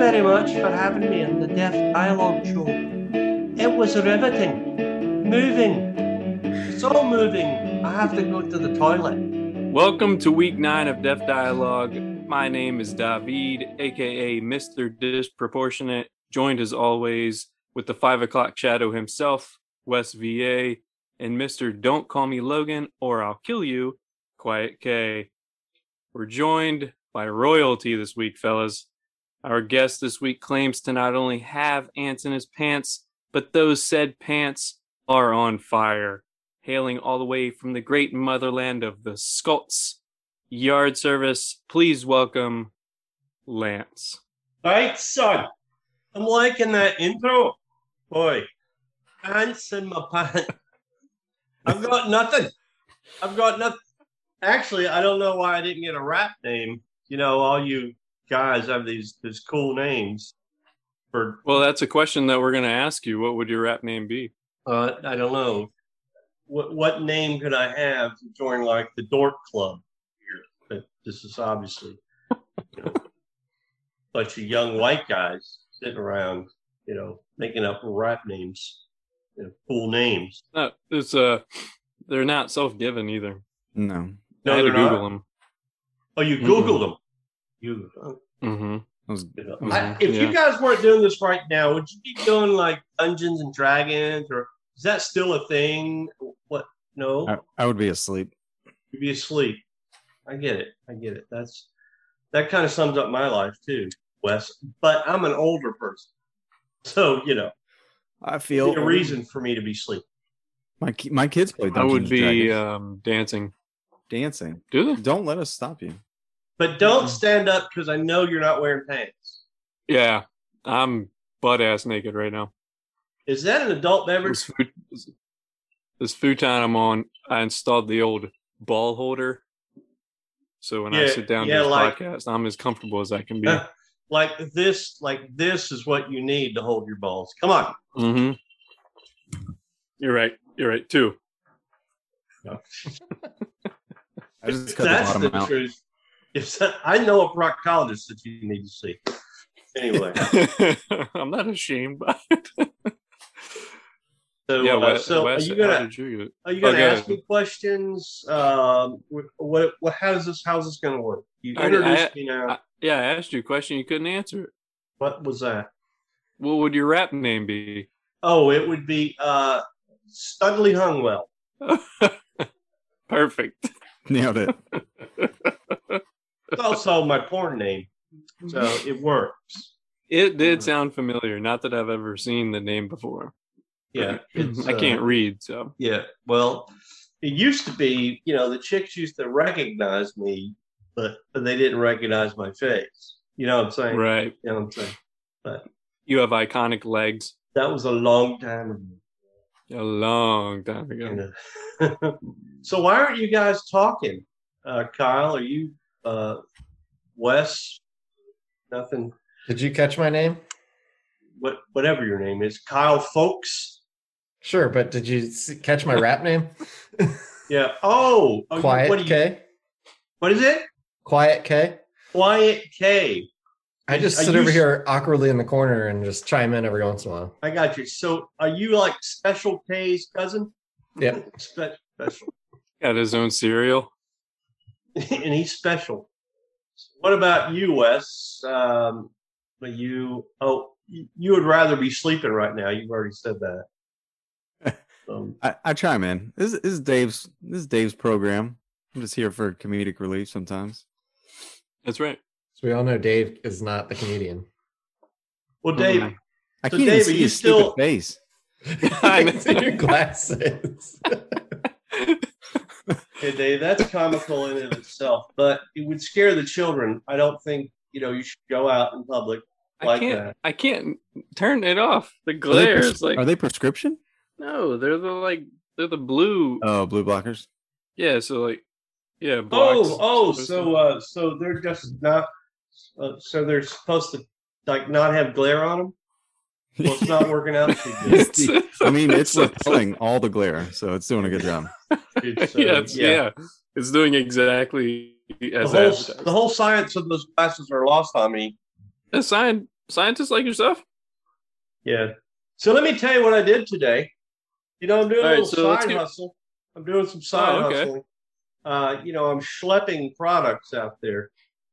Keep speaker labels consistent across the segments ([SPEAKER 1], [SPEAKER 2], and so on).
[SPEAKER 1] very much for having me on the Deaf Dialogue Show. It was riveting, moving, so moving. I have to go to the toilet.
[SPEAKER 2] Welcome to week nine of Deaf Dialogue. My name is David, aka Mr. Disproportionate, joined as always with the five o'clock shadow himself, Wes VA, and Mr. Don't Call Me Logan or I'll Kill You, Quiet K. We're joined by royalty this week, fellas. Our guest this week claims to not only have ants in his pants, but those said pants are on fire. Hailing all the way from the great motherland of the Scots Yard Service, please welcome Lance.
[SPEAKER 1] Right, son. I'm liking that intro. Boy, ants in my pants. I've got nothing. I've got nothing. Actually, I don't know why I didn't get a rap name. You know, all you guys have these these cool names for
[SPEAKER 2] Well, that's a question that we're going to ask you. What would your rap name be?
[SPEAKER 1] uh I don't know. What what name could I have to join like the Dork Club here? But this is obviously you know, bunch of young white guys sitting around, you know, making up rap names, you know, cool names.
[SPEAKER 2] No, it's uh, they're not self-given either.
[SPEAKER 3] No.
[SPEAKER 1] No,
[SPEAKER 2] I had to
[SPEAKER 1] they're not?
[SPEAKER 2] Google them.
[SPEAKER 1] Oh, you
[SPEAKER 2] Mhm.
[SPEAKER 1] Them. You. oh,
[SPEAKER 2] hmm
[SPEAKER 3] That was
[SPEAKER 1] you know. I, if
[SPEAKER 2] yeah.
[SPEAKER 1] you guys weren't doing this right now, would you be doing like Dungeons and Dragons, or is that still a thing? What? No,
[SPEAKER 3] I, I would be asleep.
[SPEAKER 1] you'd be asleep. I get it. I get it. That's that kind of sums up my life too, Wes. But I'm an older person, so you know,
[SPEAKER 3] I feel
[SPEAKER 1] a reason for me to be sleeping.
[SPEAKER 3] My my kids play
[SPEAKER 2] I would
[SPEAKER 3] and
[SPEAKER 2] be um, dancing.
[SPEAKER 3] dancing.
[SPEAKER 2] Do they?
[SPEAKER 3] Don't let us stop you.
[SPEAKER 1] But don't stand up because I know you're not wearing pants.
[SPEAKER 2] Yeah, I'm butt ass naked right now.
[SPEAKER 1] Is that an adult beverage?
[SPEAKER 2] This, fut- this futon I'm on, I installed the old ball holder. So when I sit down
[SPEAKER 1] yeah,
[SPEAKER 2] to this
[SPEAKER 1] like-
[SPEAKER 2] podcast, I'm as comfortable as I can be.
[SPEAKER 1] like this, like this is what you need to hold your balls. Come on.
[SPEAKER 2] Mm-hmm. You're right. You're right too.
[SPEAKER 3] I just cut the bottom
[SPEAKER 1] the
[SPEAKER 3] out.
[SPEAKER 1] truth. If that, I know a proctologist that you need to see. Anyway,
[SPEAKER 2] I'm not ashamed by it.
[SPEAKER 1] so,
[SPEAKER 2] yeah,
[SPEAKER 1] uh,
[SPEAKER 2] Wes,
[SPEAKER 1] so
[SPEAKER 2] Wes,
[SPEAKER 1] are you gonna
[SPEAKER 2] you
[SPEAKER 1] are you gonna
[SPEAKER 2] Okay.
[SPEAKER 1] ask me questions? Um, what what how does this how's this gonna work? You
[SPEAKER 2] I-
[SPEAKER 1] introduced
[SPEAKER 2] I-
[SPEAKER 1] me now.
[SPEAKER 2] I- yeah, I asked you a question. You couldn't answer it.
[SPEAKER 1] what was that?
[SPEAKER 2] What would your rap name be?
[SPEAKER 1] Oh, it would be uh, Studley Hungwell.
[SPEAKER 2] Perfect.
[SPEAKER 3] Nailed it.
[SPEAKER 1] It's also my porn name, so it works.
[SPEAKER 2] It did sound familiar. Not that I've ever seen the name before.
[SPEAKER 1] Yeah,
[SPEAKER 2] I
[SPEAKER 1] uh,
[SPEAKER 2] can't read, so
[SPEAKER 1] Yeah, well, it used to be, you know, the chicks used to recognize me, but, but they didn't recognize my face. You know what I'm saying?
[SPEAKER 2] right.
[SPEAKER 1] You know what I'm saying?
[SPEAKER 2] But you have iconic legs.
[SPEAKER 1] That was a long time ago.
[SPEAKER 2] A long time ago.
[SPEAKER 1] so why aren't you guys talking? Uh, Kyle, are you uh, Wes? Nothing.
[SPEAKER 4] Did you catch my name?
[SPEAKER 1] What whatever your name is, Kyle Folks.
[SPEAKER 4] Sure, but did you s- catch my rap name?
[SPEAKER 1] Yeah. Oh,
[SPEAKER 4] Quiet
[SPEAKER 1] what, you-
[SPEAKER 4] K.
[SPEAKER 1] what is it?
[SPEAKER 4] Quiet K.
[SPEAKER 1] Quiet K.
[SPEAKER 4] I just
[SPEAKER 1] Are
[SPEAKER 4] sit
[SPEAKER 1] you
[SPEAKER 4] over here awkwardly in the corner and just chime in every once in a while.
[SPEAKER 1] I got you. So are you like Special K's cousin?
[SPEAKER 4] Yeah.
[SPEAKER 1] Spe- special.
[SPEAKER 2] Got his own cereal.
[SPEAKER 1] and he's special. What about you, Wes? Um, but you, oh, you you would rather be sleeping right now. You've already said that. Um,
[SPEAKER 3] I, I chime in. This, is- this is Dave's. This is Dave's program. I'm just here for comedic relief sometimes.
[SPEAKER 2] That's right.
[SPEAKER 4] So we all know Dave is not the comedian.
[SPEAKER 1] well, Dave,
[SPEAKER 2] Mhm.
[SPEAKER 3] I
[SPEAKER 1] So,
[SPEAKER 3] can't
[SPEAKER 1] Dave,
[SPEAKER 3] even
[SPEAKER 1] are
[SPEAKER 3] see
[SPEAKER 1] you
[SPEAKER 3] his
[SPEAKER 1] still-
[SPEAKER 3] stupid face.
[SPEAKER 2] I know.
[SPEAKER 4] It's your glasses.
[SPEAKER 1] Hey, Dave, that's comical in and of itself, but it would scare the children. I don't think you know you should go out in public like
[SPEAKER 2] I
[SPEAKER 1] like
[SPEAKER 2] can't.
[SPEAKER 1] that.
[SPEAKER 2] I can't turn it off. The
[SPEAKER 3] Are
[SPEAKER 2] glare
[SPEAKER 3] pres-
[SPEAKER 2] is like
[SPEAKER 3] are they prescription?
[SPEAKER 2] no. They're the like they're the blue.
[SPEAKER 3] Oh, blue blockers.
[SPEAKER 2] yeah. So like yeah. Blocks.
[SPEAKER 1] Oh, oh, so uh, so they're just not. Uh, so they're supposed to like not have glare on them. Well, it's not working out too good.
[SPEAKER 2] It's-
[SPEAKER 3] I mean, it's
[SPEAKER 2] it's-
[SPEAKER 3] repelling all the glare, so it's doing a good job.
[SPEAKER 1] It's, uh,
[SPEAKER 2] yeah, it's, yeah, it's doing exactly
[SPEAKER 1] The
[SPEAKER 2] as
[SPEAKER 1] whole, the whole science of those glasses are lost on me.
[SPEAKER 2] A sign scientists like yourself?
[SPEAKER 1] Yeah. So let me tell you what I did today. You know, I'm doing
[SPEAKER 2] All
[SPEAKER 1] a
[SPEAKER 2] right,
[SPEAKER 1] little
[SPEAKER 2] so let's
[SPEAKER 1] side
[SPEAKER 2] get-
[SPEAKER 1] hustle. I'm doing some side
[SPEAKER 2] Oh, okay.
[SPEAKER 1] hustling. Uh, you know, I'm schlepping products out there.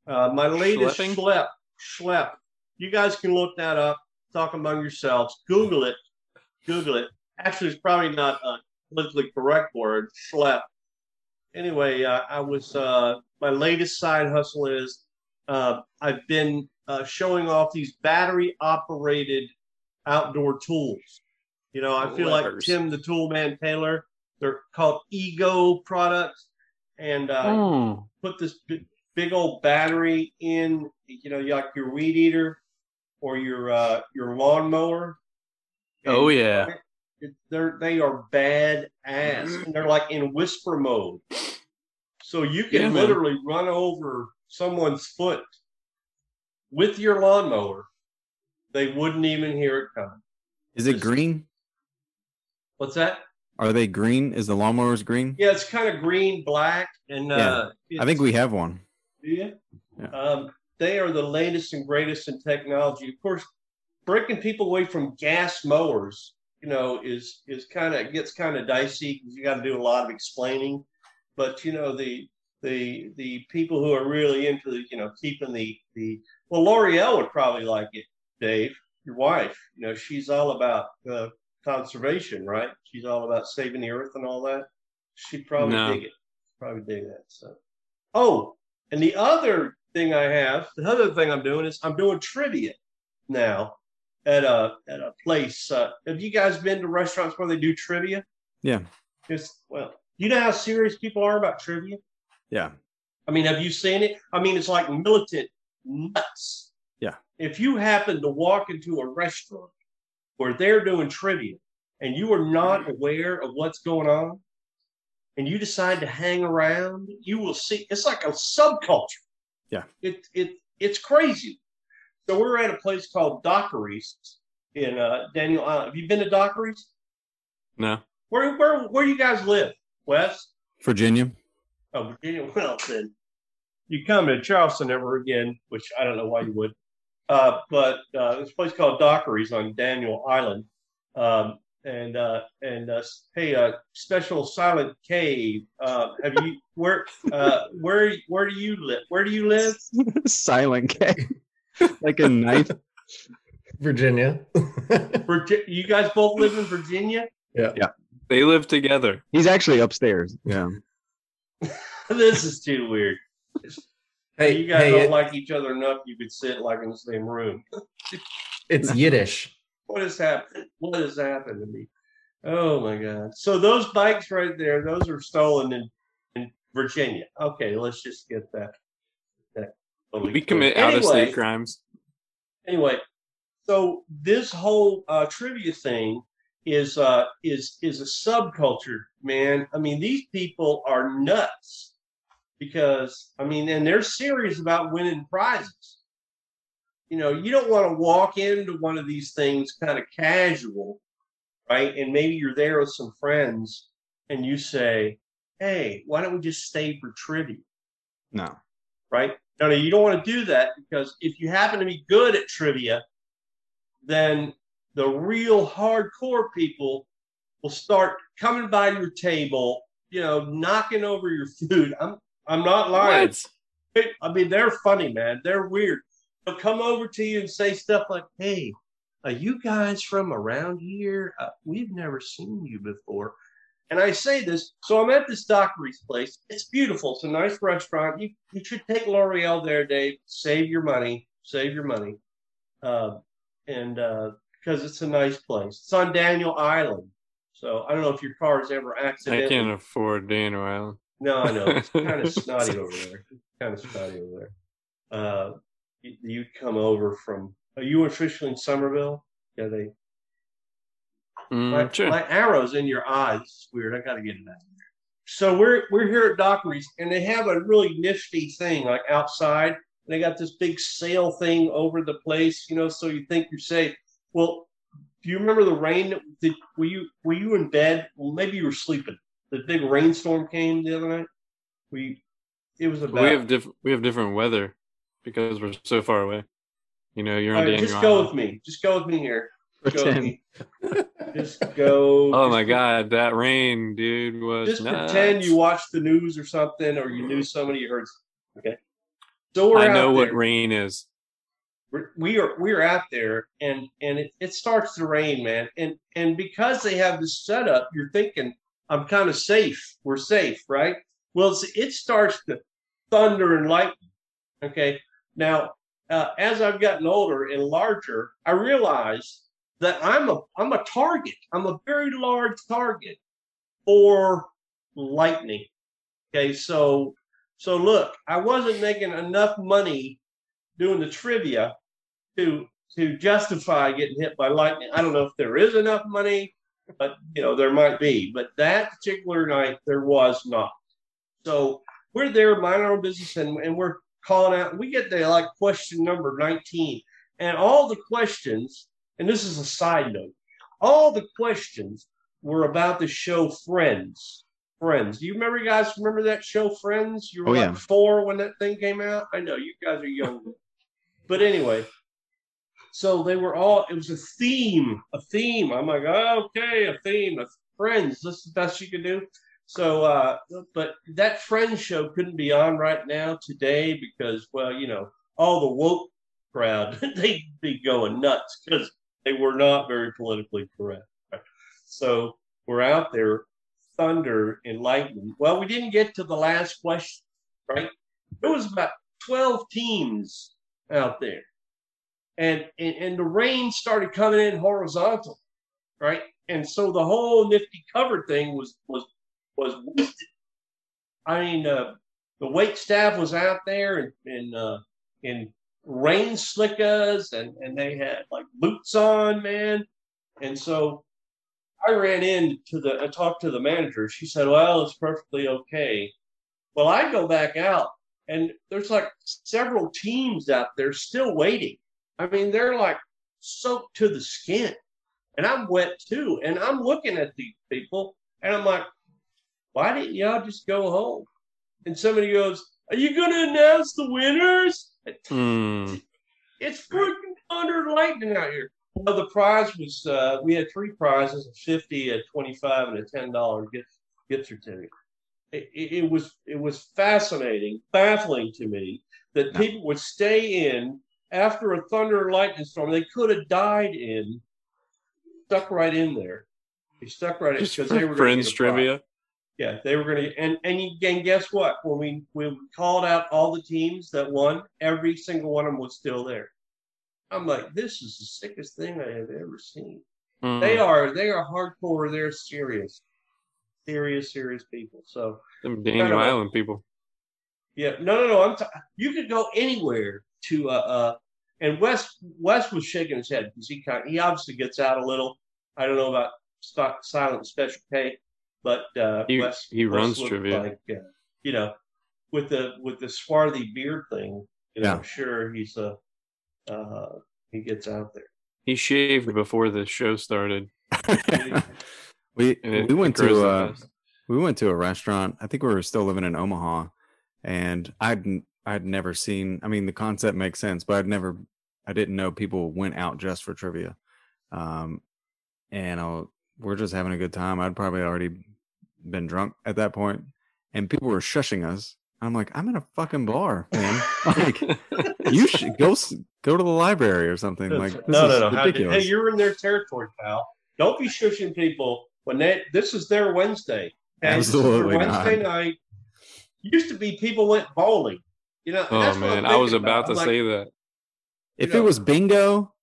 [SPEAKER 1] Uh, my latest
[SPEAKER 2] Schlepping?
[SPEAKER 1] schlep, schlep. You guys can look that up. Talk among yourselves. Google it. Google it. Actually, it's probably not a politically correct word. Schlep. Anyway, uh, I was. Uh, my latest side hustle is uh, I've been uh, showing off these battery operated outdoor tools. You know, I feel like Tim the Tool Man Taylor. They're called Ego products, and uh,
[SPEAKER 2] Oh,
[SPEAKER 1] put this big, big old battery in. You know, like your weed eater or your uh, your lawnmower.
[SPEAKER 2] oh yeah.
[SPEAKER 1] they're they are bad ass, and they're like in whisper mode. So you can
[SPEAKER 2] Yeah, man.
[SPEAKER 1] literally run over someone's foot with your lawnmower. They wouldn't even hear it coming.
[SPEAKER 3] Is it
[SPEAKER 1] Just-
[SPEAKER 3] green?
[SPEAKER 1] What's that?
[SPEAKER 3] Are they green? Is the lawnmowers green?
[SPEAKER 1] Yeah, it's kind of green, black, and uh,
[SPEAKER 3] I think we have one.
[SPEAKER 1] Do you?
[SPEAKER 3] Yeah.
[SPEAKER 1] Um, they are the latest and greatest in technology. Of course, breaking people away from gas mowers, you know, is is kind of gets kind of dicey because you got to do a lot of explaining. But you know, the the the people who are really into the, you know keeping the the well, L'Oreal would probably like it, Dave, your wife. You know, she's all about uh, conservation, right? She's all about saving the earth and all that. She'd probably
[SPEAKER 2] No.
[SPEAKER 1] dig it. Probably dig that. So, oh, and the other thing I have, the other thing I'm doing is I'm doing trivia now at a at a place. Uh, have you guys been to restaurants where they do trivia?
[SPEAKER 3] Yeah.
[SPEAKER 1] It's well, you know how serious people are about trivia.
[SPEAKER 3] Yeah.
[SPEAKER 1] I mean, have you seen it? I mean, it's like militant nuts.
[SPEAKER 3] Yeah.
[SPEAKER 1] If you happen to walk into a restaurant where they're doing trivia and you are not aware of what's going on and you decide to hang around, you will see it's like a subculture.
[SPEAKER 3] Yeah.
[SPEAKER 1] It it it's crazy. So we're at a place called Dockery's in uh, Daniel Island. Have you been to Dockery's?
[SPEAKER 2] No.
[SPEAKER 1] Where where where do you guys live? West?
[SPEAKER 3] Virginia.
[SPEAKER 1] Oh, Virginia. Well, then you come to Charleston ever again, which I don't know why you would. Uh, but uh, this place called Dockery's on Daniel Island, um, and uh, and uh, hey, uh, special silent cave. Uh, have you where uh, where where do you live? Where do you live?
[SPEAKER 3] Silent K. like a knife.
[SPEAKER 4] Virginia.
[SPEAKER 1] Virgi- you guys both live in Virginia. Yeah, yeah.
[SPEAKER 2] They live together.
[SPEAKER 3] He's actually upstairs. Yeah.
[SPEAKER 1] this is too weird.
[SPEAKER 4] hey,
[SPEAKER 1] you guys
[SPEAKER 4] hey,
[SPEAKER 1] don't
[SPEAKER 4] it-
[SPEAKER 1] like each other enough. You could sit like in the same room.
[SPEAKER 4] it's Yiddish.
[SPEAKER 1] What has happened? What has happened to me? Oh my god! So those bikes right there, those are stolen in, in Virginia. Okay, let's just get that. that totally
[SPEAKER 2] We commit out of state crimes.
[SPEAKER 1] Anyway, so this whole uh, trivia thing is uh, is is a subculture, man. I mean, these people are nuts because I mean, and they're serious about winning prizes. You know, you don't want to walk into one of these things kind of casual, right? And maybe you're there with some friends, and you say, "Hey, why don't we just stay for trivia?"
[SPEAKER 3] No.
[SPEAKER 1] right? No, no, you don't want to do that because if you happen to be good at trivia, then the real hardcore people will start coming by your table, you know, knocking over your food. I'm I'm not lying.
[SPEAKER 2] What?
[SPEAKER 1] I mean, they're funny, man. They're weird. Come over to you and say stuff like, "Hey, are you guys from around here? Uh, we've never seen you before." And I say this, so I'm at this Dockery's place. It's beautiful. It's a nice restaurant. You you should take L'Oreal there, Dave. Save your money. Save your money. Uh, and uh, because it's a nice place. It's on Daniel Island. So I don't know if your car is ever accidentally I
[SPEAKER 2] can't afford Daniel Island.
[SPEAKER 1] No, I know. It's kind of snotty over there. Kind of snotty over there. Uh, you'd come over from. Are you officially in Summerville? Yeah, they.
[SPEAKER 2] Mm,
[SPEAKER 1] My,
[SPEAKER 2] sure.
[SPEAKER 1] my arrows in your eyes. It's weird. I got to get it out. So we're we're here at Dockery's, and they have a really nifty thing like outside. And they got this big sail thing over the place, you know, so you think you're safe. Well, do you remember the rain? that- Did were you were you in bed? Well, maybe you were sleeping. The big rainstorm came the other night. We it was about
[SPEAKER 2] we have different we have different weather because we're so far away. You know, you're on
[SPEAKER 1] right, just go
[SPEAKER 2] Island.
[SPEAKER 1] with me. Just go with me here. Just go
[SPEAKER 3] Pretend.
[SPEAKER 1] me. Just go.
[SPEAKER 2] Oh my god, that rain, dude, was
[SPEAKER 1] Just
[SPEAKER 2] nuts.
[SPEAKER 1] pretend you watched the news or something, or you knew somebody you heard. Okay. So we're
[SPEAKER 2] I know what rain is.
[SPEAKER 1] We're- we are we are out there and and it, it starts to rain man and and because they have this setup you're thinking i'm kind of safe we're safe right well it starts to thunder and lightning okay now uh, as i've gotten older and larger i realize that i'm a i'm a target i'm a very large target for lightning okay so so look i wasn't making enough money doing the trivia to to justify getting hit by lightning. I don't know if there is enough money, but you know there might be. But that particular night there was not. So we're there minding our business and, and we're calling out. We get to like question number 19. And all the questions, and this is a side note, all the questions were about the show Friends. Friends. Do you remember you guys remember that show Friends? You were
[SPEAKER 3] Oh,
[SPEAKER 1] like
[SPEAKER 3] yeah.
[SPEAKER 1] four when that thing came out. I know you guys are young. but anyway, so they were all it was a theme, a theme. I'm like, oh, okay, a theme, friends. This is the best you can do. So uh but that friends show couldn't be on right now today because well, you know, all the woke crowd, they'd be going nuts because they were not very politically correct. So we're out there, thunder and lightning. Well, we didn't get to the last question, right? There was about 12 teams out there. And, and and the rain started coming in horizontal, right? And so the whole nifty cover thing was was was. I mean, uh, the wait staff was out there in in, uh, in rain slickers and and they had like boots on, man. And so I ran in to the I talked to the manager. She said, "Well, it's perfectly okay." Well, I go back out, and there's like several teams out there still waiting. I mean, they're like soaked to the skin, and I'm wet too. And I'm looking at these people, and I'm like, "Why didn't y'all just go home?" And somebody goes, "Are you going to announce the winners?"
[SPEAKER 2] Hmm.
[SPEAKER 1] It's freaking thunder and lightning out here. Well, the prize was uh, we had three prizes: a fifty, a twenty-five, and a ten dollar gift gift certificate. It, it, it was it was fascinating, baffling to me that people would stay in after a thunder and lightning storm. They could have died in, stuck right in there. They stuck right in because they were
[SPEAKER 2] friends trivia.
[SPEAKER 1] Yeah, they were going to, and and you, and guess what? When we we called out all the teams that won, every single one of them was still there. I'm like, this is the sickest thing I have ever seen.
[SPEAKER 2] Hmm.
[SPEAKER 1] They are they are hardcore. They're serious, serious, serious people. So
[SPEAKER 2] Them Daniel Island people.
[SPEAKER 1] yeah, no, no, no. I'm t- you could go anywhere to uh, uh and West West was shaking his head because he kind of, he obviously gets out a little. I don't know about stock, silent special K, but uh,
[SPEAKER 2] He-
[SPEAKER 1] Wes
[SPEAKER 2] he
[SPEAKER 1] Wes
[SPEAKER 2] runs trivia.
[SPEAKER 1] Like, uh, you know, with the with the swarthy beard thing. You know,
[SPEAKER 3] Yeah.
[SPEAKER 1] I'm sure he's a uh, he gets out there.
[SPEAKER 2] He shaved before the show started.
[SPEAKER 3] we
[SPEAKER 2] it
[SPEAKER 3] we went to
[SPEAKER 2] the
[SPEAKER 3] uh, we went to a restaurant. I think we were still living in Omaha, and I'd n- I'd never seen. I mean, the concept makes sense, but I'd never. I didn't know people went out just for trivia. Um, and I, we're just having a good time. I'd probably already been drunk at that point, and people were shushing us. I'm like, I'm in a fucking bar, man. like, you should go go to the library or something. Like, this
[SPEAKER 1] no, no, no. How did-
[SPEAKER 3] ridiculous.
[SPEAKER 1] hey, you're in their territory, pal. Don't be shushing people when they. This is their Wednesday. okay? This is their
[SPEAKER 3] Absolutely
[SPEAKER 1] Wednesday
[SPEAKER 3] not.
[SPEAKER 1] night. Used to be people went bowling. You know.
[SPEAKER 2] oh
[SPEAKER 1] that's what I'm
[SPEAKER 2] man, I was
[SPEAKER 1] thinking
[SPEAKER 2] about to
[SPEAKER 1] I'm like,
[SPEAKER 2] say that.
[SPEAKER 3] if
[SPEAKER 1] you
[SPEAKER 3] it was bingo,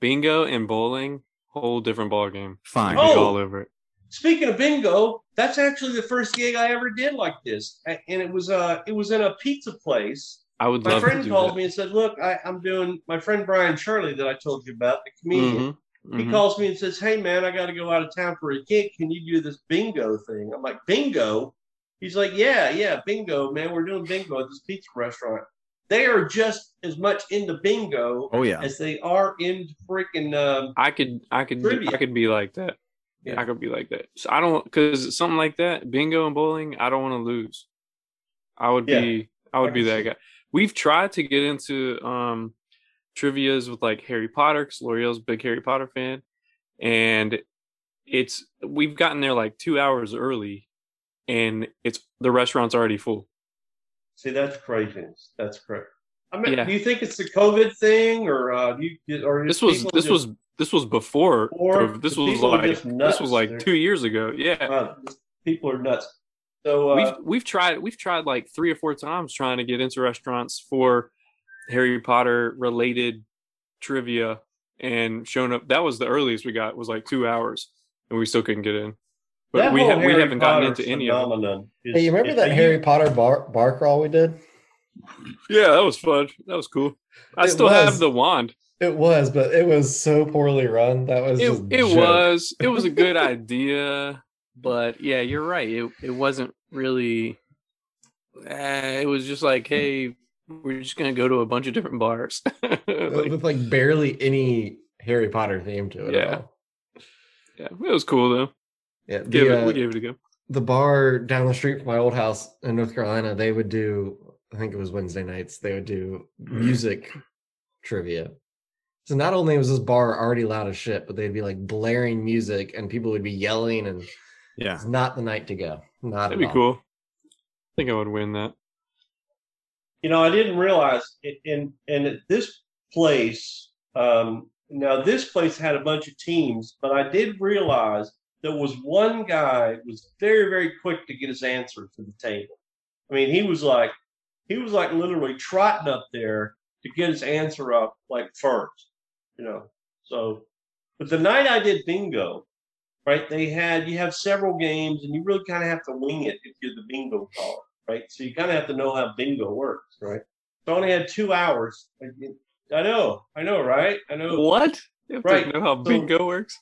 [SPEAKER 2] Bingo and bowling, whole different ball game.
[SPEAKER 3] fine.
[SPEAKER 1] Oh!
[SPEAKER 2] all over it.
[SPEAKER 1] Speaking of bingo, that's actually the first gig I ever did like this, and it was uh it was in a pizza place.
[SPEAKER 2] I would
[SPEAKER 1] My
[SPEAKER 2] love
[SPEAKER 1] friend
[SPEAKER 2] to do
[SPEAKER 1] called
[SPEAKER 2] that.
[SPEAKER 1] me and said, "Look, I, I'm doing my friend Brian Charlie that I told you about, the comedian.
[SPEAKER 2] Mhm,
[SPEAKER 1] He
[SPEAKER 2] mhm.
[SPEAKER 1] calls me and says, "Hey man, I got to go out of town for a gig. Can you do this bingo thing?" I'm like, "Bingo?" He's like, "Yeah, yeah, bingo, man. We're doing bingo at this pizza restaurant. They are just as much into bingo
[SPEAKER 3] Oh yeah.
[SPEAKER 1] as they are into freaking um,
[SPEAKER 2] I could, I could,
[SPEAKER 1] Trivia.
[SPEAKER 2] I could be like that.
[SPEAKER 1] Yeah.
[SPEAKER 2] I could be like that. So I don't, because something like that, bingo and bowling, I don't want to lose. I would
[SPEAKER 1] Yeah.
[SPEAKER 2] be, I would
[SPEAKER 1] I
[SPEAKER 2] be that guy. We've tried to get into um trivia's with like Harry Potter because L'Oreal's a big Harry Potter fan, and it's we've gotten there like two hours early, and it's the restaurant's already full.
[SPEAKER 1] See, that's craziness. That's crazy. I mean,
[SPEAKER 2] Yeah.
[SPEAKER 1] do you think it's the COVID thing, or uh, do you, or
[SPEAKER 2] This was this
[SPEAKER 1] just-
[SPEAKER 2] was this was before.
[SPEAKER 1] Before?
[SPEAKER 2] COVID. this was like this was like
[SPEAKER 1] They're-
[SPEAKER 2] two years ago. Yeah.
[SPEAKER 1] uh, people are nuts. So uh,
[SPEAKER 2] we've we've tried we've tried like three or four times trying to get into restaurants for Harry Potter related trivia and shown up. That was the earliest we got was like two hours, and we still couldn't get in. But
[SPEAKER 1] that
[SPEAKER 2] we
[SPEAKER 1] whole
[SPEAKER 2] have we haven't gotten into any of them.
[SPEAKER 1] phenomenon is-
[SPEAKER 4] Hey, you remember
[SPEAKER 1] if
[SPEAKER 4] that
[SPEAKER 1] you-
[SPEAKER 4] Harry Potter bar bar crawl we did?
[SPEAKER 2] Yeah, that was fun. That was cool. I
[SPEAKER 4] It
[SPEAKER 2] still
[SPEAKER 4] was.
[SPEAKER 2] have the wand.
[SPEAKER 4] It was, but it was so poorly run. That was
[SPEAKER 2] It it was it was a good idea, but yeah, you're right. It it wasn't really. Uh, it was just like, hey, we're just gonna go to a bunch of different bars. Like,
[SPEAKER 4] with like barely any Harry Potter theme to it. at
[SPEAKER 2] Yeah.
[SPEAKER 4] all.
[SPEAKER 2] yeah, it was cool though.
[SPEAKER 4] yeah. The,
[SPEAKER 2] Give it,
[SPEAKER 4] uh,
[SPEAKER 2] we gave it a go.
[SPEAKER 4] the bar down the street from my old house in North Carolina, they would do, I think it was Wednesday nights, they would do music trivia. So not only was this bar already loud as shit, but they'd be like blaring music and people would be yelling and
[SPEAKER 3] Yeah.
[SPEAKER 4] it's not the night to go. Not
[SPEAKER 2] That'd
[SPEAKER 4] at
[SPEAKER 2] be
[SPEAKER 4] all.
[SPEAKER 2] cool. I think I would win that.
[SPEAKER 1] You know, I didn't realize i- in in at this place. Um, now this place had a bunch of teams, but I did realize there was one guy was very very quick to get his answer to the table. I mean, he was like he was like literally trotting up there to get his answer up like first, you know. So, but the night I did bingo, right? They had you have several games, and you really kind of have to wing it if you're the bingo caller, right? So you kind of have to know how bingo works, right? So I only had two hours. I, I know, I know, right? I know.
[SPEAKER 2] What? You have
[SPEAKER 1] Right.
[SPEAKER 2] to know how
[SPEAKER 1] So-
[SPEAKER 2] bingo works.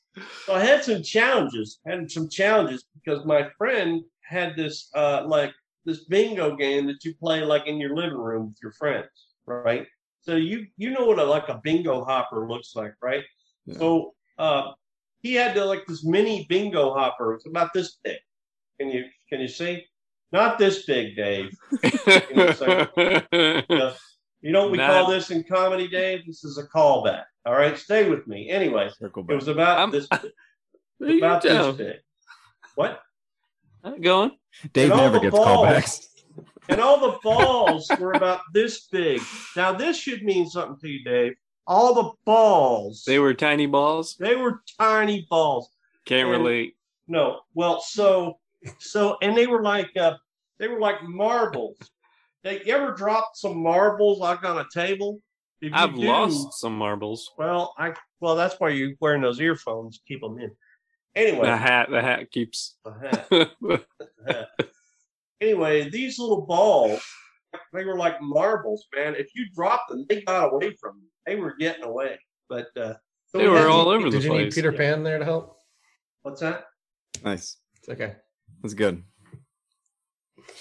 [SPEAKER 1] So I had some challenges. Had some challenges because my friend had this uh like this bingo game that you play like in your living room with your friends, right? So you you know what a, like a bingo hopper looks like, right?
[SPEAKER 3] Yeah.
[SPEAKER 1] So uh he had to like this mini bingo hopper. It's about this big. Can you can you see? Not this big, Dave. You know, you know what we call this in comedy, Dave? This is a callback. All right, stay with me. Anyway, it was about
[SPEAKER 2] I'm-
[SPEAKER 1] this
[SPEAKER 2] You
[SPEAKER 1] about this
[SPEAKER 2] tell.
[SPEAKER 1] big. What?
[SPEAKER 2] Go on.
[SPEAKER 3] Dave never gets
[SPEAKER 1] balls.
[SPEAKER 3] callbacks.
[SPEAKER 1] And all the balls were about this big. Now this should mean something to you, Dave. All the balls
[SPEAKER 2] They were tiny balls.
[SPEAKER 1] they were tiny balls.
[SPEAKER 2] Can't
[SPEAKER 1] And-
[SPEAKER 2] relate.
[SPEAKER 1] No, well, so so and they were like uh they were like marbles. They you ever dropped some marbles like on a table?
[SPEAKER 2] I've
[SPEAKER 1] do-
[SPEAKER 2] lost some marbles.
[SPEAKER 1] Well, I well that's why you're wearing those earphones, keep them in. Anyway,
[SPEAKER 2] The hat. The hat keeps.
[SPEAKER 1] uh-huh. anyway, these little balls, they were like marbles, man. If you dropped them, they got away from you. They were getting away. But uh, so
[SPEAKER 2] They
[SPEAKER 1] we
[SPEAKER 2] were
[SPEAKER 1] had-
[SPEAKER 2] all over the place.
[SPEAKER 4] Did you need. Peter
[SPEAKER 1] Yeah.
[SPEAKER 4] Pan there to help?
[SPEAKER 1] What's that?
[SPEAKER 3] Nice.
[SPEAKER 4] It's okay.
[SPEAKER 3] That's good.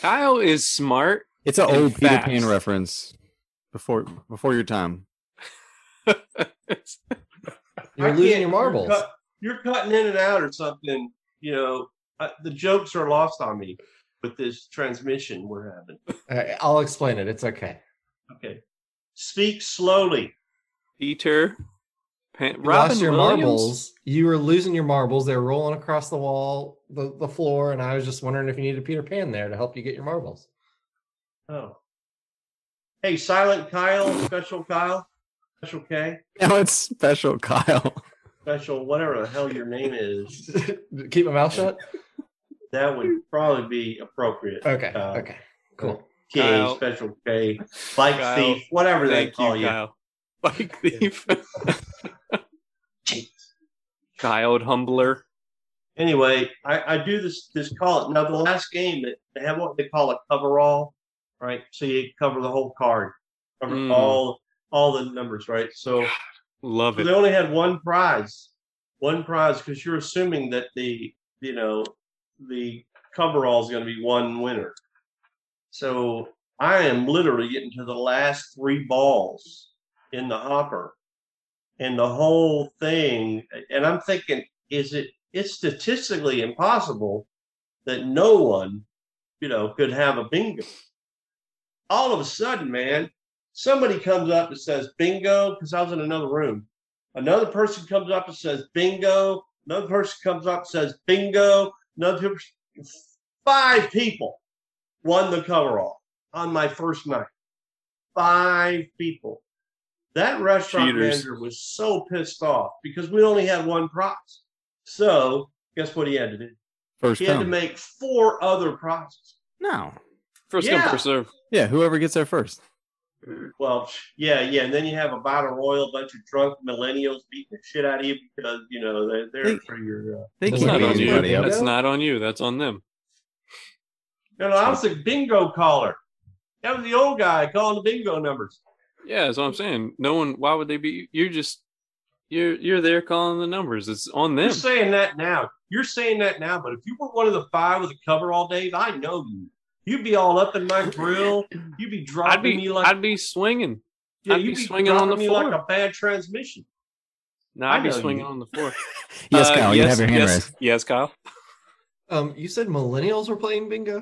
[SPEAKER 2] Kyle is smart.
[SPEAKER 3] It's an
[SPEAKER 2] And
[SPEAKER 3] old Peter
[SPEAKER 2] fast.
[SPEAKER 3] Pan reference. Before before your time.
[SPEAKER 4] You're losing your marbles.
[SPEAKER 1] You're, cut- you're cutting in and out or something. You know, uh, the jokes are lost on me with this transmission we're having.
[SPEAKER 4] All right, I'll explain it. It's okay.
[SPEAKER 1] Okay, speak slowly.
[SPEAKER 2] Peter Pan.
[SPEAKER 4] You
[SPEAKER 2] Robin
[SPEAKER 4] lost your
[SPEAKER 2] Williams?
[SPEAKER 4] marbles. You were losing your marbles. They were rolling across the wall, the, the floor, and I was just wondering if you needed Peter Pan there to help you get your marbles.
[SPEAKER 1] Oh, hey, silent Kyle, special Kyle, special K,
[SPEAKER 3] Now it's special, Kyle.
[SPEAKER 1] special whatever the hell your name is.
[SPEAKER 4] Keep my mouth shut.
[SPEAKER 1] That would probably be appropriate.
[SPEAKER 4] Okay.
[SPEAKER 1] Uh,
[SPEAKER 4] okay. Cool.
[SPEAKER 1] K,
[SPEAKER 2] Kyle.
[SPEAKER 1] special K, bike
[SPEAKER 2] Kyle,
[SPEAKER 1] thief, whatever they call
[SPEAKER 2] you,
[SPEAKER 1] you.
[SPEAKER 2] Bike thief.
[SPEAKER 1] Jeez.
[SPEAKER 2] Child humbler.
[SPEAKER 1] Anyway, I, I do this this call. it Now the last game they have what they call a coverall, right? So you cover the whole card, cover
[SPEAKER 2] Mm.
[SPEAKER 1] all all the numbers, right? So
[SPEAKER 2] Love
[SPEAKER 1] So
[SPEAKER 2] it.
[SPEAKER 1] they only had one prize, one prize because you're assuming that the you know the coverall is going to be one winner. So I am literally getting to the last three balls in the hopper, and the whole thing. And I'm thinking, is it? It's statistically impossible that no one, you know, could have a bingo. All of a sudden, man, Somebody comes up and says bingo because I was in another room. Another person comes up and says bingo. Another person comes up and says bingo. Another person, five people won the coverall on my first night. Five people. That restaurant
[SPEAKER 2] Cheaters.
[SPEAKER 1] manager was so pissed off because we only had one prize. So guess what he had to do?
[SPEAKER 3] First
[SPEAKER 1] He had to make four other prizes.
[SPEAKER 3] No.
[SPEAKER 2] First
[SPEAKER 1] Yeah.
[SPEAKER 2] come, first serve.
[SPEAKER 3] Yeah, whoever gets there first.
[SPEAKER 1] Well, yeah, yeah, and then you have a battle royal, a bunch of drunk millennials beating the shit out of you because you know they're there
[SPEAKER 3] They-
[SPEAKER 1] for your. Uh...
[SPEAKER 3] They
[SPEAKER 4] That's
[SPEAKER 2] That's
[SPEAKER 3] can't
[SPEAKER 2] not on you.
[SPEAKER 3] anybody
[SPEAKER 2] That's not on you. That's on them.
[SPEAKER 1] No, no, I was the bingo caller. That was the old guy calling the bingo numbers.
[SPEAKER 2] Yeah, that's what I'm saying. No one. Why would they be? You're just. You're you're there calling the numbers. It's on them.
[SPEAKER 1] You're saying that now. You're saying that now, but if you were one of the five with a cover all days, I know you. You'd be all up in my grill. You'd be dropping
[SPEAKER 2] I'd be
[SPEAKER 1] me like
[SPEAKER 2] I'd be swinging.
[SPEAKER 1] yeah,
[SPEAKER 2] I'd
[SPEAKER 1] you'd be
[SPEAKER 2] swinging on the
[SPEAKER 1] me like a bad transmission.
[SPEAKER 2] No,
[SPEAKER 1] I
[SPEAKER 2] I'd be swinging
[SPEAKER 1] you.
[SPEAKER 2] on the floor.
[SPEAKER 3] Yes,
[SPEAKER 2] Uh,
[SPEAKER 3] Kyle, you have your hand
[SPEAKER 2] yes,
[SPEAKER 3] raised.
[SPEAKER 2] Yes, Kyle.
[SPEAKER 4] Um, you said millennials were playing bingo. Uh,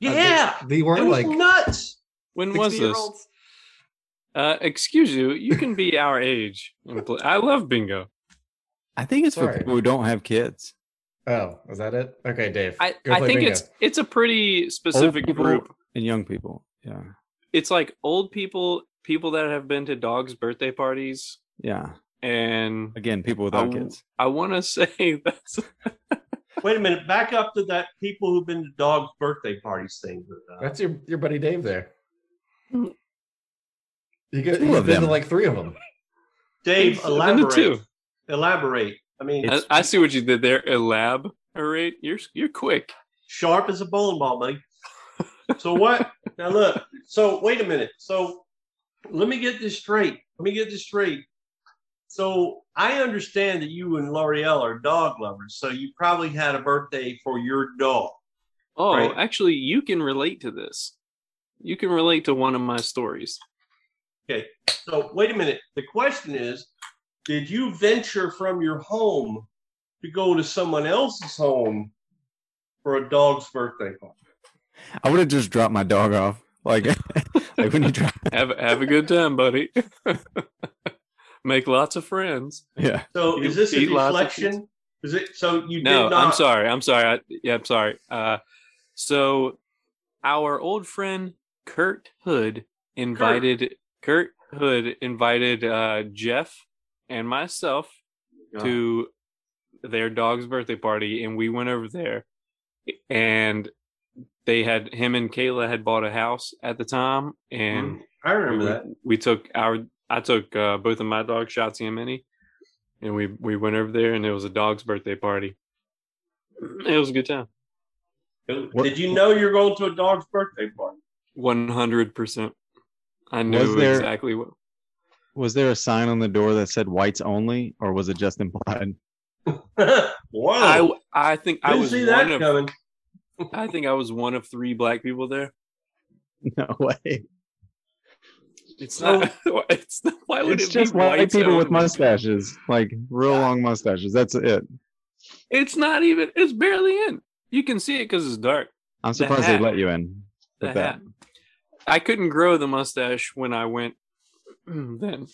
[SPEAKER 4] they-
[SPEAKER 1] Yeah,
[SPEAKER 4] they, weren't
[SPEAKER 1] was
[SPEAKER 4] like
[SPEAKER 1] nuts.
[SPEAKER 2] When was this?
[SPEAKER 4] 60-year-olds?
[SPEAKER 2] Uh, excuse you. You can be our age. and play- I love bingo.
[SPEAKER 3] I think it's for people who don't have kids.
[SPEAKER 4] Oh, is that it? Okay, Dave.
[SPEAKER 2] I, I think
[SPEAKER 4] bingo.
[SPEAKER 2] it's it's a pretty specific
[SPEAKER 3] people-
[SPEAKER 2] group.
[SPEAKER 3] And young people. Yeah.
[SPEAKER 2] It's like old people, people that have been to dogs' birthday parties,
[SPEAKER 3] Yeah.
[SPEAKER 2] and
[SPEAKER 3] Again, people
[SPEAKER 2] I,
[SPEAKER 3] without
[SPEAKER 2] w-
[SPEAKER 3] kids.
[SPEAKER 2] I want to say that's
[SPEAKER 1] Wait a minute, back up to that people who've been to dogs' birthday parties thing. Uh,
[SPEAKER 4] That's your your buddy Dave there. You get
[SPEAKER 3] Two
[SPEAKER 4] you've
[SPEAKER 3] of
[SPEAKER 4] been to like three of them.
[SPEAKER 1] Dave,
[SPEAKER 2] Into
[SPEAKER 1] elaborate.
[SPEAKER 2] two.
[SPEAKER 1] Elaborate. I mean,
[SPEAKER 2] I, I see what you did there. Elaborate. You're you're quick.
[SPEAKER 1] sharp as a bowling ball, buddy. So what? now look. So wait a minute. So let me get this straight. Let me get this straight. So I understand that you and L'Oreal are dog lovers. So you probably had a birthday for your dog.
[SPEAKER 2] Oh,
[SPEAKER 1] Right.
[SPEAKER 2] actually, you can relate to this. You can relate to one of my stories.
[SPEAKER 1] Okay. So wait a minute. The question is, did you venture from your home to go to someone else's home for a dog's birthday party?
[SPEAKER 3] I would have just dropped my dog off. Like, like when you drop.
[SPEAKER 2] Have have a good time, buddy. Make lots of friends.
[SPEAKER 3] Yeah.
[SPEAKER 1] So
[SPEAKER 2] You
[SPEAKER 1] is this a
[SPEAKER 2] eat lots of
[SPEAKER 1] deflection? Is it so you
[SPEAKER 2] No,
[SPEAKER 1] did not
[SPEAKER 2] I'm sorry. I'm sorry. I, yeah, I'm sorry. Uh, so our old friend Kurt Hood invited Kurt, Hood invited uh, Jeff and myself to their dog's birthday party, and we went over there, and they had him and Kayla had bought a house at the time, and
[SPEAKER 1] I remember
[SPEAKER 2] we,
[SPEAKER 1] that.
[SPEAKER 2] we took our I took uh, both of my dogs, Shotzi and Minnie, and we we went over there, and it was a dog's birthday party. It was a good time.
[SPEAKER 1] Did you know you're going to a dog's birthday party?
[SPEAKER 2] One hundred percent. I knew
[SPEAKER 3] there-
[SPEAKER 2] exactly what.
[SPEAKER 3] Was there a sign on the door that said whites only, or was it just implied?
[SPEAKER 1] Whoa!
[SPEAKER 2] I I think I
[SPEAKER 1] Didn't
[SPEAKER 2] was
[SPEAKER 1] see
[SPEAKER 2] one
[SPEAKER 1] that
[SPEAKER 2] of
[SPEAKER 1] coming.
[SPEAKER 2] I think I was one of three black people there.
[SPEAKER 3] No way.
[SPEAKER 2] It's not. It's not. Why would
[SPEAKER 3] It's
[SPEAKER 2] it
[SPEAKER 3] just
[SPEAKER 2] be
[SPEAKER 3] white
[SPEAKER 2] whites
[SPEAKER 3] people with mustaches, like real ah. long mustaches. That's it.
[SPEAKER 2] It's not even. It's barely in. You can see it because it's dark.
[SPEAKER 3] I'm
[SPEAKER 2] The
[SPEAKER 3] surprised they let you in.
[SPEAKER 2] The
[SPEAKER 3] that.
[SPEAKER 2] hat. I couldn't grow the mustache when I went. Then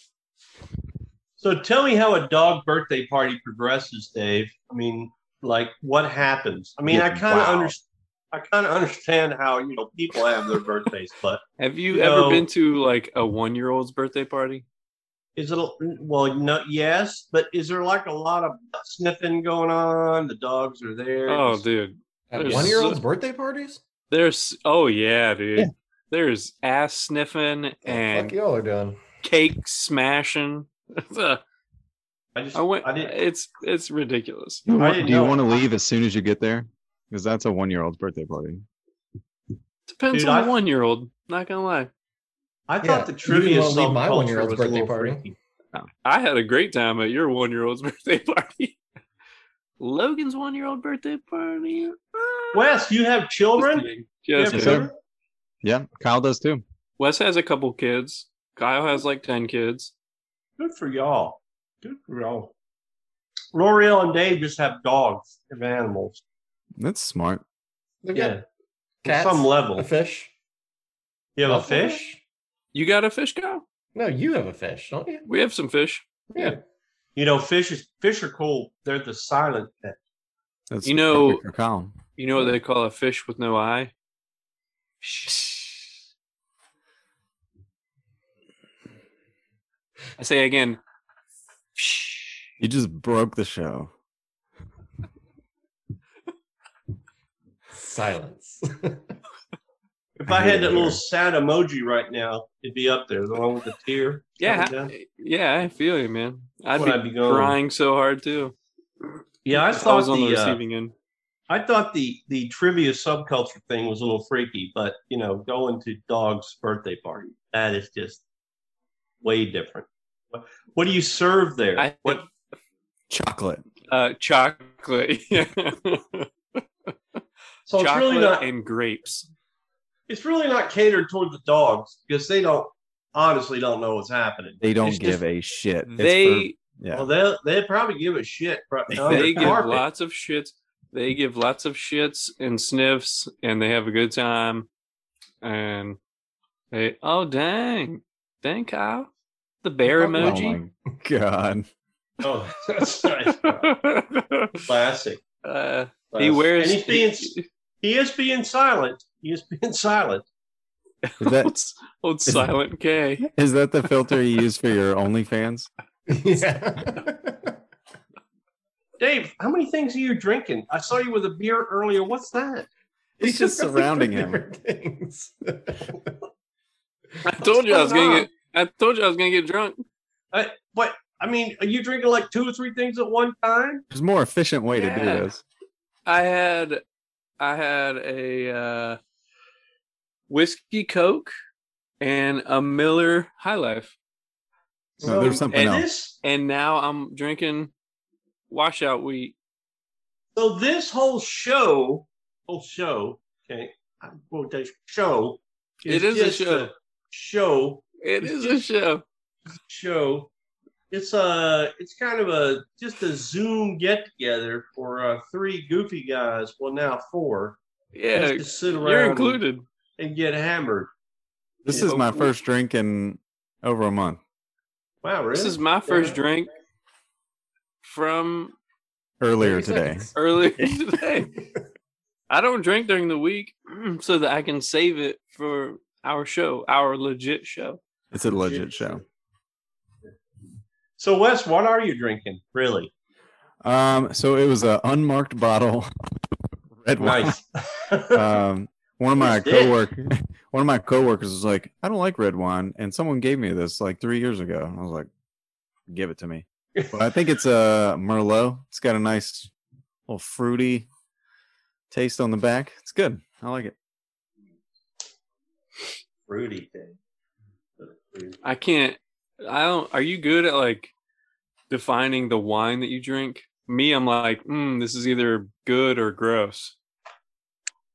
[SPEAKER 1] So tell me how a dog birthday party progresses, Dave. I mean, like what happens? I mean, I kind of
[SPEAKER 3] wow.
[SPEAKER 1] understand. I kind of understand how you know people have their birthdays, but
[SPEAKER 2] have you
[SPEAKER 1] You
[SPEAKER 2] ever
[SPEAKER 1] know-
[SPEAKER 2] been to like a one-year-old's birthday party?
[SPEAKER 1] is it a, well? No, yes, but is there like a lot of sniffing going on? The dogs are there.
[SPEAKER 2] Oh, dude.
[SPEAKER 4] At one year olds
[SPEAKER 2] so-
[SPEAKER 4] birthday parties?
[SPEAKER 2] There's. Oh yeah, dude.
[SPEAKER 3] Yeah.
[SPEAKER 2] There's ass sniffing oh,
[SPEAKER 4] What the
[SPEAKER 2] and
[SPEAKER 4] fuck y'all are doing?
[SPEAKER 2] Cake smashing.
[SPEAKER 1] Uh, I just
[SPEAKER 2] I went.
[SPEAKER 1] I.
[SPEAKER 2] It's it's ridiculous.
[SPEAKER 3] Do you, want, do you want to leave as soon as you get there? Because that's a one-year-old's birthday party.
[SPEAKER 2] Depends
[SPEAKER 1] Dude,
[SPEAKER 2] on
[SPEAKER 1] I-
[SPEAKER 2] the one-year-old. Not gonna lie.
[SPEAKER 1] I
[SPEAKER 4] Yeah,
[SPEAKER 1] thought the trivia
[SPEAKER 4] wanna my one-year-old's birthday party.
[SPEAKER 1] freaky.
[SPEAKER 2] I had a great time at your one-year-old's birthday party. Logan's one-year-old birthday party. Ah.
[SPEAKER 1] Wes, you have children?
[SPEAKER 2] kidding.
[SPEAKER 1] You have
[SPEAKER 3] Yes, sir.
[SPEAKER 1] children?
[SPEAKER 3] Yeah, Kyle does too.
[SPEAKER 2] Wes has a couple kids. Kyle has like ten kids.
[SPEAKER 1] Good for y'all. Good for y'all. L'Oreal and Dave just have dogs and animals.
[SPEAKER 3] That's smart.
[SPEAKER 4] They've
[SPEAKER 1] Yeah.
[SPEAKER 4] cats,
[SPEAKER 1] some level.
[SPEAKER 4] a fish.
[SPEAKER 1] You have a
[SPEAKER 4] Buffalo?
[SPEAKER 1] fish?
[SPEAKER 2] You got a fish cow?
[SPEAKER 4] No, you have a fish, don't you?
[SPEAKER 2] We have some fish.
[SPEAKER 4] Yeah.
[SPEAKER 1] You know, fish is fish are cool. They're the silent pet.
[SPEAKER 3] That's
[SPEAKER 2] You know-
[SPEAKER 3] perfect.
[SPEAKER 2] You know what they call a fish with no eye? I say again.
[SPEAKER 3] You just broke the show.
[SPEAKER 4] Silence.
[SPEAKER 1] If
[SPEAKER 3] I
[SPEAKER 1] I, had that little sad emoji right now, it'd be up there, the one with the tear.
[SPEAKER 2] Yeah,
[SPEAKER 1] coming down.
[SPEAKER 2] yeah, I feel you, man. I'd be,
[SPEAKER 1] I be going?
[SPEAKER 2] crying so hard too.
[SPEAKER 1] Yeah, I
[SPEAKER 2] if
[SPEAKER 1] thought
[SPEAKER 2] was on the,
[SPEAKER 1] the, uh,
[SPEAKER 2] end.
[SPEAKER 1] I thought the the trivia subculture thing was a little freaky, but you know, going to dog's birthday party that is just way different. What, what do you serve there?
[SPEAKER 2] I
[SPEAKER 1] what
[SPEAKER 3] Chocolate.
[SPEAKER 2] uh, chocolate, yeah.
[SPEAKER 1] so it's really not
[SPEAKER 2] and grapes.
[SPEAKER 1] it's really not catered toward the dogs because they don't honestly don't know what's happening.
[SPEAKER 3] They don't
[SPEAKER 1] It's
[SPEAKER 3] give
[SPEAKER 1] just-
[SPEAKER 3] a shit. It's for-
[SPEAKER 2] They
[SPEAKER 3] yeah.
[SPEAKER 1] Well, they they probably give a shit.
[SPEAKER 2] they give
[SPEAKER 1] carpet.
[SPEAKER 2] lots of shits. They give lots of shits and sniffs, and they have a good time. And they, oh dang, dang Kyle, the bear
[SPEAKER 3] Oh
[SPEAKER 2] emoji.
[SPEAKER 3] my god.
[SPEAKER 1] Oh, that's nice. Classic.
[SPEAKER 2] uh, he
[SPEAKER 1] Classic.
[SPEAKER 2] wears.
[SPEAKER 1] And he's being he is being silent. He is being silent.
[SPEAKER 3] Is that
[SPEAKER 2] old silent K.
[SPEAKER 3] is that the filter you use for your OnlyFans?
[SPEAKER 4] yeah.
[SPEAKER 1] Dave, how many things are you drinking? I saw you with a beer earlier. What's that?
[SPEAKER 3] It's just surrounding him.
[SPEAKER 2] I told you I was
[SPEAKER 1] going
[SPEAKER 2] gonna get. I told you I was gonna get drunk.
[SPEAKER 1] I, what? I mean, are you drinking like two or three things at one time?
[SPEAKER 3] There's a more efficient way to do this.
[SPEAKER 2] I had, I had a uh, whiskey Coke and a Miller High Life.
[SPEAKER 3] No, there's something
[SPEAKER 2] and
[SPEAKER 3] else.
[SPEAKER 1] This,
[SPEAKER 2] and now I'm drinking washout wheat.
[SPEAKER 1] so this whole show, whole show, okay, I quote that show.
[SPEAKER 2] It is a
[SPEAKER 1] just
[SPEAKER 2] show.
[SPEAKER 1] show
[SPEAKER 2] It is a show.
[SPEAKER 1] show. It's a it's kind of a just a Zoom get together for uh, three goofy guys. Well, now four.
[SPEAKER 2] Yeah,
[SPEAKER 1] just to sit around
[SPEAKER 2] you're included.
[SPEAKER 1] and get hammered.
[SPEAKER 3] This
[SPEAKER 1] Yeah.
[SPEAKER 3] is my first drink in over a month.
[SPEAKER 1] Wow, really?
[SPEAKER 2] This is my first
[SPEAKER 1] Yeah.
[SPEAKER 2] drink from
[SPEAKER 3] Earlier today.
[SPEAKER 2] earlier today. I don't drink during the week so that I can save it for our show, our legit show.
[SPEAKER 3] It's a legit show.
[SPEAKER 1] So, Wes, what are you drinking? Really?
[SPEAKER 3] Um, so it was an unmarked bottle, red wine.
[SPEAKER 1] Nice.
[SPEAKER 3] Um, one of my coworker, one of my coworkers was like, "I don't like red wine," and someone gave me this like three years ago. And I was like, "Give it to me." But I think it's a Merlot. It's got a nice little fruity taste on the back. It's good. I like it.
[SPEAKER 1] Fruity thing.
[SPEAKER 2] I can't. I don't. Are you good at like defining the wine that you drink? Me, I'm like, mm, this is either good or gross.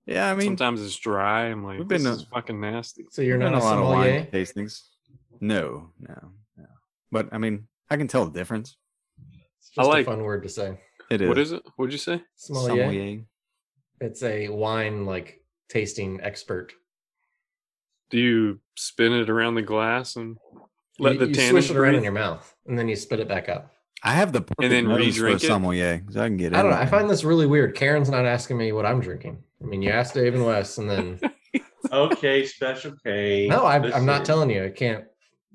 [SPEAKER 3] Yeah, I mean,
[SPEAKER 2] Sometimes it's dry. I'm like,
[SPEAKER 3] we've
[SPEAKER 2] this
[SPEAKER 3] been
[SPEAKER 2] is fucking nasty.
[SPEAKER 4] So you're not a
[SPEAKER 3] a lot of wine tastings. No, no, no. But I mean, I can tell the difference.
[SPEAKER 4] It's
[SPEAKER 2] I
[SPEAKER 4] just
[SPEAKER 2] like-
[SPEAKER 4] a fun word to say.
[SPEAKER 3] It is.
[SPEAKER 2] What is it? What'd you say?
[SPEAKER 4] Sommelier.
[SPEAKER 3] Sommelier.
[SPEAKER 4] It's a wine like tasting expert.
[SPEAKER 2] Do you spin it around the glass and let
[SPEAKER 4] you,
[SPEAKER 2] the
[SPEAKER 4] you
[SPEAKER 2] tannins
[SPEAKER 4] swish it around
[SPEAKER 2] breathe?
[SPEAKER 4] in your mouth and then you spit it back up.
[SPEAKER 3] I have the perfect
[SPEAKER 2] then
[SPEAKER 3] nose for a
[SPEAKER 2] re-drink it?
[SPEAKER 3] sommelier, so I can get it.
[SPEAKER 4] I don't know. I find this really weird. Karen's not asking me what I'm drinking. I mean, you asked Dave and Wes, and then
[SPEAKER 1] Okay, special K.
[SPEAKER 4] no, I, I'm not telling you. I can't.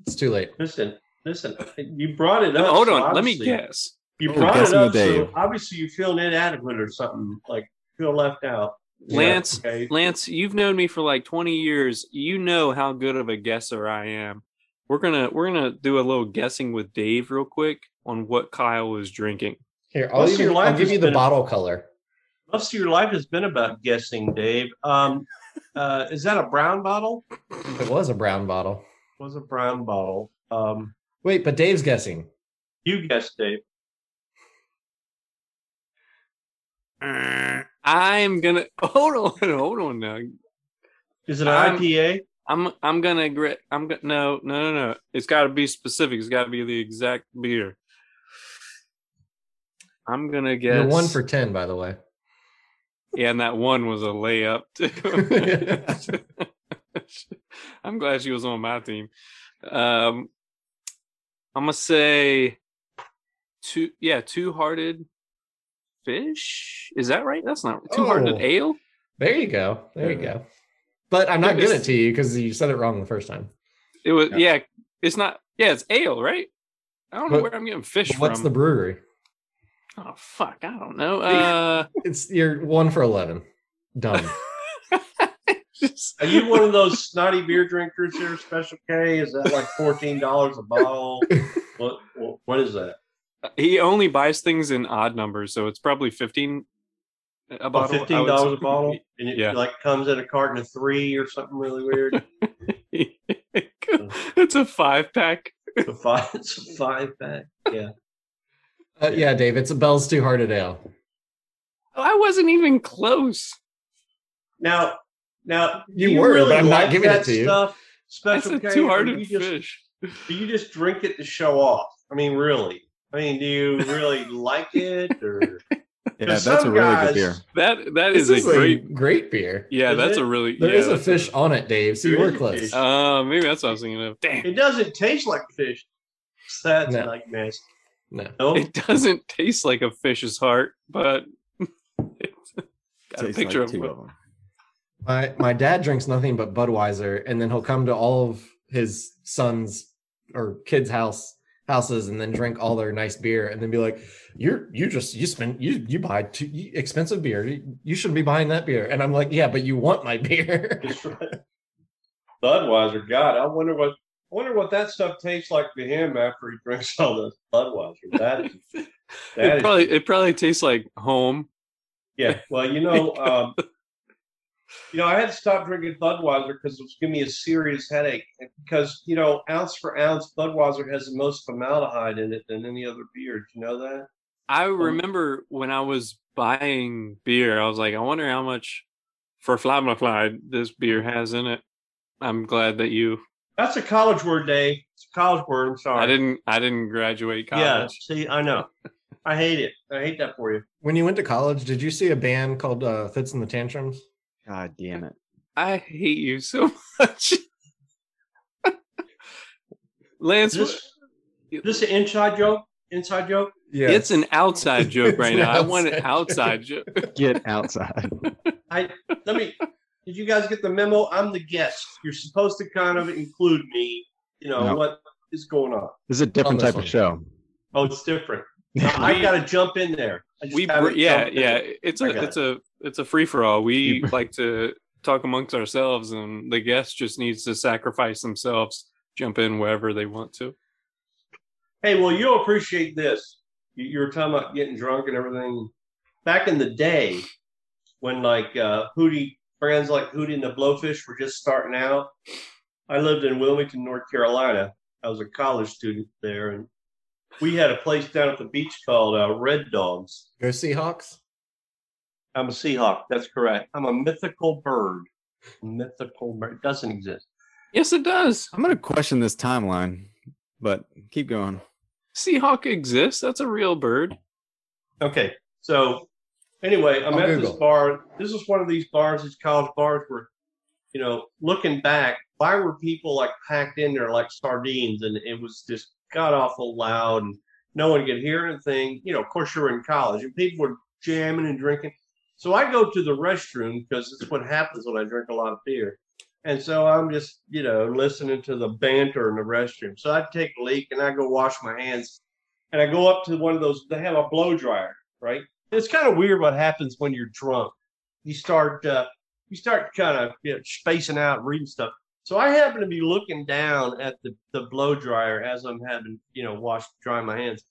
[SPEAKER 4] It's too late.
[SPEAKER 1] Listen, listen. You brought it
[SPEAKER 2] No,
[SPEAKER 1] up.
[SPEAKER 2] hold
[SPEAKER 1] so
[SPEAKER 2] on. Let me guess.
[SPEAKER 1] You
[SPEAKER 3] Oh,
[SPEAKER 1] brought it up, so
[SPEAKER 3] Dave.
[SPEAKER 1] obviously you're feeling inadequate or something. Like feel left out. Yeah,
[SPEAKER 2] Lance,
[SPEAKER 1] okay.
[SPEAKER 2] Lance, you've known me for like 20 years. You know how good of a guesser I am. We're gonna we're gonna do a little guessing with Dave real quick on what Kyle was drinking.
[SPEAKER 4] Here, I'll,
[SPEAKER 1] Most of your
[SPEAKER 4] even, I'll give you the
[SPEAKER 1] been-
[SPEAKER 4] bottle color.
[SPEAKER 1] Most of your life has been about guessing, Dave. Um, uh, is that a brown bottle?
[SPEAKER 4] It was a brown bottle.
[SPEAKER 1] was a brown bottle. Um,
[SPEAKER 4] Wait, but Dave's guessing.
[SPEAKER 1] you guessed, Dave.
[SPEAKER 2] I'm gonna hold on, hold on now.
[SPEAKER 1] Is it an
[SPEAKER 2] I'm-
[SPEAKER 1] IPA?
[SPEAKER 2] I'm I'm gonna grit. I'm gonna no no no no. It's got to be specific. It's got to be the exact beer. I'm gonna guess.
[SPEAKER 4] You're one for ten, by the way.
[SPEAKER 2] Yeah, and that one was a layup. Too. I'm glad she was on my team. Um, I'm gonna say two. Yeah, two-hearted fish. Is that right? That's not two-hearted
[SPEAKER 4] Oh.
[SPEAKER 2] ale.
[SPEAKER 4] There you go. There you go. But I'm not giving it to you because you said it wrong the first time.
[SPEAKER 2] It was.
[SPEAKER 3] Yeah.
[SPEAKER 2] Yeah, it's not. Yeah, it's ale, right? I don't know
[SPEAKER 4] But-
[SPEAKER 2] where I'm getting fish from.
[SPEAKER 4] What's
[SPEAKER 2] from.
[SPEAKER 4] the brewery?
[SPEAKER 2] oh fuck, I don't know. Uh,
[SPEAKER 4] It's you're one for eleven. Done.
[SPEAKER 2] just-
[SPEAKER 1] Are you one of those snotty beer drinkers here, Special K? Is that like fourteen dollars a bottle? What, what what is that?
[SPEAKER 2] He only buys things in odd numbers, so it's probably fifteen a
[SPEAKER 1] About
[SPEAKER 2] bottle. I
[SPEAKER 1] fifteen dollars a bottle, and it
[SPEAKER 2] Yeah.
[SPEAKER 1] like comes in a carton of three or something really weird.
[SPEAKER 2] it's a five pack.
[SPEAKER 1] It's a five, it's a five pack. Yeah,
[SPEAKER 4] Uh, yeah, Dave. It's a Bell's Two Hearted Ale.
[SPEAKER 2] I wasn't even close.
[SPEAKER 1] Now, now
[SPEAKER 4] You
[SPEAKER 1] do
[SPEAKER 4] were, but I'm not
[SPEAKER 1] like
[SPEAKER 4] giving it to you.
[SPEAKER 1] Stuff, Special
[SPEAKER 2] a
[SPEAKER 1] K, or
[SPEAKER 2] two-hearted
[SPEAKER 1] you
[SPEAKER 2] fish.
[SPEAKER 1] Do you just drink it to show off? I mean, really? I mean, do you really like it, or
[SPEAKER 3] Yeah, that's a
[SPEAKER 1] some
[SPEAKER 3] really
[SPEAKER 1] guys-
[SPEAKER 3] good beer.
[SPEAKER 2] That that
[SPEAKER 4] This
[SPEAKER 2] is, a great.
[SPEAKER 4] great beer.
[SPEAKER 2] Yeah,
[SPEAKER 1] Is
[SPEAKER 2] that's
[SPEAKER 1] it?
[SPEAKER 2] a really.
[SPEAKER 4] There
[SPEAKER 2] yeah,
[SPEAKER 4] is a
[SPEAKER 2] that's
[SPEAKER 4] fish on it, Dave. So you were close.
[SPEAKER 1] fish.
[SPEAKER 2] Uh, maybe that's what I was thinking of. Damn,
[SPEAKER 1] it doesn't taste like fish? That's
[SPEAKER 4] No.
[SPEAKER 1] like nasty.
[SPEAKER 4] No.
[SPEAKER 1] No,
[SPEAKER 2] it doesn't taste like a fish's heart, but it's got a picture
[SPEAKER 3] like
[SPEAKER 2] of
[SPEAKER 3] two of them.
[SPEAKER 4] My my dad drinks nothing but Budweiser, and then he'll come to all of his sons or kids' house houses, and then drink all their nice beer, and then be like, "You're you just you spend you you buy too you- expensive beer. You, you shouldn't be buying that beer." And I'm like, "Yeah, but you want my beer."
[SPEAKER 1] That's right. Budweiser. God, I wonder what I wonder what that stuff tastes like to him after he drinks all this Budweiser. That is, that
[SPEAKER 2] It
[SPEAKER 1] is
[SPEAKER 2] probably it probably tastes like home.
[SPEAKER 1] yeah. Well, you know, um, you know, I had to stop drinking Budweiser because it was giving me a serious headache. Because you know, ounce for ounce, Budweiser has the most formaldehyde in it than any other beer. Do you know that?
[SPEAKER 2] I remember when I was buying beer, I was like, I wonder how much for Flammaflied this beer has in it. I'm glad that you.
[SPEAKER 1] That's a college word, Dave. It's a college word. I'm sorry.
[SPEAKER 2] I didn't. I didn't graduate college.
[SPEAKER 1] Yeah. See, I know. I hate it. I hate that for you.
[SPEAKER 4] when you went to college, did you see a band called uh, Fitz and the Tantrums?
[SPEAKER 3] God damn it.
[SPEAKER 2] I hate you so much. Lance,
[SPEAKER 1] Is this, is this an inside joke? Inside joke?
[SPEAKER 4] Yeah,
[SPEAKER 2] it's an outside joke right
[SPEAKER 4] an
[SPEAKER 2] now. I want an
[SPEAKER 4] outside
[SPEAKER 2] outside joke.
[SPEAKER 3] Get outside.
[SPEAKER 1] I let me. Did you guys get the memo? I'm the guest. You're supposed to kind of include me. You know
[SPEAKER 3] No.
[SPEAKER 1] what is going on?
[SPEAKER 3] This is a different
[SPEAKER 4] this
[SPEAKER 3] type
[SPEAKER 4] one.
[SPEAKER 3] of show.
[SPEAKER 1] Oh, it's different. I got to jump in there.
[SPEAKER 2] We yeah yeah it's a it's a it's a free for all we like to talk amongst ourselves and the guest just needs to sacrifice themselves jump in wherever they want to
[SPEAKER 1] Hey, well, you'll appreciate this. You, you were talking about getting drunk and everything. Back in the day, when like uh, Hootie brands like Hootie and the Blowfish were just starting out, I lived in Wilmington, North Carolina. I was a college student there, and we had a place down at the beach called uh, Red Dogs.
[SPEAKER 4] Go Seahawks.
[SPEAKER 1] I'm a Seahawk. That's correct. I'm a mythical bird. Mythical bird It doesn't exist.
[SPEAKER 2] yes it does
[SPEAKER 3] I'm going to question this timeline, but keep going.
[SPEAKER 2] seahawk exists that's a real bird
[SPEAKER 1] Okay, so anyway, I'm
[SPEAKER 4] I'll
[SPEAKER 1] at this bar. This is one of these bars, these college bars, where you know, looking back, why were people like packed in there like sardines, and it was just god awful loud, and no one could hear anything. You know, of course, you're in college, and people were jamming and drinking. So I go to the restroom because it's what happens when I drink a lot of beer. And so I'm just, you know, listening to the banter in the restroom. So I take a leak and I go wash my hands. And I go up to one of those, they have a blow dryer, right? It's kind of weird what happens when you're drunk. You start, uh, you start kind of you know, spacing out, reading stuff. So I happen to be looking down at the, the blow dryer as I'm having, you know, wash, dry my hands.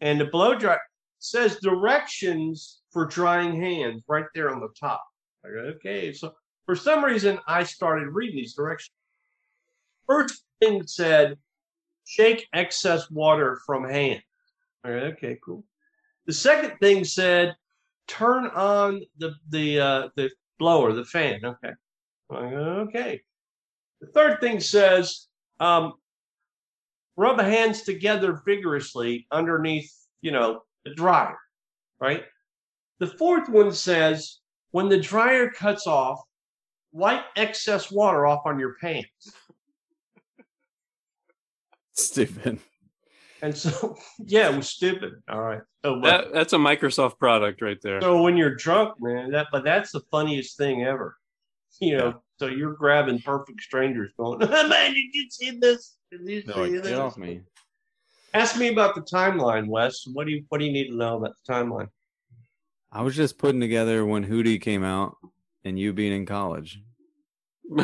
[SPEAKER 1] And the blow dryer says directions for drying hands right there on the top. I go, okay. So for some reason, I started reading these directions. First thing said, shake excess water from hand. I go, okay, cool. The second thing said, turn on the the uh, the blower, the fan. Okay. Okay. The third thing says, um, rub hands together vigorously underneath, you know, the dryer, right? The fourth one says, when the dryer cuts off, wipe excess water off on your pants.
[SPEAKER 3] Stupid.
[SPEAKER 1] And so, yeah, it was stupid. All right. So, but-
[SPEAKER 2] That, that's a Microsoft product right there.
[SPEAKER 1] so when you're drunk, man, that but that's the funniest thing ever. You know,
[SPEAKER 3] Yeah.
[SPEAKER 1] so you're grabbing perfect strangers, going, "Man, did you see this? Did you see
[SPEAKER 3] like,
[SPEAKER 1] this?"
[SPEAKER 3] get off me.
[SPEAKER 1] Ask me about the timeline, Wes. What do you What do you need to know about the timeline?
[SPEAKER 3] I was just putting together when Hootie came out and you being in college.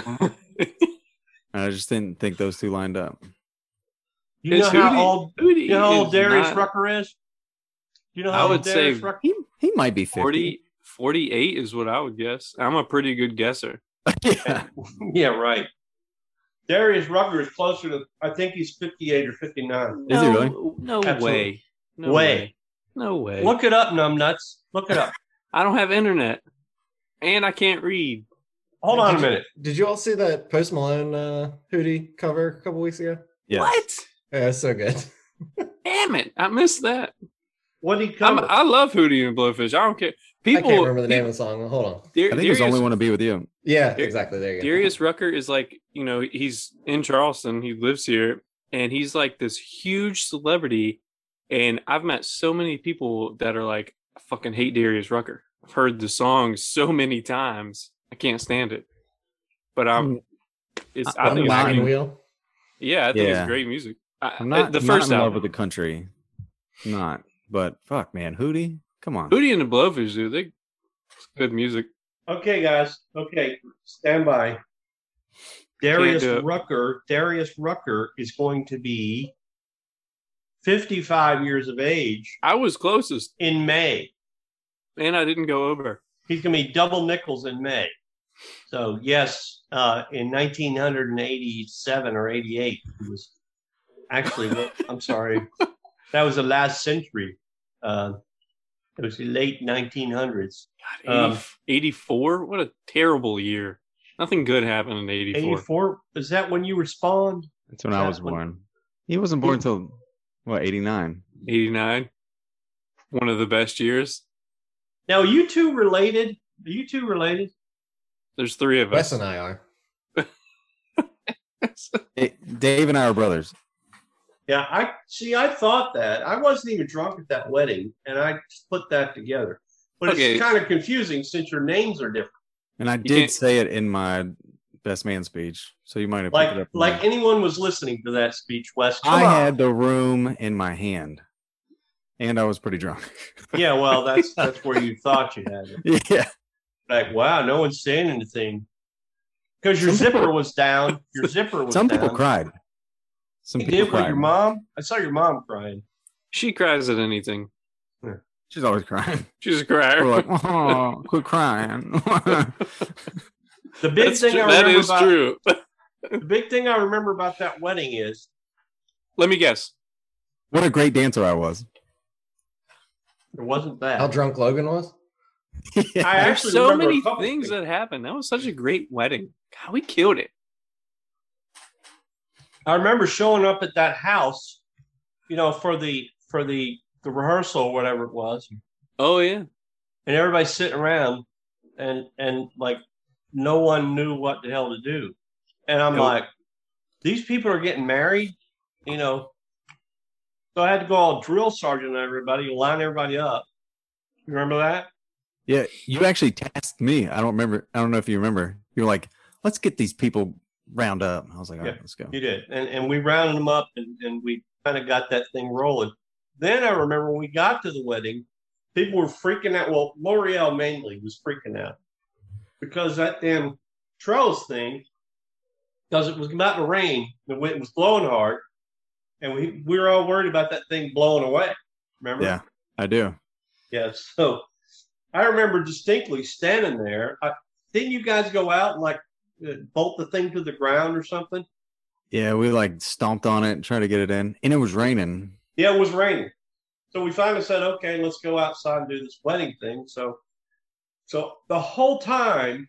[SPEAKER 3] I just didn't think those two lined up.
[SPEAKER 1] You know
[SPEAKER 2] Is
[SPEAKER 1] how old
[SPEAKER 2] Hootie
[SPEAKER 1] you know how old Darius
[SPEAKER 2] not-
[SPEAKER 1] Rucker is? You know
[SPEAKER 2] I
[SPEAKER 1] how old
[SPEAKER 2] would say
[SPEAKER 1] Darius Rucker?
[SPEAKER 3] He he might be 50.
[SPEAKER 2] 40, 48 is what I would guess. I'm a pretty good guesser.
[SPEAKER 3] yeah.
[SPEAKER 1] Yeah, right. Darius Rucker is closer to. I think he's fifty-eight or fifty-nine.
[SPEAKER 3] Is he really?
[SPEAKER 2] No, no
[SPEAKER 1] Absolutely.
[SPEAKER 2] way. No
[SPEAKER 1] Way.
[SPEAKER 2] No way.
[SPEAKER 1] Look it up, numbnuts. Look it up.
[SPEAKER 2] I don't have internet, and I can't read.
[SPEAKER 1] Hold on a
[SPEAKER 4] Did you-
[SPEAKER 1] minute.
[SPEAKER 4] Did you all see that Post Malone uh, Hootie cover a couple weeks ago?
[SPEAKER 3] Yes.
[SPEAKER 2] What?
[SPEAKER 4] Yeah, it's so good.
[SPEAKER 2] Damn it! I missed that.
[SPEAKER 1] What did he
[SPEAKER 2] I'm. I love Hootie and Blowfish. I don't care.
[SPEAKER 4] I can't remember the name of the song. Hold on.
[SPEAKER 2] Dar-
[SPEAKER 3] I think it was
[SPEAKER 2] Darius,
[SPEAKER 3] only want to be with you.
[SPEAKER 4] Yeah,
[SPEAKER 2] Dar-
[SPEAKER 4] exactly. There you go.
[SPEAKER 2] Darius Rucker is like, you know, he's in Charleston. He lives here, and he's like this huge celebrity. And I've met so many people that are like, I fucking hate Darius Rucker. I've heard the song so many times. I can't stand it. But I'm, mm. it's. I
[SPEAKER 3] I'm
[SPEAKER 2] think it's
[SPEAKER 3] not
[SPEAKER 2] great.
[SPEAKER 4] Wagon Wheel.
[SPEAKER 2] Yeah, I think
[SPEAKER 3] Yeah.
[SPEAKER 2] it's great music. I,
[SPEAKER 3] I'm not
[SPEAKER 2] the
[SPEAKER 3] I'm
[SPEAKER 2] first
[SPEAKER 3] not in love
[SPEAKER 2] album.
[SPEAKER 3] with the country. I'm not. But fuck man, Hootie, come on.
[SPEAKER 2] Hootie and the Blowfish, dude. They it's good music.
[SPEAKER 1] okay, guys. Okay, stand by. Darius. Rucker. Darius Rucker is going to be fifty-five years of age
[SPEAKER 2] I was closest,
[SPEAKER 1] in May.
[SPEAKER 2] and I didn't go over.
[SPEAKER 1] He's going to be double nickels in May. So yes, uh, in 1987 or 88, he was actually. I'm sorry, that was the last century. Uh, it was the late 1900s.
[SPEAKER 2] God,
[SPEAKER 1] Um,
[SPEAKER 2] 84? What a terrible year. Nothing good happened in 84.
[SPEAKER 1] 84 is that when you respond?
[SPEAKER 3] That's when I was
[SPEAKER 1] Exactly.
[SPEAKER 3] born. He wasn't born until what, 89?
[SPEAKER 2] 89. One of the best years.
[SPEAKER 1] Now, are you two related? Are you two related?
[SPEAKER 2] There's three of us.
[SPEAKER 4] Wes
[SPEAKER 2] us.
[SPEAKER 4] and I are.
[SPEAKER 3] Dave and I are brothers.
[SPEAKER 1] Yeah, I see. I thought that I wasn't even drunk at that wedding, and I put that together. But
[SPEAKER 2] Okay.
[SPEAKER 1] it's kind of confusing since your names are different.
[SPEAKER 3] And I did say it in my best man speech. So you might have picked
[SPEAKER 1] Like,
[SPEAKER 3] it up.
[SPEAKER 1] like
[SPEAKER 3] there.
[SPEAKER 1] anyone was listening to that speech, West,
[SPEAKER 3] I
[SPEAKER 1] on.
[SPEAKER 3] had the room in my hand. And I was pretty drunk.
[SPEAKER 1] Yeah, well, that's that's where you thought you had it.
[SPEAKER 3] yeah.
[SPEAKER 1] Like, wow, no one's saying anything because your
[SPEAKER 3] Some people-
[SPEAKER 1] zipper was down. Your zipper was
[SPEAKER 3] Some
[SPEAKER 1] down.
[SPEAKER 3] people cried. Some
[SPEAKER 1] You
[SPEAKER 3] people
[SPEAKER 1] did your mom. I saw your mom crying.
[SPEAKER 2] She cries at anything.
[SPEAKER 3] She's always crying.
[SPEAKER 2] She's a crier.
[SPEAKER 3] We're like, oh, quit crying.
[SPEAKER 1] The big
[SPEAKER 2] That's
[SPEAKER 1] thing
[SPEAKER 2] tru-
[SPEAKER 1] I remember
[SPEAKER 2] is
[SPEAKER 1] about
[SPEAKER 2] true.
[SPEAKER 1] the big thing I remember about that wedding is
[SPEAKER 2] Let me guess.
[SPEAKER 3] what a great dancer I was.
[SPEAKER 1] there wasn't that.
[SPEAKER 4] How drunk Logan was?
[SPEAKER 1] I
[SPEAKER 2] There's
[SPEAKER 1] actually
[SPEAKER 2] so many things
[SPEAKER 1] things.
[SPEAKER 2] that happened. That was such a great wedding. God, we killed it.
[SPEAKER 1] I remember showing up at that house, you know, for the for the the rehearsal or whatever it was,
[SPEAKER 2] Oh yeah.
[SPEAKER 1] and everybody sitting around, and and like no one knew what the hell to do, and I'm
[SPEAKER 2] Nope.
[SPEAKER 1] like, these people are getting married, you know. So I had to go all drill sergeant on everybody, line everybody up. You remember that?
[SPEAKER 3] Yeah, you actually tasked me. I don't remember. I don't know if you remember. You're like, let's get these people round up. I was like, all right,
[SPEAKER 1] Yeah.
[SPEAKER 3] let's go.
[SPEAKER 1] You did, and and we rounded them up, and and we kind of got that thing rolling. Then I remember when we got to the wedding, people were freaking out. Well, L'Oreal mainly was freaking out because that damn trellis thing, because it was about to rain, the wind was blowing hard, and we we were all worried about that thing blowing away. Remember?
[SPEAKER 3] Yeah, I do.
[SPEAKER 1] Yeah. So I remember distinctly standing there. I, didn't you guys go out and like Uh, bolt the thing to the ground or something?
[SPEAKER 3] Yeah, we like stomped on it and tried to get it in, and it was raining.
[SPEAKER 1] Yeah, it was raining. So we finally said, okay, let's go outside and do this wedding thing. So so the whole time,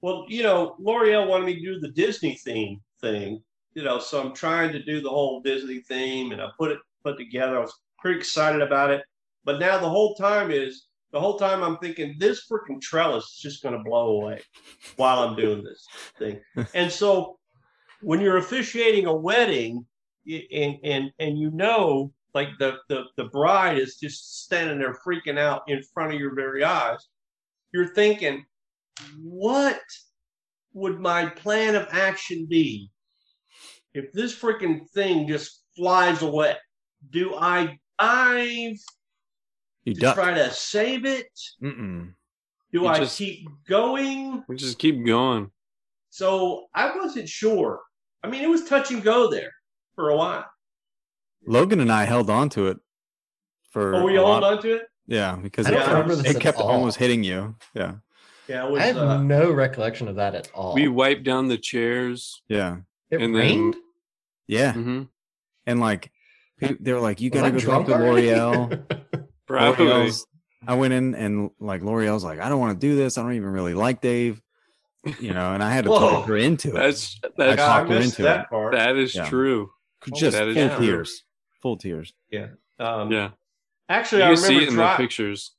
[SPEAKER 1] well, you know, L'Oreal wanted me to do the Disney theme thing, you know, so I'm trying to do the whole Disney theme and I put it put together. I was pretty excited about it. But now the whole time is the whole time I'm thinking this freaking trellis is just gonna blow away while I'm doing this thing. And so when you're officiating a wedding, and and and you know, like the the the bride is just standing there freaking out in front of your very eyes. You're thinking, what would my plan of action be if this freaking thing just flies away? Do I dive
[SPEAKER 3] You
[SPEAKER 1] to
[SPEAKER 3] duck.
[SPEAKER 1] try to save it?
[SPEAKER 3] Mm-mm.
[SPEAKER 1] Do
[SPEAKER 2] You
[SPEAKER 1] I
[SPEAKER 2] just-
[SPEAKER 1] keep going?
[SPEAKER 2] We just keep going.
[SPEAKER 1] So I wasn't sure. I mean, it was touch and go there for a while.
[SPEAKER 3] Logan and I held on to it for.
[SPEAKER 1] Oh, we
[SPEAKER 3] a
[SPEAKER 1] all
[SPEAKER 3] lot-
[SPEAKER 1] on to it?
[SPEAKER 3] Yeah, because it, kept- it kept almost hitting you. Yeah,
[SPEAKER 1] Yeah, it was.
[SPEAKER 4] I have
[SPEAKER 1] uh,
[SPEAKER 4] no recollection of that at all.
[SPEAKER 2] We wiped down the chairs.
[SPEAKER 3] yeah,
[SPEAKER 4] it
[SPEAKER 2] and then-
[SPEAKER 4] rained.
[SPEAKER 3] yeah.
[SPEAKER 2] hmm
[SPEAKER 3] And like, they were like, "You gotta go talk
[SPEAKER 4] drunk
[SPEAKER 3] to? L'Oreal."
[SPEAKER 2] Probably.
[SPEAKER 3] L'Oreal's- I went in and like L'Oreal's like, "I don't want to do this. I don't even really like Dave," you know, and I had to
[SPEAKER 1] Whoa.
[SPEAKER 3] talk her into it.
[SPEAKER 2] That's
[SPEAKER 3] I
[SPEAKER 2] that's
[SPEAKER 1] I
[SPEAKER 3] talked her into
[SPEAKER 1] that
[SPEAKER 3] it.
[SPEAKER 1] part.
[SPEAKER 2] that is
[SPEAKER 3] Yeah.
[SPEAKER 2] true.
[SPEAKER 3] Just
[SPEAKER 2] that is
[SPEAKER 3] full
[SPEAKER 1] true.
[SPEAKER 3] tears, full tears.
[SPEAKER 1] um,
[SPEAKER 2] Yeah,
[SPEAKER 1] Actually,
[SPEAKER 2] you
[SPEAKER 1] I
[SPEAKER 2] can see
[SPEAKER 1] remember
[SPEAKER 2] it in the pictures.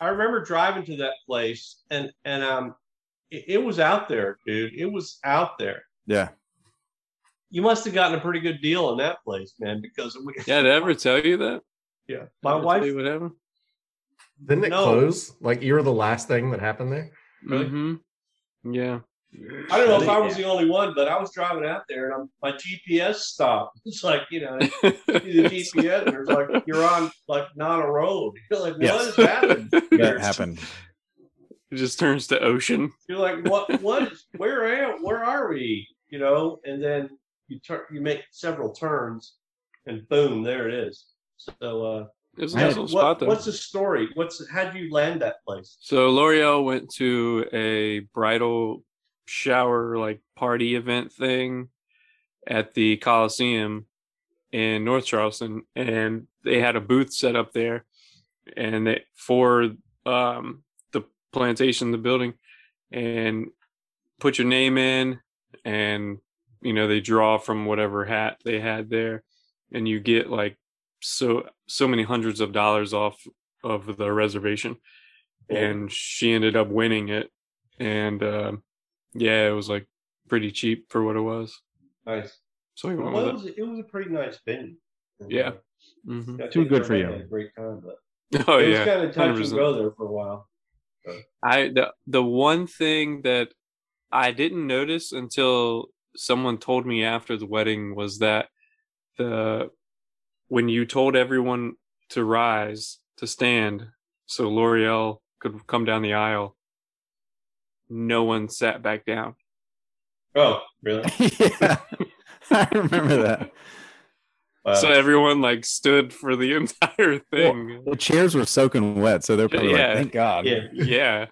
[SPEAKER 1] I remember driving to that place, and and um, it, it was out there, dude. It was out there.
[SPEAKER 3] Yeah,
[SPEAKER 1] You must have gotten a pretty good deal in that place, man, because we,
[SPEAKER 2] Yeah, did I ever tell you that?
[SPEAKER 1] Yeah, my wife.
[SPEAKER 2] what happened?
[SPEAKER 4] Didn't it
[SPEAKER 1] No.
[SPEAKER 4] close? Like you were the last thing that happened there.
[SPEAKER 1] Really?
[SPEAKER 2] hmm Yeah.
[SPEAKER 1] I don't know if I was the only one, but I was driving out there, and I'm, my GPS stopped. It's like you know, you the GPS, and it's like you're on like not a road. You're like, what
[SPEAKER 3] Yes.
[SPEAKER 1] has happened?
[SPEAKER 3] that happened.
[SPEAKER 2] It just turns to ocean.
[SPEAKER 1] You're like, what? What? Is, where am? Where are we? You know, and then you turn, you make several turns, and boom, there it is. So, uh,
[SPEAKER 2] It was a nice little spot though.
[SPEAKER 1] what's the story? What's how'd you land that place?
[SPEAKER 2] So L'Oreal went to a bridal shower like party event thing at the Coliseum in North Charleston, and they had a booth set up there, and they, for um, the plantation, the building, and put your name in, and you know they draw from whatever hat they had there, and you get like so so many hundreds of dollars off of the reservation and she ended up winning it and um yeah it was like pretty cheap for what it was
[SPEAKER 1] Nice.
[SPEAKER 2] so we went
[SPEAKER 1] Well, it was, it was a pretty nice venue.
[SPEAKER 2] Yeah. it hmm
[SPEAKER 3] Too good for
[SPEAKER 1] everybody
[SPEAKER 3] you.
[SPEAKER 1] Had a great time, but
[SPEAKER 2] oh
[SPEAKER 1] it was
[SPEAKER 2] yeah
[SPEAKER 1] kind of touch and
[SPEAKER 2] 100%.
[SPEAKER 1] go there for a while.
[SPEAKER 2] i the, the one thing that i didn't notice until someone told me after the wedding was that the when you told everyone to rise to stand so l'oreal could come down the aisle no one sat back down
[SPEAKER 1] Oh, really?
[SPEAKER 3] yeah, I remember that.
[SPEAKER 1] Wow.
[SPEAKER 2] so everyone like stood for the entire thing
[SPEAKER 3] The chairs were soaking wet, so they're probably
[SPEAKER 2] Yeah.
[SPEAKER 3] like, "Thank God."
[SPEAKER 1] yeah.
[SPEAKER 2] yeah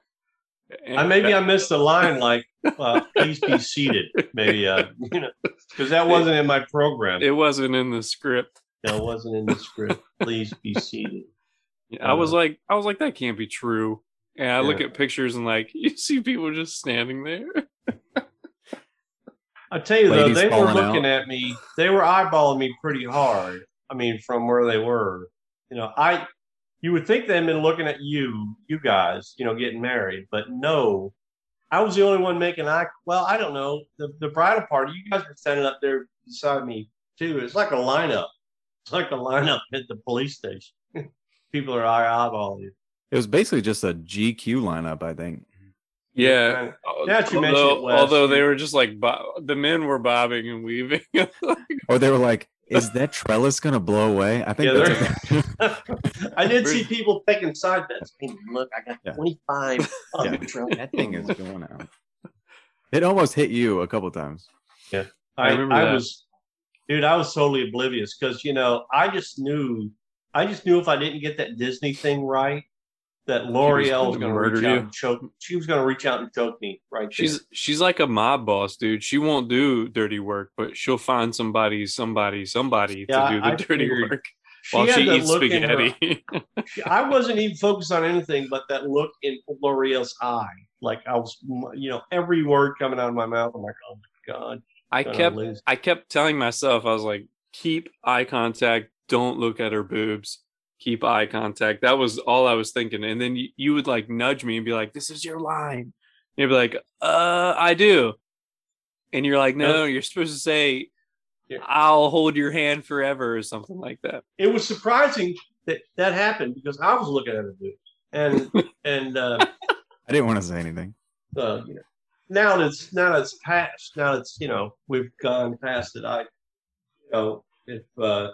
[SPEAKER 1] I maybe I missed the line like, uh, "Please be seated." Maybe uh, you know, because that wasn't in my program.
[SPEAKER 2] it wasn't in the script
[SPEAKER 1] No, it wasn't in the script. Please be seated.
[SPEAKER 2] i was
[SPEAKER 1] Uh,
[SPEAKER 2] like i was like that can't be true and i look at pictures and like you see people just standing there
[SPEAKER 1] I tell you
[SPEAKER 3] Ladies
[SPEAKER 1] though, they were looking
[SPEAKER 3] out.
[SPEAKER 1] at me. They were eyeballing me pretty hard. I mean, from where they were, you know, I. You would think they'd been looking at you, you guys, you know, getting married, but no, I was the only one making eye. Well, I don't know the the bridal party. You guys were standing up there beside me too. It's like a lineup. It's like a lineup at the police station. People are eye eyeballing you.
[SPEAKER 3] It was basically just a GQ lineup, I think.
[SPEAKER 2] yeah uh,
[SPEAKER 1] Now that you
[SPEAKER 2] although,
[SPEAKER 1] it, Wes,
[SPEAKER 2] although
[SPEAKER 1] you-
[SPEAKER 2] they were just like bo- the men were bobbing and weaving
[SPEAKER 3] Or they were like, "Is that trellis gonna blow away?" I think
[SPEAKER 1] Yeah,
[SPEAKER 3] that's
[SPEAKER 1] I did see people taking side bets. Hey, look, I got
[SPEAKER 3] Yeah.
[SPEAKER 1] 25 on
[SPEAKER 3] Yeah.
[SPEAKER 1] the trail.
[SPEAKER 3] that thing is going out. It almost hit you a couple times.
[SPEAKER 1] I,
[SPEAKER 2] I remember
[SPEAKER 1] I
[SPEAKER 2] that.
[SPEAKER 1] was, dude, I was totally oblivious because, you know, I just knew, I just knew if I didn't get that Disney thing right, that L'Oreal was going to reach
[SPEAKER 2] murder
[SPEAKER 1] out and choke. She was going to reach out and choke me right
[SPEAKER 2] she's she's like a mob boss dude she won't do dirty work but she'll find somebody somebody somebody
[SPEAKER 1] Yeah,
[SPEAKER 2] to do the
[SPEAKER 1] I
[SPEAKER 2] dirty work
[SPEAKER 1] there.
[SPEAKER 2] while she eats
[SPEAKER 1] look in her-
[SPEAKER 2] spaghetti
[SPEAKER 1] I wasn't even focused on anything but that look in L'Oreal's eye. Like I was, you know, every word coming out of my mouth. I'm like, oh my god,
[SPEAKER 2] i kept
[SPEAKER 1] lose.
[SPEAKER 2] I kept telling myself, I was like, keep eye contact. Don't look at her boobs. Keep eye contact. That was all I was thinking. And then you, you would like nudge me and be like, this is your line. And you'd be like, uh, I do. And you're like, no, you're supposed to say,
[SPEAKER 1] Yeah.
[SPEAKER 2] I'll hold your hand forever or something like that.
[SPEAKER 1] it was surprising that that happened because I was looking at it, dude. and and uh,
[SPEAKER 3] I didn't want to say anything.
[SPEAKER 1] uh, you know, now that it's now that it's past, now that it's you know we've gone past it. I, you know, if uh,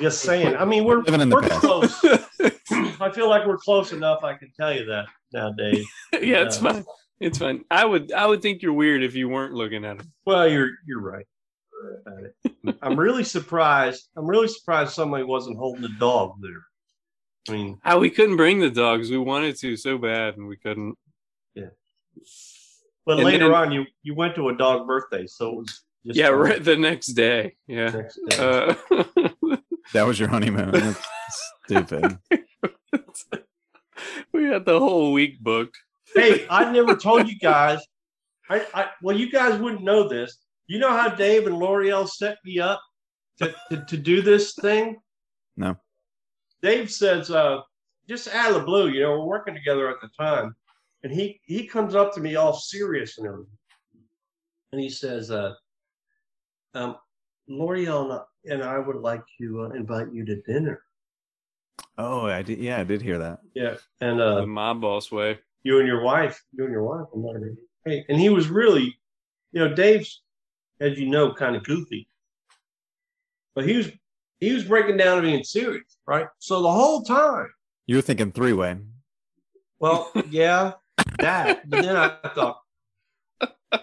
[SPEAKER 1] just saying. I mean, we're
[SPEAKER 3] Living in the
[SPEAKER 1] we're
[SPEAKER 3] past.
[SPEAKER 1] close. I feel like we're close enough. I can tell you that now, Dave.
[SPEAKER 2] yeah, it's
[SPEAKER 1] Yeah.
[SPEAKER 2] fine. It's fine. I would I would think you're weird if you weren't looking at him.
[SPEAKER 1] Well, you're you're right about it. I'm really surprised. I'm really surprised somebody wasn't holding a dog there. I mean,
[SPEAKER 2] Ah, we couldn't bring the dogs. We wanted to so bad, and we couldn't.
[SPEAKER 1] But
[SPEAKER 2] And
[SPEAKER 1] later
[SPEAKER 2] then-
[SPEAKER 1] on, you you went to a dog birthday, so it was just
[SPEAKER 2] yeah, right the next day. Yeah.
[SPEAKER 1] next day.
[SPEAKER 2] Uh,
[SPEAKER 3] That was your honeymoon. That's stupid.
[SPEAKER 2] we had the whole week booked.
[SPEAKER 1] hey, I never told you guys. I, I well, you guys wouldn't know this. You know how Dave and L'Oreal set me up to, to, to do this thing?
[SPEAKER 3] No.
[SPEAKER 1] Dave says, uh, just out of the blue, you know, we're working together at the time, and he he comes up to me all serious and everything, and he says, uh, um, L'Oreal and I- would like to uh, invite you to dinner.
[SPEAKER 3] Oh, I did. Yeah, I did hear that.
[SPEAKER 1] Yeah, and
[SPEAKER 2] the
[SPEAKER 1] uh,
[SPEAKER 2] mob boss way.
[SPEAKER 1] you and your wife, you and your wife, I'm not Hey, and he was really, you know, Dave's, as you know, kind of goofy, but he was he was breaking down and being serious, right? So the whole time,
[SPEAKER 3] You were thinking three way.
[SPEAKER 1] well, yeah, that. But then I thought,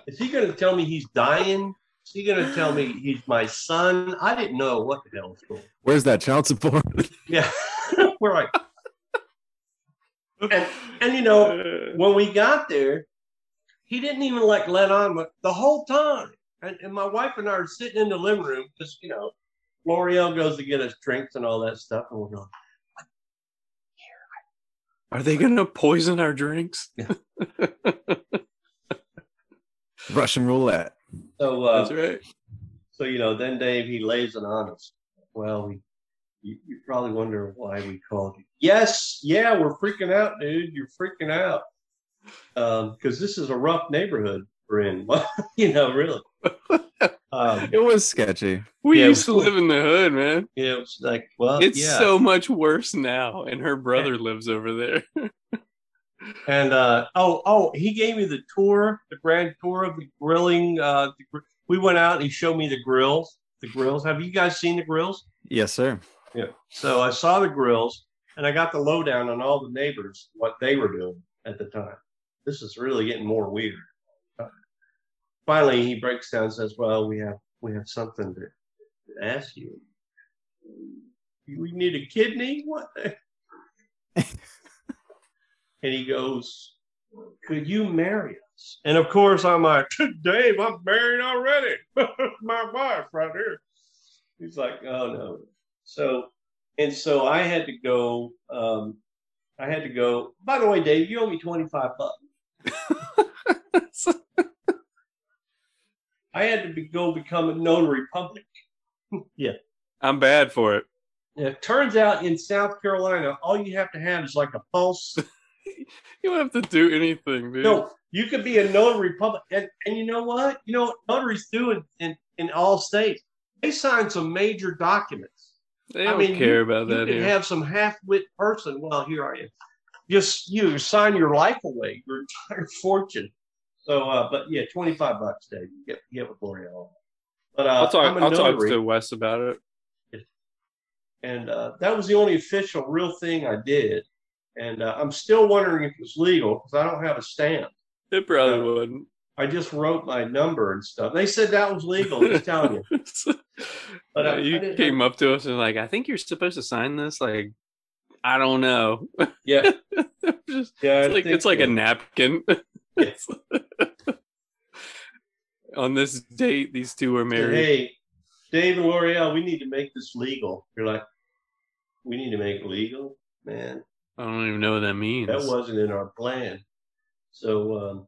[SPEAKER 1] is he going to tell me he's dying? Is he going to tell me he's my son? I didn't know what the hell was going.
[SPEAKER 3] Where's that child support?
[SPEAKER 1] Yeah, we're like, and and you know, when we got there, he didn't even like let on the whole time. And, and my wife and I are sitting in the living room because you know, L'Oreal goes to get us drinks and all that stuff, and we're going,
[SPEAKER 2] Are they gonna poison our drinks?
[SPEAKER 3] Russian roulette.
[SPEAKER 1] so uh,
[SPEAKER 2] That's right.
[SPEAKER 1] so you know, then Dave he lays it on us. Well, we, you, you probably wonder why we called you. Yes, yeah, we're freaking out, dude. You're freaking out because this is a rough neighborhood we're in. you know, really. Um,
[SPEAKER 3] It was sketchy.
[SPEAKER 2] We
[SPEAKER 1] Yeah,
[SPEAKER 2] used to
[SPEAKER 1] cool.
[SPEAKER 2] live in the hood, man.
[SPEAKER 1] it was like, well,
[SPEAKER 2] It's
[SPEAKER 1] yeah.
[SPEAKER 2] so much worse now, and her brother lives over there.
[SPEAKER 1] And uh, oh, oh, he gave me the tour, the grand tour of the grilling. Uh, the, gr- we went out and he showed me the grills. The grills. Have you guys seen the grills?
[SPEAKER 3] Yes, sir.
[SPEAKER 1] Yeah. So I saw the grills, and I got the lowdown on all the neighbors what they were doing at the time. This is really getting more weird. Finally, he breaks down and says, "Well, we have we have something to, to ask you. We need a kidney. What?" and he goes, "Could you marry us?" And of course, I'm like, "Dave, I'm married already. My wife right here." He's like, "Oh no." So and so I had to go. Um, I had to go. By the way, Dave, you owe me twenty five bucks. I had to be, go become a notary public. Yeah.
[SPEAKER 2] I'm bad for it.
[SPEAKER 1] And it turns out in South Carolina, all you have to have is like a pulse.
[SPEAKER 2] You don't have to do anything, dude.
[SPEAKER 1] no, you could be a notary public, and, and you know what? You know what notaries do in, in, in all states? They sign some major documents.
[SPEAKER 2] they
[SPEAKER 1] I
[SPEAKER 2] don't
[SPEAKER 1] mean,
[SPEAKER 2] care
[SPEAKER 1] you,
[SPEAKER 2] about
[SPEAKER 1] you
[SPEAKER 2] that
[SPEAKER 1] can
[SPEAKER 2] here.
[SPEAKER 1] have some half-wit person. Well, here I am. Just you sign your life away, your entire fortune. So, uh, but yeah, twenty-five bucks, Dave. Get get with L'Oreal. But uh,
[SPEAKER 2] I'll talk. I'll talk to Wes about it.
[SPEAKER 1] and uh, that was the only official real thing I did. And uh, I'm still wondering if it's legal because I don't have a stamp.
[SPEAKER 2] It probably
[SPEAKER 1] Uh,
[SPEAKER 2] wouldn't.
[SPEAKER 1] I just wrote my number and stuff. They said that was legal. I'm just telling you. But, uh,
[SPEAKER 2] Yeah, you
[SPEAKER 1] I
[SPEAKER 2] came up to us and like, I think you're supposed to sign this. Like, I don't know.
[SPEAKER 1] Yeah,
[SPEAKER 2] Just-
[SPEAKER 1] yeah. I
[SPEAKER 2] it's like
[SPEAKER 1] think
[SPEAKER 2] it's like
[SPEAKER 1] so.
[SPEAKER 2] a napkin.
[SPEAKER 1] Yeah.
[SPEAKER 2] On this date, these two were married.
[SPEAKER 1] hey, Dave and L'Oreal, we need to make this legal. You're like, we need to make it legal, man.
[SPEAKER 2] I don't even know what that means.
[SPEAKER 1] That wasn't in our plan. So, um,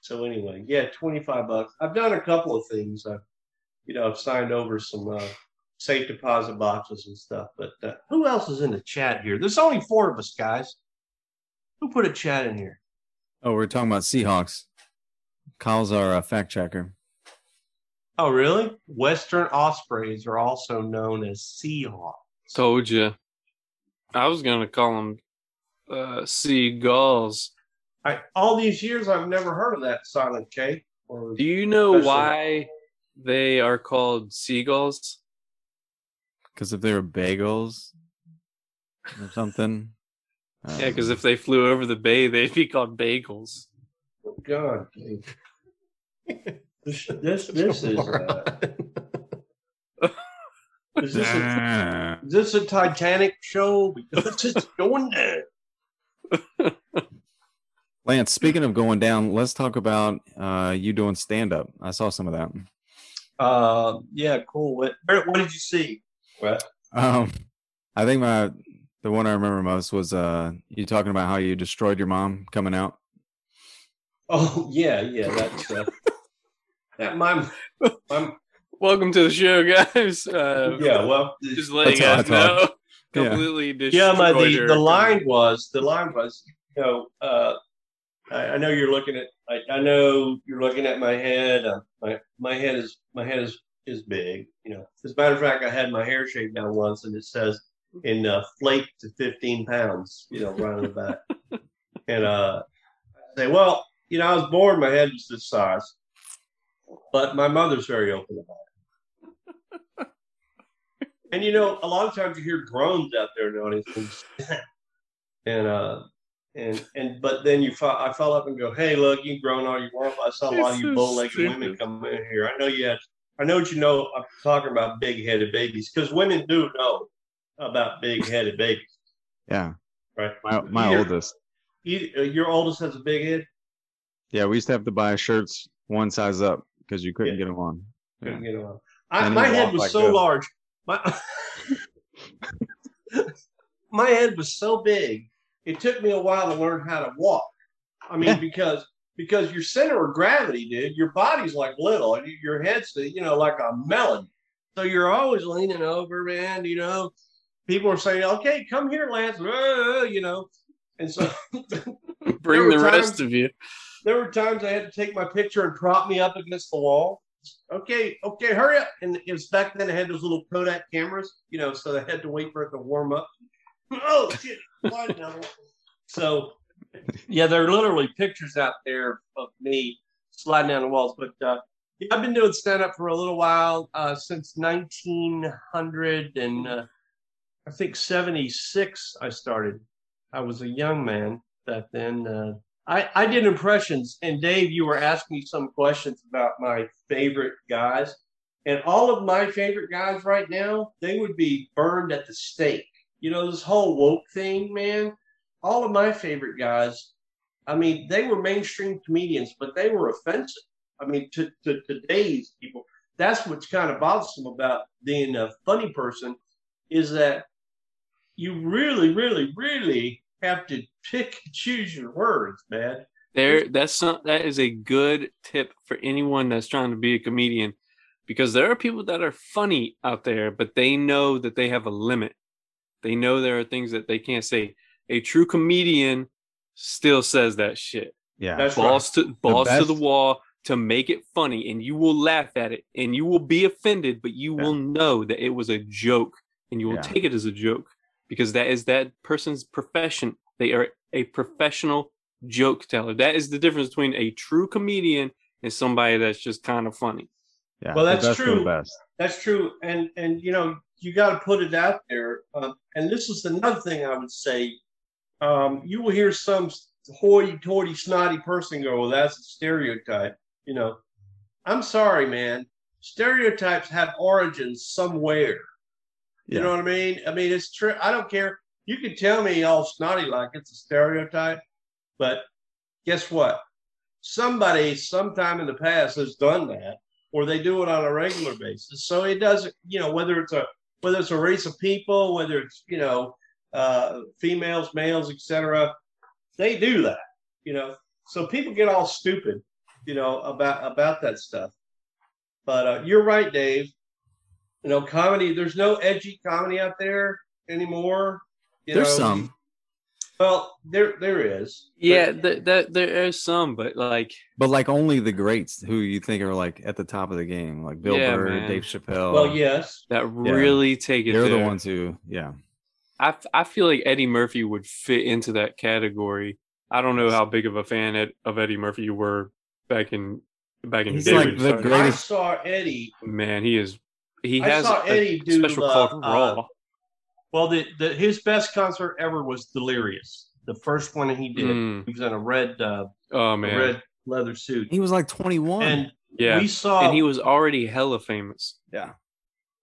[SPEAKER 1] so anyway, yeah, twenty five bucks. I've done a couple of things. I've, you know, I've signed over some uh, safe deposit boxes and stuff. But uh, who else is in the chat here? There's only four of us, guys. Who put a chat in here?
[SPEAKER 3] Oh, we're talking about Seahawks. Kyle's our uh, fact checker.
[SPEAKER 1] Oh, really? Western ospreys are also known as seahawks.
[SPEAKER 2] Told you. I was gonna call them uh, seagulls.
[SPEAKER 1] I all these years I've never heard of that silent K. Or
[SPEAKER 2] Do you know
[SPEAKER 1] Especially-
[SPEAKER 2] why they are called seagulls?
[SPEAKER 3] Because if they were bagels or something.
[SPEAKER 2] Yeah, because
[SPEAKER 3] um,
[SPEAKER 2] if they flew over the bay, they'd be called bagels.
[SPEAKER 1] Oh God, this this this is uh, is this a, is this a Titanic show? Because it's going down.
[SPEAKER 3] Lance, speaking of going down, let's talk about uh, you doing stand up. I saw some of that.
[SPEAKER 1] Uh, yeah, cool. What, what did you see? What?
[SPEAKER 3] Um, I think my the one I remember most was uh, you talking about how you destroyed your mom coming out.
[SPEAKER 1] Oh yeah, yeah. That's uh, that my my
[SPEAKER 2] Welcome to the show, guys. Uh,
[SPEAKER 1] yeah. Well,
[SPEAKER 2] just letting
[SPEAKER 3] That's how
[SPEAKER 2] us know.
[SPEAKER 3] talk. Yeah.
[SPEAKER 2] Completely destroyed
[SPEAKER 1] yeah. My the,
[SPEAKER 2] her.
[SPEAKER 1] the line was the line was you know uh, I, I know you're looking at I, I know you're looking at my head. Uh, my my head is my head is is big. You know, as a matter of fact, I had my hair shaved down once, and it says in uh, flake to 15 pounds. You know, right on the back. and uh, I say, well, you know, I was born, my head was this size, but my mother's very open about it. and you know, a lot of times you hear groans out there in the audience, and uh, and and but then you fo- I follow up and go, hey, look, you can groan all you want. I saw a lot of you
[SPEAKER 2] so
[SPEAKER 1] bow-legged
[SPEAKER 2] stupid.
[SPEAKER 1] women come in here. I know you had. I know what you know. I'm talking about big-headed babies because women do know about big-headed babies,
[SPEAKER 3] Yeah,
[SPEAKER 1] right?
[SPEAKER 3] my my
[SPEAKER 1] Either-
[SPEAKER 3] oldest.
[SPEAKER 1] you- uh, your oldest has a big head.
[SPEAKER 3] Yeah, we used to have to buy shirts one size up because you couldn't
[SPEAKER 1] Yeah.
[SPEAKER 3] get them on.
[SPEAKER 1] Couldn't
[SPEAKER 3] Yeah.
[SPEAKER 1] get on. I, my head was
[SPEAKER 3] like
[SPEAKER 1] so
[SPEAKER 3] this.
[SPEAKER 1] large. My my head was so big. It took me a while to learn how to walk. I mean,
[SPEAKER 3] Yeah.
[SPEAKER 1] because because your center of gravity, dude, your body's like little, and your head's you know like a melon. So you're always leaning over, man. You know, people are saying, "Okay, come here, Lance," uh, you know, and so
[SPEAKER 2] Bring the
[SPEAKER 1] were
[SPEAKER 2] rest of you.
[SPEAKER 1] there were times I had to take my picture and prop me up against the wall. Okay, okay, hurry up. And it was back then I had those little Kodak cameras, you know, so I had to wait for it to warm up. Oh shit. so yeah, there are literally pictures out there of me sliding down the walls. But uh, yeah, I've been doing stand up for a little while, uh, since 1900 and uh, I think 76 I started. I was a young man back then. Uh, I, I did impressions, and Dave, you were asking me some questions about my favorite guys. And all of my favorite guys right now, they would be burned at the stake. You know, this whole woke thing, man. All of my favorite guys, I mean, they were mainstream comedians, but they were offensive. I mean, to, to today's people, that's what's kind of bothersome about being a funny person is that you really, really, really have to pick and choose your words, man.
[SPEAKER 2] There, that's some, that is a good tip for anyone that's trying to be a comedian, because there are people that are funny out there, but they know that they have a limit. They know there are things that they can't say. A true comedian still says that shit.
[SPEAKER 3] Yeah,
[SPEAKER 1] That's
[SPEAKER 2] balls to balls to the wall to make it funny, and you will laugh at it, and you will be offended, but you
[SPEAKER 3] Yeah.
[SPEAKER 2] will know that it was a joke, and you will
[SPEAKER 3] Yeah.
[SPEAKER 2] take it as a joke because that is that person's profession. They are a professional joke teller. That is the difference between a true comedian and somebody that's just kind of funny.
[SPEAKER 3] yeah.
[SPEAKER 1] Well,
[SPEAKER 3] the
[SPEAKER 1] that's
[SPEAKER 3] best of the
[SPEAKER 1] true.
[SPEAKER 3] best.
[SPEAKER 1] That's true, and and you know you got to put it out there. Um, and this is another thing I would say. Um, you will hear some hoity-toity, snotty person go, "Well, that's a stereotype." You know, I'm sorry, man. Stereotypes have origins somewhere. You
[SPEAKER 3] Yeah.
[SPEAKER 1] know what I mean? I mean, it's true. I don't care. You can tell me all snotty like it's a stereotype, but guess what? Somebody sometime in the past has done that, or they do it on a regular basis. So it doesn't, you know, whether it's a whether it's a race of people, whether it's you know uh, females, males, etc. They do that, you know. So people get all stupid, you know, about about that stuff. But uh, you're right, Dave. You know, comedy. There's no edgy comedy out there anymore. You
[SPEAKER 3] There's
[SPEAKER 1] know,
[SPEAKER 3] some.
[SPEAKER 1] Well, there there is. but-
[SPEAKER 2] Yeah, th- that there is some, but like,
[SPEAKER 3] But like only the greats who you think are like at the top of the game, like Bill
[SPEAKER 2] Yeah,
[SPEAKER 3] Burr,
[SPEAKER 2] man.
[SPEAKER 3] Dave Chappelle.
[SPEAKER 1] well, yes.
[SPEAKER 2] that
[SPEAKER 3] Yeah.
[SPEAKER 2] really take it.
[SPEAKER 3] they're the
[SPEAKER 2] there.
[SPEAKER 3] ones who, yeah.
[SPEAKER 2] I f- I feel like Eddie Murphy would fit into that category. I don't know how big of a fan Ed, of Eddie Murphy you were back in back in
[SPEAKER 3] He's
[SPEAKER 2] the day.
[SPEAKER 3] like the
[SPEAKER 2] started.
[SPEAKER 3] great-
[SPEAKER 1] I
[SPEAKER 3] Greatest-
[SPEAKER 1] saw Eddie.
[SPEAKER 2] Man, he is. He
[SPEAKER 1] I
[SPEAKER 2] has
[SPEAKER 1] saw
[SPEAKER 2] a,
[SPEAKER 1] Eddie do,
[SPEAKER 2] special
[SPEAKER 1] uh,
[SPEAKER 2] called
[SPEAKER 1] uh,
[SPEAKER 2] Raw.
[SPEAKER 1] Well, the, the his best concert ever was Delirious, the first one he did.
[SPEAKER 2] Mm.
[SPEAKER 1] He was in a red uh,
[SPEAKER 2] oh man,
[SPEAKER 1] red leather suit,
[SPEAKER 3] He was like 21.
[SPEAKER 1] and
[SPEAKER 2] yeah,
[SPEAKER 1] we saw
[SPEAKER 2] and he was already hella famous.
[SPEAKER 3] yeah.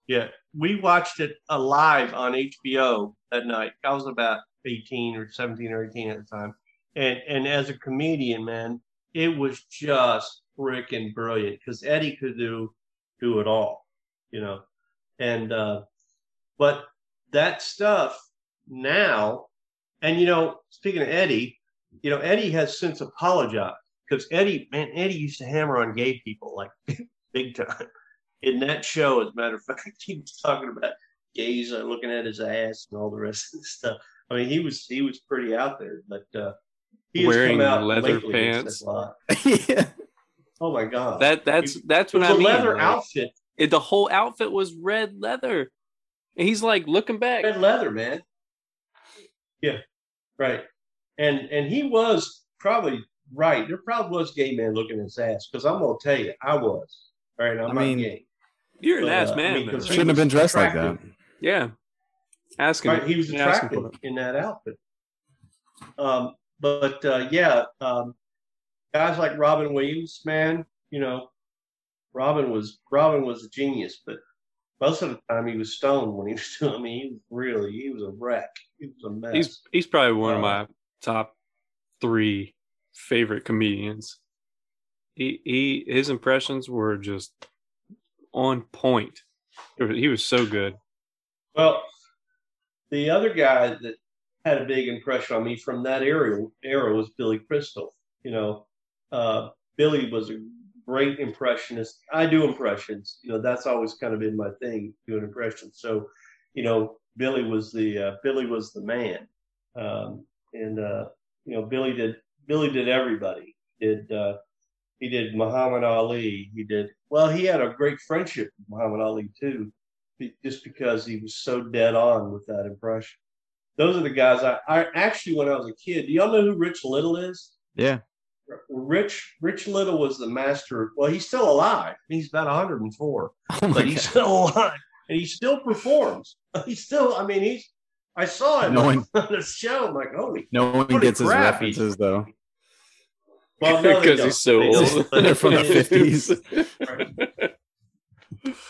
[SPEAKER 1] Yeah, we watched it uh, live on HBO that night. I was about 18 or 17 or 18 at the time. And and as a comedian, man, it was just freaking brilliant because Eddie could do do it all, you know. And uh but that stuff now, and you know, speaking of Eddie, you know, Eddie has since apologized because Eddie, man, Eddie used to hammer on gay people like big time in that show, as a matter of fact, he was talking about gays uh, looking at his ass and all the rest of the stuff. I mean, he was he was pretty out there, but uh, he has
[SPEAKER 2] Wearing
[SPEAKER 1] come out
[SPEAKER 2] leather pants.
[SPEAKER 1] a lot.
[SPEAKER 3] yeah.
[SPEAKER 1] Oh my god!
[SPEAKER 2] That that's that's what
[SPEAKER 1] was
[SPEAKER 2] I
[SPEAKER 1] a
[SPEAKER 2] mean.
[SPEAKER 1] leather
[SPEAKER 2] like,
[SPEAKER 1] outfit,
[SPEAKER 2] it- the whole outfit was red leather, and he's like looking back.
[SPEAKER 1] red leather, man. Yeah, right. And and he was probably right. There probably was gay man looking at his ass because I'm gonna tell you, I was. All right, I'm
[SPEAKER 3] I
[SPEAKER 1] not
[SPEAKER 3] mean,
[SPEAKER 1] gay.
[SPEAKER 2] You're an ass
[SPEAKER 1] uh, I
[SPEAKER 2] man.
[SPEAKER 1] mean,
[SPEAKER 2] though.
[SPEAKER 1] 'cause he
[SPEAKER 3] Shouldn't have been dressed like that.
[SPEAKER 1] attractive.
[SPEAKER 2] yeah, asking.
[SPEAKER 1] Right, he was
[SPEAKER 2] asking
[SPEAKER 1] attractive in that outfit. Um, but uh, yeah, um, guys like Robin Williams, man, you know, Robin was Robin was a genius, but most of the time he was stoned when he was doing. I mean, he was really he was a wreck. He was a mess.
[SPEAKER 2] He's he's probably one of
[SPEAKER 1] Uh,
[SPEAKER 2] my top three favorite comedians. He he his impressions were just on point. He was so good.
[SPEAKER 1] Well, the other guy that had a big impression on me from that era era was Billy Crystal. You know, uh, Billy was a great impressionist. I do impressions. You know, that's always kind of been my thing, doing impressions. So, you know, Billy was the uh, Billy was the man, um, and uh, you know, Billy did Billy did everybody. He did uh, he did Muhammad Ali. He did well. He had a great friendship with Muhammad Ali too just because he was so dead on with that impression. Those are the guys I, I actually, when I was a kid, do y'all know who Rich Little is?
[SPEAKER 3] Yeah.
[SPEAKER 1] Rich Rich Little was the master. Well, he's still alive. He's about 104,
[SPEAKER 3] Oh my
[SPEAKER 1] but he's
[SPEAKER 3] God.
[SPEAKER 1] still alive and he still performs. He's still, I mean, he's, I saw him
[SPEAKER 3] No one-
[SPEAKER 1] on the show. I'm like, holy,
[SPEAKER 3] No one
[SPEAKER 1] Holy
[SPEAKER 3] gets his
[SPEAKER 1] crap,
[SPEAKER 3] references though.
[SPEAKER 1] well,
[SPEAKER 2] Because
[SPEAKER 1] don't.
[SPEAKER 2] he's so
[SPEAKER 1] They
[SPEAKER 2] old.
[SPEAKER 3] They're from the
[SPEAKER 1] it is-
[SPEAKER 3] 50s.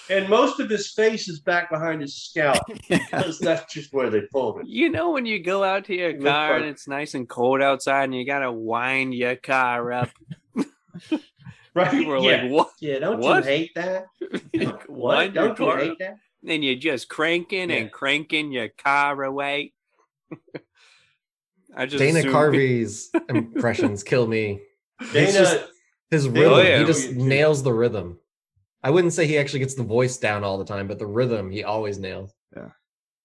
[SPEAKER 1] And most of his face is back behind his scalp because that's just where they pulled it.
[SPEAKER 2] You know when you go out to your
[SPEAKER 1] Look
[SPEAKER 2] car
[SPEAKER 1] like-
[SPEAKER 2] and it's nice and cold outside and you gotta wind your car up.
[SPEAKER 1] Right?
[SPEAKER 2] People are
[SPEAKER 1] yeah.
[SPEAKER 2] like, "What?
[SPEAKER 1] Yeah, don't
[SPEAKER 2] What?
[SPEAKER 1] you hate that? What?
[SPEAKER 2] Wind
[SPEAKER 1] Don't you
[SPEAKER 2] car
[SPEAKER 1] hate
[SPEAKER 2] up?"
[SPEAKER 1] that?
[SPEAKER 2] Then you're just cranking
[SPEAKER 1] Yeah.
[SPEAKER 2] and cranking your car away." I just
[SPEAKER 4] Dana
[SPEAKER 2] assume-
[SPEAKER 4] Carvey's impressions kill me.
[SPEAKER 1] Dana,
[SPEAKER 4] just his
[SPEAKER 1] oh,
[SPEAKER 4] rhythm.
[SPEAKER 2] Oh, yeah.
[SPEAKER 4] He just nails the rhythm. I wouldn't say he actually gets the voice down all the time, but the rhythm he always nails. Yeah.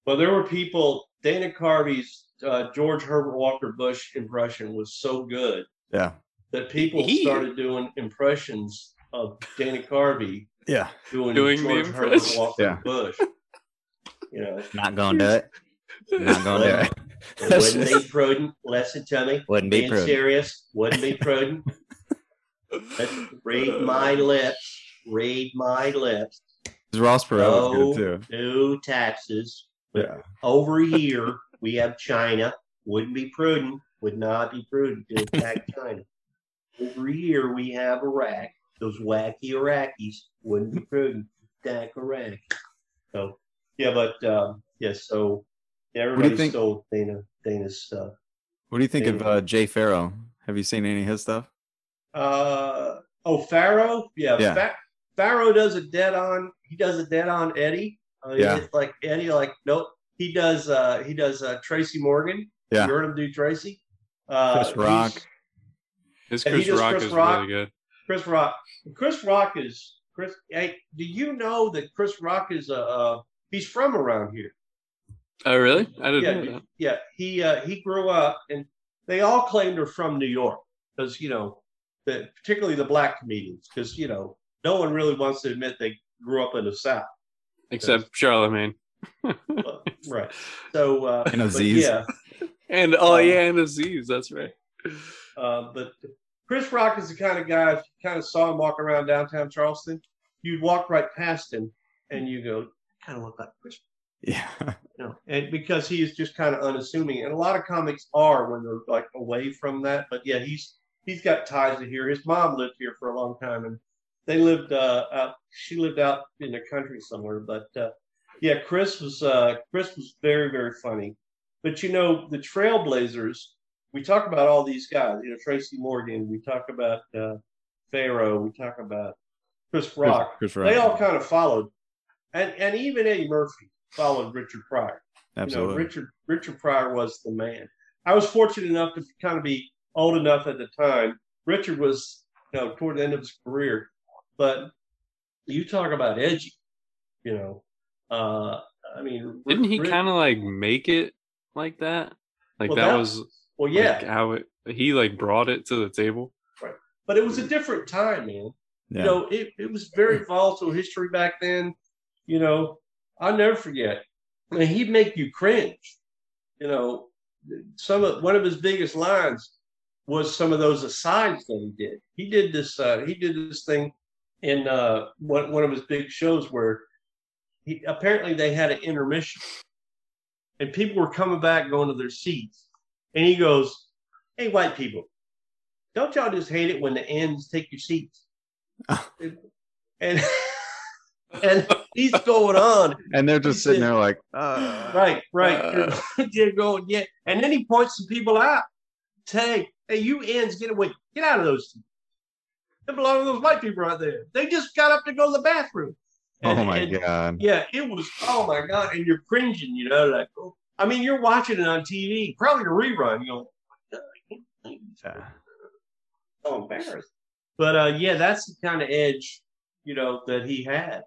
[SPEAKER 1] Well, there were people. Dana Carvey's uh, George Herbert Walker Bush impression was so good
[SPEAKER 3] Yeah.
[SPEAKER 1] that people
[SPEAKER 2] He-
[SPEAKER 1] started doing impressions of Dana Carvey
[SPEAKER 3] Yeah.
[SPEAKER 1] doing,
[SPEAKER 2] Doing the
[SPEAKER 1] George Herbert. Walker
[SPEAKER 3] Yeah.
[SPEAKER 1] Bush. You know,
[SPEAKER 3] Not gonna do it. Not gonna do it.
[SPEAKER 1] it wouldn't be prudent. Listen to me.
[SPEAKER 3] Wouldn't be
[SPEAKER 1] Being
[SPEAKER 3] prudent.
[SPEAKER 1] serious. Wouldn't be prudent. Let's read my lips. Read my lips.
[SPEAKER 3] Ross Perot
[SPEAKER 1] No
[SPEAKER 3] good too.
[SPEAKER 1] new taxes.
[SPEAKER 3] Yeah.
[SPEAKER 1] Over here, we have China. Wouldn't be prudent. Would not be prudent to attack China. Over here, we have Iraq. Those wacky Iraqis wouldn't be prudent to attack Iraq. So, yeah, but um, yeah, so yeah,
[SPEAKER 3] do you
[SPEAKER 1] everybody
[SPEAKER 3] think-
[SPEAKER 1] stole Dana Dana's stuff.
[SPEAKER 3] What do you think of uh, Jay Pharoah? Have you seen any of his stuff?
[SPEAKER 1] Uh oh, Pharoah. Yeah,
[SPEAKER 3] Yeah.
[SPEAKER 1] Fa- Pharoah does a dead on. He does a dead on Eddie. Uh,
[SPEAKER 3] Yeah.
[SPEAKER 1] it's like Eddie. Like nope. He does. uh He does uh Tracy Morgan.
[SPEAKER 3] Yeah.
[SPEAKER 1] You heard him do Tracy. Uh,
[SPEAKER 3] Chris Rock.
[SPEAKER 1] he's-
[SPEAKER 2] His Chris Rock
[SPEAKER 1] Chris
[SPEAKER 2] is
[SPEAKER 1] Rock.
[SPEAKER 2] really good.
[SPEAKER 1] Chris Rock. Chris Rock is Chris. Hey, do you know that Chris Rock is a? Uh, he's from around here.
[SPEAKER 2] Oh, really? I didn't
[SPEAKER 1] Yeah,
[SPEAKER 2] know that.
[SPEAKER 1] yeah. He uh, he grew up, and they all claimed they're from New York because you know, the, particularly the black comedians, because you know, no one really wants to admit they grew up in the South.
[SPEAKER 2] Except Charlamagne.
[SPEAKER 1] But- right. So uh,
[SPEAKER 3] And
[SPEAKER 1] but
[SPEAKER 3] Aziz.
[SPEAKER 1] yeah.
[SPEAKER 2] And oh
[SPEAKER 1] Um,
[SPEAKER 2] yeah, and Aziz, that's right.
[SPEAKER 1] Uh, but Chris Rock is the kind of guy, if you kind of saw him walk around downtown Charleston, you'd walk right past him and you go, kind of look like Chris.
[SPEAKER 3] Yeah.
[SPEAKER 1] You know, and because he is just kind of unassuming. And a lot of comics are when they're like away from that. But yeah, he's he's got ties to here. His mom lived here for a long time and they lived uh out she lived out in the country somewhere. But uh yeah, Chris was uh Chris was very, very funny. But you know, the Trailblazers, we talk about all these guys, you know, Tracy Morgan, we talk about uh Pharoah, we talk about Chris Rock.
[SPEAKER 3] Chris
[SPEAKER 1] They
[SPEAKER 3] Rock.
[SPEAKER 1] all kind of followed. And and even Eddie Murphy followed Richard Pryor.
[SPEAKER 3] Absolutely.
[SPEAKER 1] You know, Richard Richard Pryor was the man. I was fortunate enough to kind of be old enough at the time. Richard was, you know, toward the end of his career. But you talk about edgy, you know. Uh I mean
[SPEAKER 2] Didn't he kind of like make it like that? Like
[SPEAKER 1] Well,
[SPEAKER 2] that,
[SPEAKER 1] that-
[SPEAKER 2] was
[SPEAKER 1] well yeah,
[SPEAKER 2] like how it he like brought it to the table. Right?
[SPEAKER 1] But it was a different time, man.
[SPEAKER 3] yeah.
[SPEAKER 1] You know, it, it was very volatile history back then. You know, I'll never forget. I mean, he'd make you cringe. You know, some of one of his biggest lines was some of those asides that he did. He did this. Uh, he did this thing in uh, one one of his big shows where he apparently they had an intermission, and people were coming back going to their seats, and he goes, "Hey, white people, don't y'all just hate it when the ends take your seats?" and and he's going on.
[SPEAKER 3] And they're just sitting there like, uh,
[SPEAKER 1] right right.
[SPEAKER 2] Uh.
[SPEAKER 1] they're going yeah. And then he points some people out. Say hey you ends get away. Get out of those seats. They belong to those white people right there they just got up to go to the bathroom
[SPEAKER 3] oh my
[SPEAKER 1] and-
[SPEAKER 3] god.
[SPEAKER 1] yeah it was oh my god and you're cringing you know like oh, i mean you're watching it on tv probably a rerun you know "Oh I can't believe this." So embarrassed but uh yeah that's the kind of edge you know that he had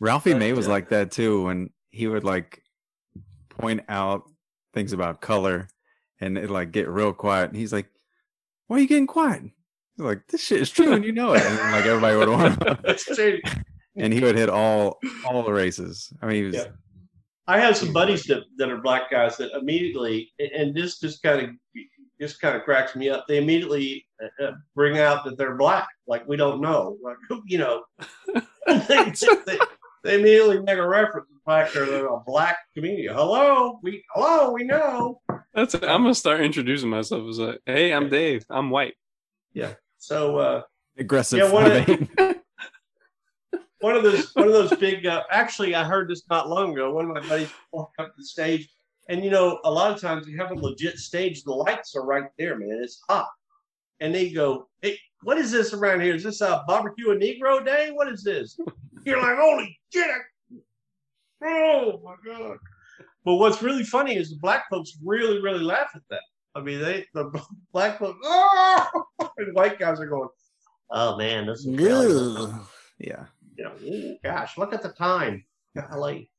[SPEAKER 3] Ralphie
[SPEAKER 1] But,
[SPEAKER 3] May was
[SPEAKER 1] uh,
[SPEAKER 3] like that too when he would like point out things about color and it like get real quiet. And he's like, Why are you getting quiet? He's like, This shit is true and you know it. And like everybody would want up.
[SPEAKER 1] That's true.
[SPEAKER 3] And he would hit all all the races. I mean he was
[SPEAKER 1] Yeah. I have some buddies that, that are black guys that immediately, and this just kind of just kind of cracks me up. They immediately uh, uh, bring out that they're black, like we don't know, like you know. they, they, they immediately make a reference to the fact that they're a black comedian. Hello, we hello, we know.
[SPEAKER 2] That's I'm gonna start introducing myself as like, hey, I'm Dave. I'm white.
[SPEAKER 1] So uh,
[SPEAKER 3] aggressive.
[SPEAKER 1] Yeah, one of one of those one of those big uh, actually i heard this not long ago. One of my buddies walked up the stage and you know a lot of times you have a legit stage the lights are right there man. It's hot. And they go hey what is this around here? Is this a barbecue a negro day? What is this? You're like holy shit oh my god. But what's really funny is the black folks really really laugh at that i mean they the black folks oh and white guys are going oh man this is really
[SPEAKER 3] yeah.
[SPEAKER 1] you know, ooh, gosh, look at the time. Golly.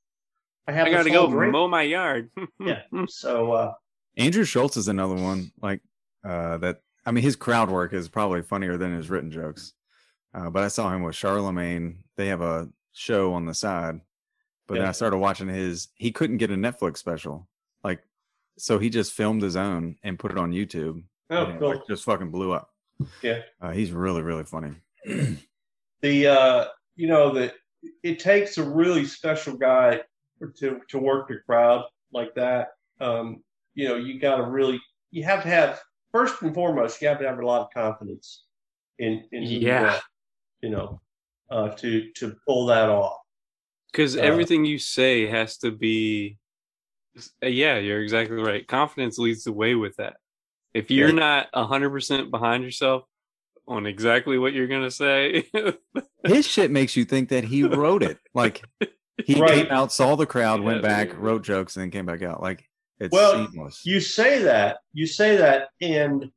[SPEAKER 1] I have
[SPEAKER 2] I gotta go
[SPEAKER 1] whole drink.
[SPEAKER 2] mow my yard.
[SPEAKER 1] Yeah. So uh
[SPEAKER 3] Andrew Schulz is another one like uh that I mean his crowd work is probably funnier than his written jokes. Uh, but I saw him with Charlamagne. They have a show on the side. But then I started watching his he couldn't get a Netflix special. Like so he just filmed his own and put it on YouTube.
[SPEAKER 1] oh
[SPEAKER 3] and
[SPEAKER 1] cool.
[SPEAKER 3] like, just fucking blew up.
[SPEAKER 1] Yeah.
[SPEAKER 3] Uh, he's really, really funny.
[SPEAKER 1] The uh you know that it takes a really special guy to to work the crowd like that. Um, you know, you gotta really you have to have first and foremost, you have to have a lot of confidence in in
[SPEAKER 2] Yeah.
[SPEAKER 1] are, you know, uh to to pull that off.
[SPEAKER 2] Because
[SPEAKER 1] Uh,
[SPEAKER 2] everything you say has to be, yeah, you're exactly right. Confidence leads the way with that. If you're not hundred percent behind yourself on exactly what you're gonna say,
[SPEAKER 3] His shit makes you think that he wrote it. Like he
[SPEAKER 1] Right.
[SPEAKER 3] came out, saw the crowd, went back,
[SPEAKER 2] dude.
[SPEAKER 3] wrote jokes, and then came back out. Like it's
[SPEAKER 1] Well,
[SPEAKER 3] seamless.
[SPEAKER 1] you say that you say that and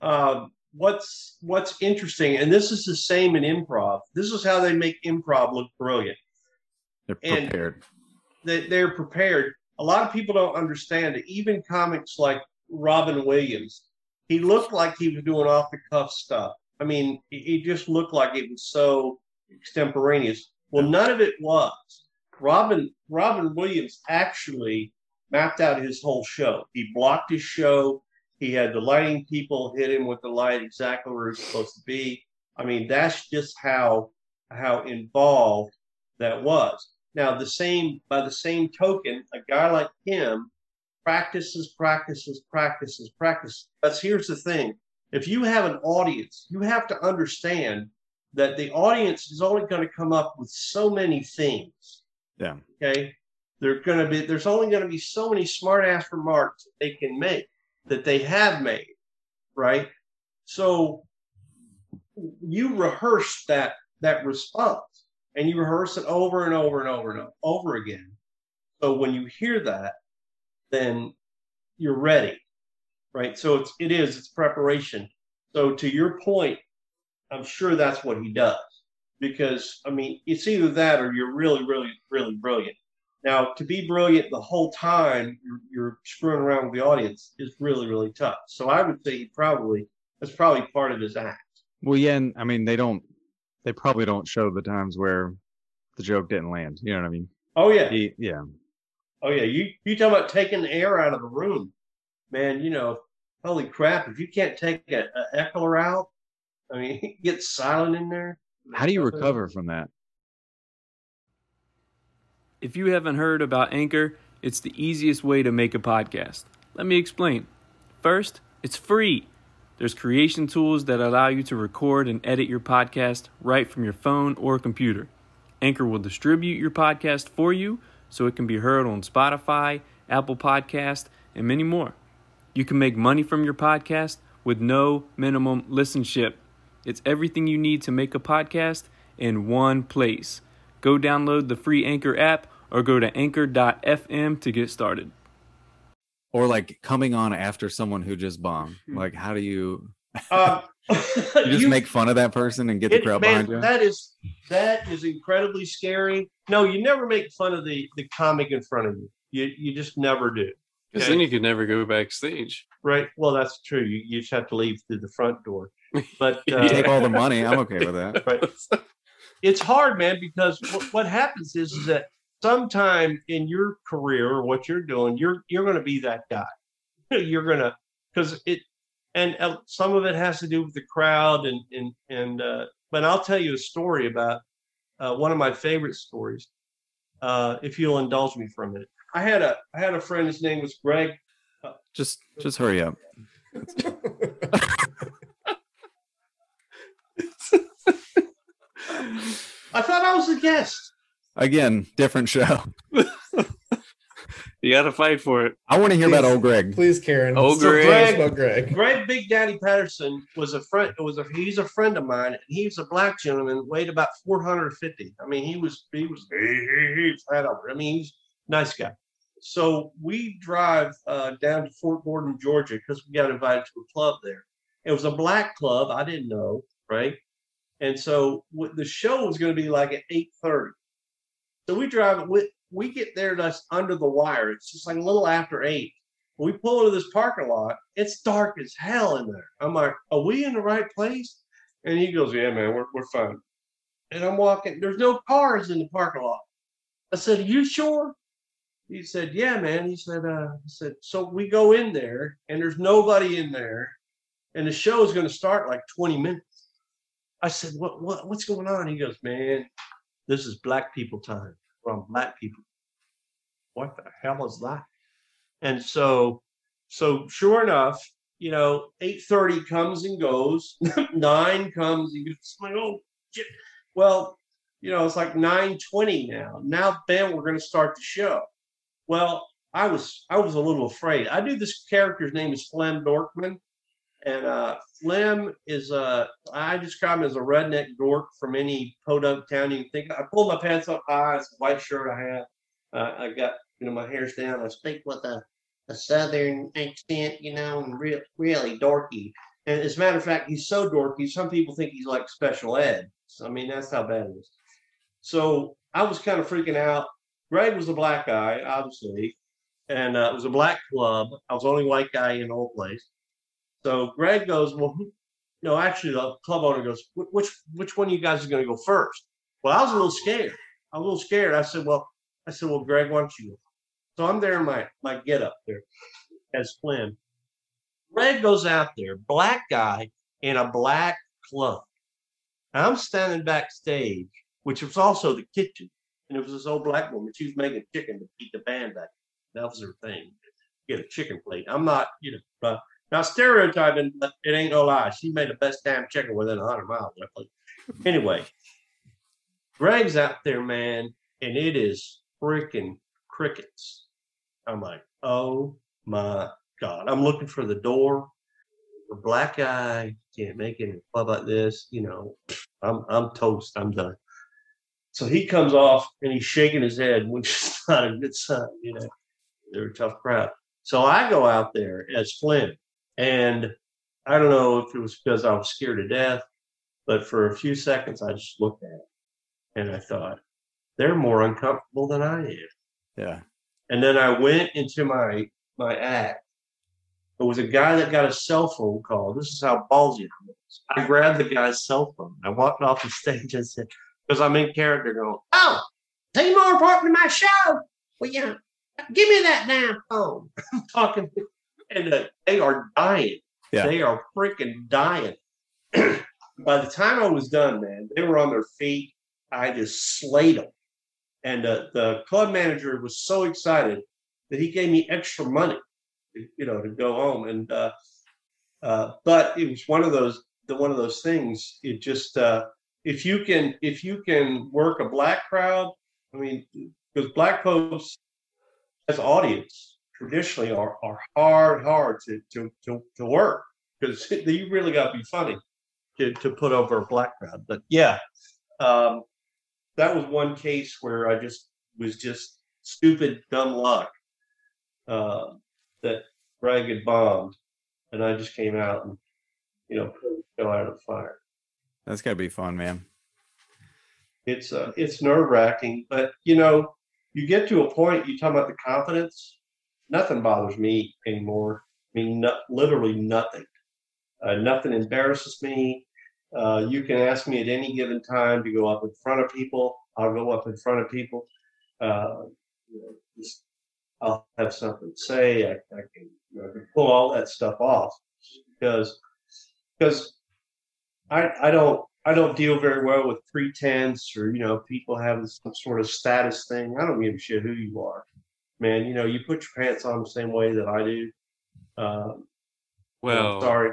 [SPEAKER 1] um, what's what's interesting and this is the same in improv this is how they make improv look brilliant
[SPEAKER 3] They're
[SPEAKER 1] and-
[SPEAKER 3] prepared.
[SPEAKER 1] they, they're prepared a lot of people don't understand it. Even comics like Robin Williams, he looked like he was doing off the cuff stuff. I mean, he he just looked like it was so extemporaneous. Well, none of it was. Robin Robin Williams actually mapped out his whole show. He blocked his show. He had the lighting people hit him with the light exactly where it's supposed to be. I mean, that's just how how involved that was. Now, the same by the same token, a guy like him practices, practices, practices, practices. But here's the thing: if you have an audience, you have to understand that the audience is only going to come up with so many things.
[SPEAKER 3] Yeah.
[SPEAKER 1] Okay. They're going to be, there's only going to be so many smart ass remarks that they can make that they have made. Right. So you rehearse that, that response and you rehearse it over and over and over and over again. So when you hear that, then you're ready. Right. So it's, it is, it's preparation. So to your point, I'm sure that's what he does because I mean it's either that or you're really, really, really brilliant. Now to be brilliant the whole time you're, you're screwing around with the audience is really, really tough. So I would say he probably that's probably part of his act.
[SPEAKER 3] Well, yeah, and I mean they don't. They probably don't show the times where the joke didn't land. You know what I mean?
[SPEAKER 1] Oh yeah,
[SPEAKER 3] He, yeah.
[SPEAKER 1] oh yeah. You you talk about taking the air out of the room, man. You know, holy crap! If you can't take a, a heckler out, I mean, get silent in there.
[SPEAKER 3] How do you recover from that?
[SPEAKER 2] If you haven't heard about Anchor, it's the easiest way to make a podcast. Let me explain. First, it's free. There's creation tools that allow you to record and edit your podcast right from your phone or computer. Anchor will distribute your podcast for you so it can be heard on Spotify, Apple Podcast, and many more. You can make money from your podcast with no minimum listenership. It's everything you need to make a podcast in one place. Go download the free Anchor app or go to anchor.fm to get started.
[SPEAKER 3] Or like coming on after someone who just bombed. Like, how do you?
[SPEAKER 1] Um,
[SPEAKER 3] You just make fun of that person and get the crowd
[SPEAKER 1] man,
[SPEAKER 3] behind you.
[SPEAKER 1] That is that is incredibly scary. No, you never make fun of the the comic in front of you. You you just never do.
[SPEAKER 2] Because
[SPEAKER 1] Okay.
[SPEAKER 2] then you could never go backstage.
[SPEAKER 1] Right? Well, that's true. You, you just have to leave through the front door. But
[SPEAKER 3] You
[SPEAKER 1] uh,
[SPEAKER 3] take all the money. I'm okay with that.
[SPEAKER 1] Right. it's hard, man, because what, what happens is, is that sometime in your career or what you're doing, you're you're going to be that guy. you're going to because it and uh, some of it has to do with the crowd and and and uh, but I'll tell you a story about uh, one of my favorite stories. Uh, if you'll indulge me for a minute, I had a I had a friend. His name was Greg.
[SPEAKER 3] Just, just hurry up.
[SPEAKER 1] I thought I was a guest.
[SPEAKER 3] Again, different show.
[SPEAKER 2] You got to fight for it.
[SPEAKER 3] I want to hear about old Greg.
[SPEAKER 4] Please, Karen.
[SPEAKER 2] Oh,
[SPEAKER 4] still
[SPEAKER 2] Greg.
[SPEAKER 4] tell us about Greg.
[SPEAKER 1] Greg Big Daddy Patterson was a friend. Was a he's a friend of mine. And he was a black gentleman, weighed about four hundred fifty. I mean, he was he was he, he, he, flat over. I mean, he's a nice guy. So we drive uh, down to Fort Gordon, Georgia, because we got invited to a club there. It was a black club. I didn't know, right? And so w- the show was going to be like at eight thirty. So we drive. We, we get there just under the wire. It's just like a little after eight. We pull into this parking lot. It's dark as hell in there. I'm like, are we in the right place? And he goes, yeah, man, we're, we're fine. And I'm walking. There's no cars in the parking lot. I said, are you sure? He said, yeah, man. He said, uh, he said, so we go in there and there's nobody in there. And the show is going to start like 20 minutes. I said, what, what, what's going on? He goes, man, this is black people time. From black people. What the hell is that? And so, so sure enough, you know, eight thirty comes and goes, nine comes and goes. I'm like, oh shit. Well, you know, it's like nine twenty now. Now, bam, we're going to start the show. Well, I was I was a little afraid. I knew this character's name is Flem Dorkman, and uh, Flem is uh, I describe him as a redneck dork from any podunk town you can think. Of. I pulled my pants up high. It's a white shirt I have. Uh, I got you know my hair's down. I speak with a, a southern accent, you know, and real really dorky. And as a matter of fact, he's so dorky. Some people think he's like special ed. So, I mean, that's how bad it is. So I was kind of freaking out. Greg was a black guy, obviously. and uh, it was a black club. I was the only white guy in the whole place. So Greg goes, well, no, actually, the club owner goes, which which one of you guys is going to go first? Well, I was a little scared. I was a little scared. I said, well, I said, well, Greg, why don't you? go?" So I'm there in my my get up there as Flynn. Greg goes out there, black guy in a black club. I'm standing backstage, which was also the kitchen, and it was this old black woman. She was making chicken to beat the band back. That was her thing. Get a chicken plate. I'm not, you know, uh, not stereotyping, but it ain't no lie. She made the best damn chicken within 100 miles. Anyway, Greg's out there, man, and it is freaking crickets. I'm like, oh my God. I'm looking for the door. The black guy can't make it in a club like this. You know, I'm I'm toast. I'm done. So he comes off and he's shaking his head, which is not a good sign. You know, they're a tough crowd. So I go out there as Flynn, and I don't know if it was because I was scared to death, but for a few seconds I just looked at it and I thought, they're more uncomfortable than I am.
[SPEAKER 3] Yeah.
[SPEAKER 1] And then I went into my my act. There was a guy that got a cell phone call. This is how ballsy I was. I grabbed the guy's cell phone. I walked off the stage and said, because I'm in character going, Oh, more important than my show. Well, yeah, give me that damn phone. I'm talking, and uh, they are dying.
[SPEAKER 3] Yeah.
[SPEAKER 1] They are freaking dying. By the time I was done, man, they were on their feet. I just slayed them. And uh, the club manager was so excited that he gave me extra money, you know, to go home. And uh, uh, but it was one of those the one of those things. It just uh, if you can if you can work a black crowd, I mean, because black folks as audience traditionally are are hard hard to to to, to work because you really got to be funny to to put over a black crowd. But yeah. Um, that was one case where I just was just stupid, dumb luck uh, that Bragg had bombed, and I just came out and you know fell out of the fire.
[SPEAKER 3] That's gotta be fun, man.
[SPEAKER 1] It's uh, it's nerve wracking, but you know you get to a point. You talk about the confidence. Nothing bothers me anymore. I mean, no, literally nothing. Uh, nothing embarrasses me. Uh, you can ask me at any given time to go up in front of people. I'll go up in front of people. Uh, you know, just, I'll have something to say. I, I can, you know, I can pull all that stuff off because because I I don't I don't deal very well with pretense or you know people having some sort of status thing. I don't give a shit who you are, man. You know you put your pants on the same way that I do. Um,
[SPEAKER 2] Well,
[SPEAKER 1] sorry,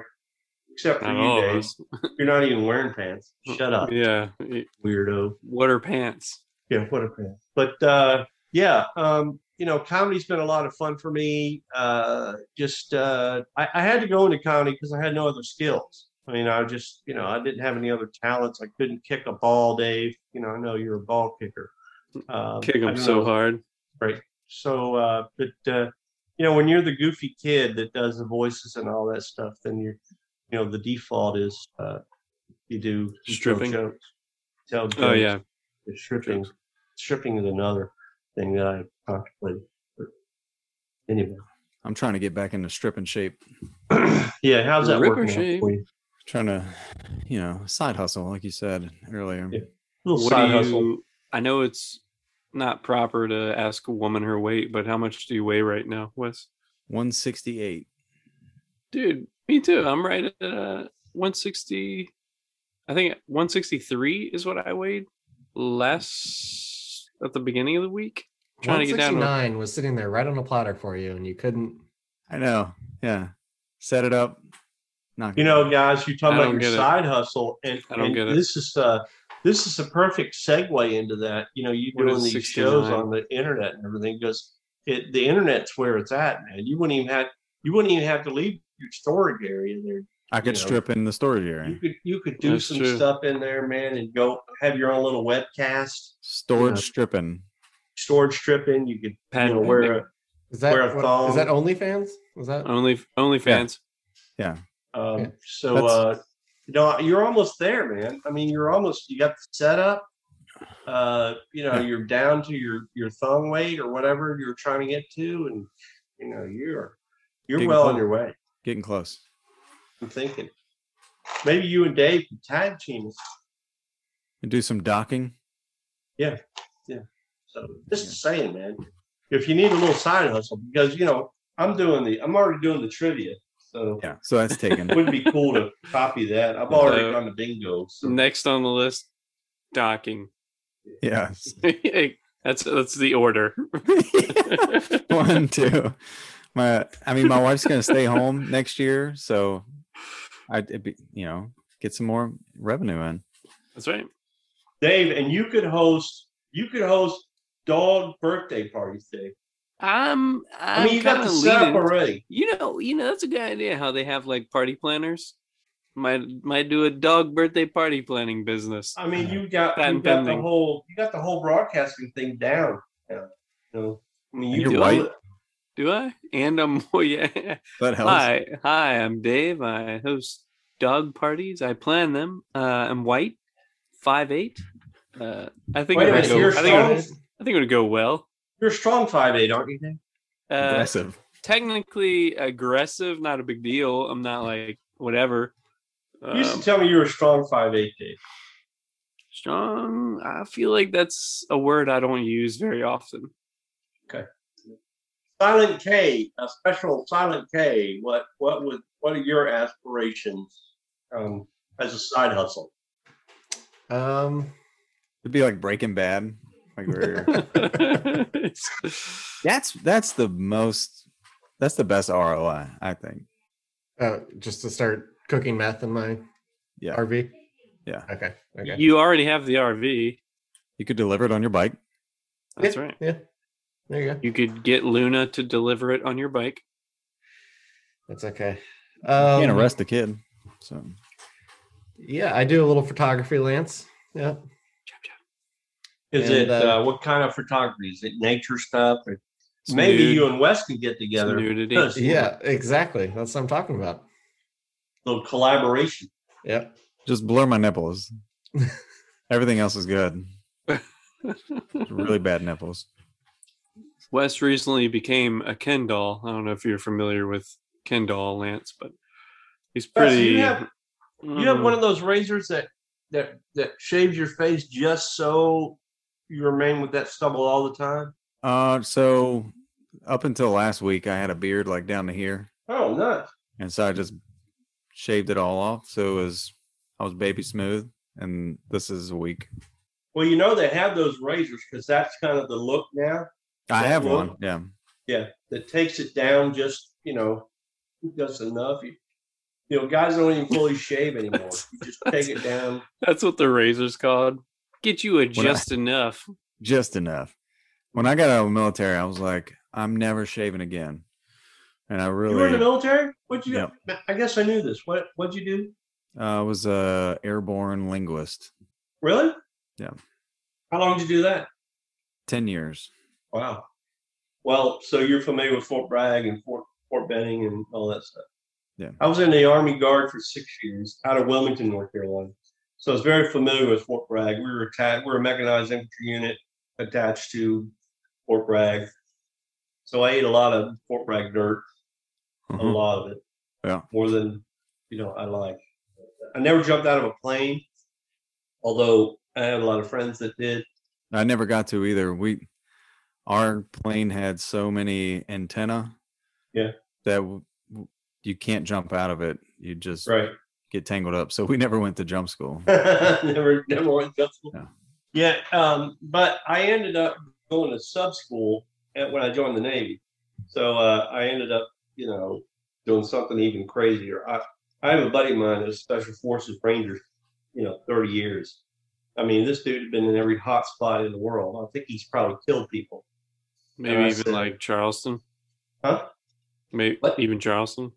[SPEAKER 1] except for you, Dave. You're not even wearing pants. Shut up,
[SPEAKER 2] Yeah.
[SPEAKER 1] weirdo.
[SPEAKER 2] What are pants?
[SPEAKER 1] Yeah, what a pants. But uh, yeah, um, you know, comedy's been a lot of fun for me. Uh, just uh, I, I had to go into comedy because I had no other skills. I mean, I just, you know, I didn't have any other talents. I couldn't kick a ball, Dave. You know, I know you're a ball kicker. Um,
[SPEAKER 2] Kick them so
[SPEAKER 1] hard.
[SPEAKER 2] hard.
[SPEAKER 1] So, uh, but uh, you know, when you're the goofy kid that does the voices and all that stuff, then you're, you know, the default is uh, you do you tell
[SPEAKER 2] Stripping.
[SPEAKER 1] jokes. Tell jokes.
[SPEAKER 2] Oh yeah.
[SPEAKER 1] The stripping. Stripping is another thing that I contemplated. But anyway,
[SPEAKER 3] I'm trying to get back into stripping shape.
[SPEAKER 1] yeah, how's that working out for you?
[SPEAKER 3] Trying to, you know, side hustle, like you said earlier.
[SPEAKER 1] Yeah. Little
[SPEAKER 2] What
[SPEAKER 1] side
[SPEAKER 2] do you?
[SPEAKER 1] hustle.
[SPEAKER 2] I know it's not proper to ask a woman her weight, but how much do you weigh right now, Wes?
[SPEAKER 3] 168.
[SPEAKER 2] Dude, me too. I'm right at uh, 160. I think 163 is what I weighed last at the beginning of the week. Trying to get down. To,
[SPEAKER 4] 169 was sitting there right on a platter for you, and you couldn't.
[SPEAKER 3] I know. Yeah. Set it up. Not
[SPEAKER 1] You know, guys, you talk
[SPEAKER 2] I
[SPEAKER 1] about your
[SPEAKER 2] get it.
[SPEAKER 1] side hustle, and,
[SPEAKER 2] I don't
[SPEAKER 1] and
[SPEAKER 2] get it.
[SPEAKER 1] this is uh, this is a perfect segue into that. You know, you
[SPEAKER 2] What
[SPEAKER 1] doing
[SPEAKER 2] is
[SPEAKER 1] these shows on the internet and everything because it the internet's where it's at, man. You wouldn't even have you wouldn't even have to leave your storage area there.
[SPEAKER 3] I could
[SPEAKER 1] you know.
[SPEAKER 3] strip in the storage area.
[SPEAKER 1] You could you could do
[SPEAKER 2] That's
[SPEAKER 1] some
[SPEAKER 2] true.
[SPEAKER 1] stuff in there, man, and go have your own little webcast,
[SPEAKER 3] Storage
[SPEAKER 1] Yeah.
[SPEAKER 3] stripping.
[SPEAKER 1] storage stripping. You could
[SPEAKER 2] Pen-
[SPEAKER 1] you know wear a
[SPEAKER 4] Is that
[SPEAKER 1] Wear a
[SPEAKER 4] what- is that
[SPEAKER 1] thong.
[SPEAKER 4] OnlyFans? Was that?
[SPEAKER 2] only OnlyFans.
[SPEAKER 3] Yeah.
[SPEAKER 1] Um,
[SPEAKER 4] Yeah.
[SPEAKER 1] so,
[SPEAKER 3] That's-
[SPEAKER 1] uh, you know, you're almost there, man. I mean, you're almost, you got the setup, uh, you know, you're down to your your thong weight or whatever you're trying to get to, and you know, you're you're
[SPEAKER 3] Getting
[SPEAKER 1] well on your way.
[SPEAKER 3] Getting close.
[SPEAKER 1] I'm thinking maybe you and Dave can tag team us.
[SPEAKER 3] And do some docking. Yeah, yeah.
[SPEAKER 1] So just saying, man, if you need a little side hustle, because you know, I'm doing the, I'm already doing the trivia, so
[SPEAKER 3] Yeah. So that's taken.
[SPEAKER 1] it would be cool to copy that. I've already
[SPEAKER 2] Uh,
[SPEAKER 1] done the bingo. So.
[SPEAKER 2] Next on the list, docking.
[SPEAKER 3] yeah.
[SPEAKER 2] that's that's the order.
[SPEAKER 3] One, two. My, I mean, my wife's gonna stay home next year, so I'd be, you know, get some more revenue in.
[SPEAKER 2] That's right.
[SPEAKER 1] Dave, and you could host, you could host dog birthday parties, Dave.
[SPEAKER 2] I'm. I'm
[SPEAKER 1] I mean, you got the setup
[SPEAKER 2] leaning-
[SPEAKER 1] already.
[SPEAKER 2] You know, you know, that's a good idea. How they have like party planners. Might might do a dog birthday party planning business.
[SPEAKER 1] I mean, you got you
[SPEAKER 2] Patent
[SPEAKER 1] got the whole you got the whole broadcasting thing down. Yeah, You know, I mean, you do
[SPEAKER 3] white.
[SPEAKER 1] it.
[SPEAKER 2] Do I? And I'm oh, yeah.
[SPEAKER 3] That helps.
[SPEAKER 2] Hi, hi. I'm Dave. I host dog parties. I plan them. Uh, I'm white, five eight. Uh, I think
[SPEAKER 1] Wait
[SPEAKER 2] it would go. I think, it would. I think it would go well.
[SPEAKER 1] You're a strong five eight, aren't you, Dave?
[SPEAKER 2] Uh,
[SPEAKER 3] Aggressive.
[SPEAKER 2] technically aggressive, not a big deal. I'm not like whatever.
[SPEAKER 1] You used
[SPEAKER 2] Um,
[SPEAKER 1] to tell me you were a strong five eight, Dave.
[SPEAKER 2] strong. I feel like that's a word I don't use very often. Okay.
[SPEAKER 1] Silent K, a special Silent K. What what would what are your aspirations um, as a side hustle?
[SPEAKER 4] Um,
[SPEAKER 3] It'd be like Breaking Bad. Like where that's that's the most that's the best ROI, I think.
[SPEAKER 4] uh, just to start cooking meth in my
[SPEAKER 3] Yeah.
[SPEAKER 4] RV.
[SPEAKER 3] Yeah.
[SPEAKER 4] Okay. Okay.
[SPEAKER 2] you already have the RV.
[SPEAKER 3] You could deliver it on your bike.
[SPEAKER 2] That's
[SPEAKER 4] Yeah,
[SPEAKER 2] right.
[SPEAKER 4] Yeah. There you go.
[SPEAKER 2] You could get Luna to deliver it on your bike.
[SPEAKER 4] That's okay.
[SPEAKER 3] You can't
[SPEAKER 4] Um,
[SPEAKER 3] arrest the kid. So
[SPEAKER 4] Yeah, I do a little photography, Lance. Yeah.
[SPEAKER 1] Is
[SPEAKER 4] And,
[SPEAKER 1] it
[SPEAKER 4] uh,
[SPEAKER 1] uh, what kind of photography? Is it nature stuff? Maybe
[SPEAKER 2] nude,
[SPEAKER 1] you and Wes can get
[SPEAKER 2] it's
[SPEAKER 1] together.
[SPEAKER 2] nudity.
[SPEAKER 4] Yeah, exactly. That's what I'm talking about.
[SPEAKER 1] little collaboration.
[SPEAKER 4] Yeah.
[SPEAKER 3] just blur my nipples. Everything else is good. Really bad nipples.
[SPEAKER 2] Wes recently became a Ken doll. I don't know if you're familiar with Ken doll, Lance, but he's
[SPEAKER 1] Wes,
[SPEAKER 2] pretty.
[SPEAKER 1] you have you have
[SPEAKER 2] Mm,
[SPEAKER 1] one of those razors that that that shaves your face just so you remain with that stubble all the time.
[SPEAKER 3] Uh so up until last week I had a beard like down to here.
[SPEAKER 1] Oh, nuts!
[SPEAKER 3] And so I just shaved it all off. So it was I was baby smooth. And this is a week.
[SPEAKER 1] Well, you know they have those razors because that's kind of the look now.
[SPEAKER 3] I have
[SPEAKER 1] look?
[SPEAKER 3] one. Yeah.
[SPEAKER 1] Yeah, that takes it down just you know just enough. You, you know, guys don't even fully shave anymore. You just take it down.
[SPEAKER 2] That's what the razor's called. Get you a just enough.
[SPEAKER 3] Just enough. When I got out of the military, I was like, I'm never shaving again. And I really
[SPEAKER 1] You were in the military. What'd you?
[SPEAKER 3] Yep.
[SPEAKER 1] I guess I knew this. What What'd you do?
[SPEAKER 3] uh, I was a airborne linguist.
[SPEAKER 1] Really?
[SPEAKER 3] Yeah.
[SPEAKER 1] How long did you do that?
[SPEAKER 3] Ten years.
[SPEAKER 1] Wow. Well, so you're familiar with Fort Bragg and Fort Fort Benning and all that stuff.
[SPEAKER 3] Yeah.
[SPEAKER 1] I was in the Army Guard for six years out of Wilmington, North Carolina. So I was very familiar with Fort Bragg. We were attached. We were a mechanized infantry unit attached to Fort Bragg. So I ate a lot of Fort Bragg dirt, a
[SPEAKER 3] Mhm.
[SPEAKER 1] lot of it.
[SPEAKER 3] Yeah.
[SPEAKER 1] More than you know I like. I never jumped out of a plane, although I had a lot of friends that did.
[SPEAKER 3] I never got to either. We our plane had so many antenna.
[SPEAKER 1] Yeah.
[SPEAKER 3] That you can't jump out of it. You just
[SPEAKER 1] Right.
[SPEAKER 3] Get tangled up. So we never went to jump school.
[SPEAKER 1] never, never went to school.
[SPEAKER 3] No.
[SPEAKER 1] Yeah, um, but I ended up going to sub school at, when I joined the Navy. So uh, I ended up, you know, doing something even crazier. I, I have a buddy of mine that's Special Forces Ranger, you know, 30 years. I mean, this dude had been in every hot spot in the world. I think he's probably killed people.
[SPEAKER 2] Maybe even
[SPEAKER 1] said-
[SPEAKER 2] like Charleston.
[SPEAKER 1] Huh?
[SPEAKER 2] Maybe
[SPEAKER 1] What?
[SPEAKER 2] even Charleston.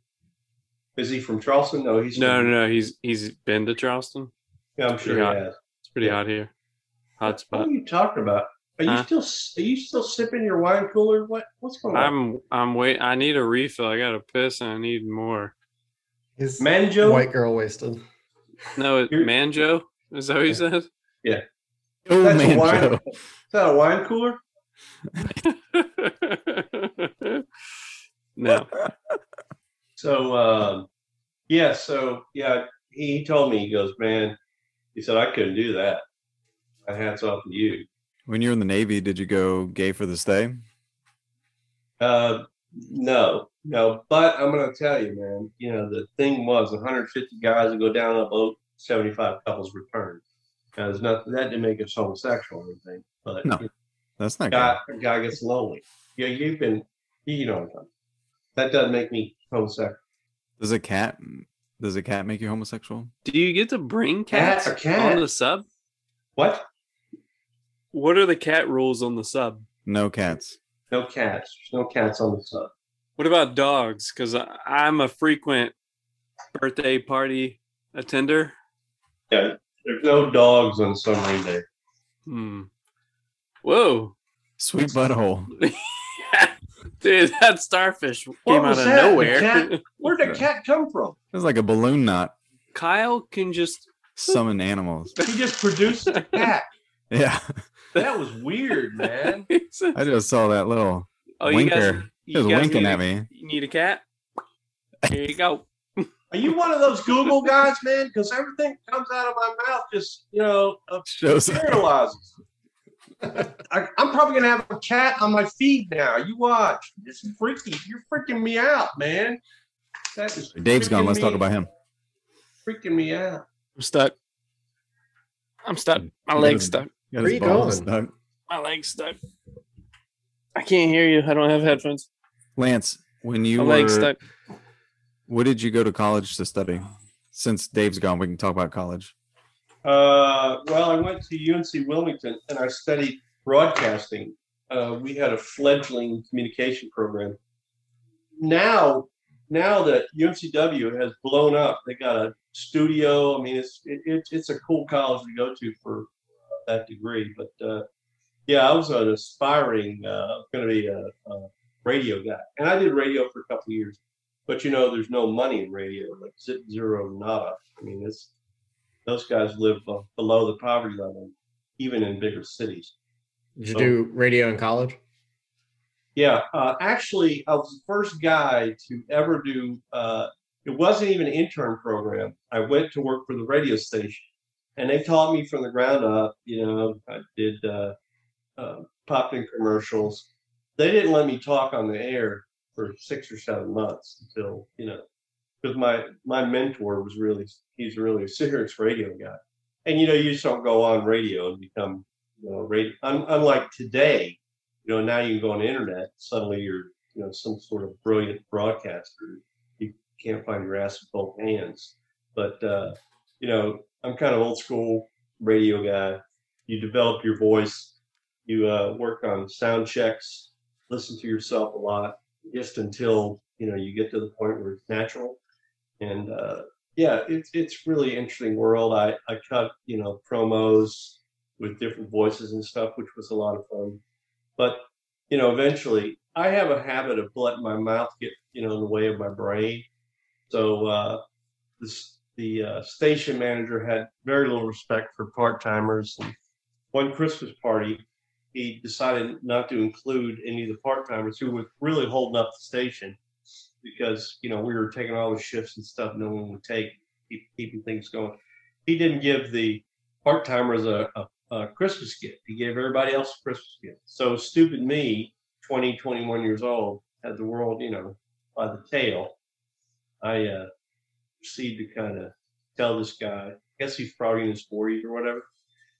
[SPEAKER 1] Is he from Charleston? No, he's
[SPEAKER 2] No,
[SPEAKER 1] from,
[SPEAKER 2] no, no. He's he's been to Charleston.
[SPEAKER 1] Yeah, I'm sure
[SPEAKER 2] Yeah.
[SPEAKER 1] he has.
[SPEAKER 2] It's pretty
[SPEAKER 1] Yeah.
[SPEAKER 2] hot here. Hot spot.
[SPEAKER 1] What are you talking about? Are you
[SPEAKER 2] Huh?
[SPEAKER 1] still are you still sipping your wine cooler? What what's going on?
[SPEAKER 2] I'm I'm wait. I need a refill. I got a piss and I need more.
[SPEAKER 4] He's
[SPEAKER 1] Manjo.
[SPEAKER 4] white girl wasted.
[SPEAKER 2] No, it,
[SPEAKER 1] You're-
[SPEAKER 2] Manjo. Is that what you said?
[SPEAKER 3] Old oh,
[SPEAKER 1] That's a wine. Is that a wine cooler?
[SPEAKER 2] no.
[SPEAKER 1] So um, yeah, so yeah, he, he told me he goes, man, he said I couldn't do that. My hats off to you.
[SPEAKER 3] When you were in the Navy, did you go gay for the stay?
[SPEAKER 1] Uh, no, no, but I'm gonna tell you, man. You know the thing was 150 guys would go down a boat, 75 couples return. Now, there's not that didn't make us homosexual or anything, but
[SPEAKER 3] No. That's not
[SPEAKER 1] guy, a guy gets lonely. Yeah, you've been, you know what I'm talking. about. That doesn't make me homosexual.
[SPEAKER 3] good. Does a cat does a cat make you homosexual?
[SPEAKER 2] Do you get to bring cats
[SPEAKER 1] a cat.
[SPEAKER 2] on the sub?
[SPEAKER 1] What?
[SPEAKER 2] What are the cat rules on the sub?
[SPEAKER 3] No cats.
[SPEAKER 1] No cats. There's no cats on the sub.
[SPEAKER 2] What about dogs? Because I'm a frequent birthday party attender.
[SPEAKER 1] Yeah, there's no dogs on submarine day.
[SPEAKER 2] Hmm. Whoa.
[SPEAKER 3] Sweet butthole.
[SPEAKER 2] Dude, that starfish
[SPEAKER 1] What
[SPEAKER 2] came out
[SPEAKER 1] was
[SPEAKER 2] of
[SPEAKER 1] that? The
[SPEAKER 2] nowhere.
[SPEAKER 1] cat? Where'd the cat come from?
[SPEAKER 3] It's like a balloon knot.
[SPEAKER 2] Kyle can just
[SPEAKER 3] Summon animals.
[SPEAKER 1] He just produced a cat.
[SPEAKER 3] Yeah.
[SPEAKER 1] That was weird, man.
[SPEAKER 3] I just saw that little
[SPEAKER 2] oh, you guys,
[SPEAKER 3] winker. He
[SPEAKER 2] you
[SPEAKER 3] was winking
[SPEAKER 2] need
[SPEAKER 3] at me.
[SPEAKER 2] You need a cat? Here you go.
[SPEAKER 1] Are you one of those Google guys, man? Because everything comes out of my mouth just, you know, uh,
[SPEAKER 3] Shows
[SPEAKER 1] paralyzes. I, I'm probably gonna have a cat on my feed now. You watch. This is freaky. You're freaking me out, man. That is
[SPEAKER 3] Dave's gone. Let's talk about him.
[SPEAKER 1] Freaking me out.
[SPEAKER 2] I'm stuck. I'm stuck. My leg's
[SPEAKER 3] leg's
[SPEAKER 2] stuck.
[SPEAKER 3] Got
[SPEAKER 4] Where
[SPEAKER 3] his
[SPEAKER 4] you going?
[SPEAKER 3] stuck.
[SPEAKER 2] My leg's stuck. I can't hear you. I don't have headphones.
[SPEAKER 3] Lance, when you
[SPEAKER 2] My
[SPEAKER 3] were,
[SPEAKER 2] leg's stuck.
[SPEAKER 3] what did you go to college to study? Since Dave's gone, we can talk about college.
[SPEAKER 1] Uh, well, I went to UNC Wilmington and I studied broadcasting. Uh, we had a fledgling communication program. Now, now that UNCW has blown up, they got a studio. I mean, it's it, it's it's a cool college to go to for that degree. But uh, yeah, I was an aspiring, uh, going to be a, a radio guy, and I did radio for a couple of years. But you know, there's no money in radio, like zero nada. I mean, it's those guys live uh, below the poverty level, even in bigger cities.
[SPEAKER 4] Did you
[SPEAKER 1] So-
[SPEAKER 4] do radio in college?
[SPEAKER 1] Yeah, uh, actually, I was the first guy to ever do. Uh, it wasn't even an intern program. I went to work for the radio station, and they taught me from the ground up. You know, I did uh, uh, popped in commercials. They didn't let me talk on the air for six or seven months until you know, because my my mentor was really he's really a serious radio guy, and you know you just don't go on radio and become you know radio. Un, unlike today, you know now you can go on the internet. Suddenly you're you know some sort of brilliant broadcaster. You can't find your ass with both hands, but uh, you know I'm kind of old school radio guy. You develop your voice. You uh, work on sound checks. Listen to yourself a lot, just until you know you get to the point where it's natural. And uh, yeah, it's it's really interesting world. I I cut you know promos with different voices and stuff, which was a lot of fun. But you know, eventually, I have a habit of letting my mouth get you know in the way of my brain. So uh, the uh, station manager had very little respect for part timers. One Christmas party, he decided not to include any of the part timers who were really holding up the station because you know we were taking all the shifts and stuff no one would take, keep, keeping things going. He didn't give the part timers a, a, a Christmas gift. He gave everybody else a Christmas gift. So stupid me, 20, 21 years old, had the world, you know, by the tail. I uh, proceeded to kind of tell this guy, I guess he's probably in his 40s or whatever.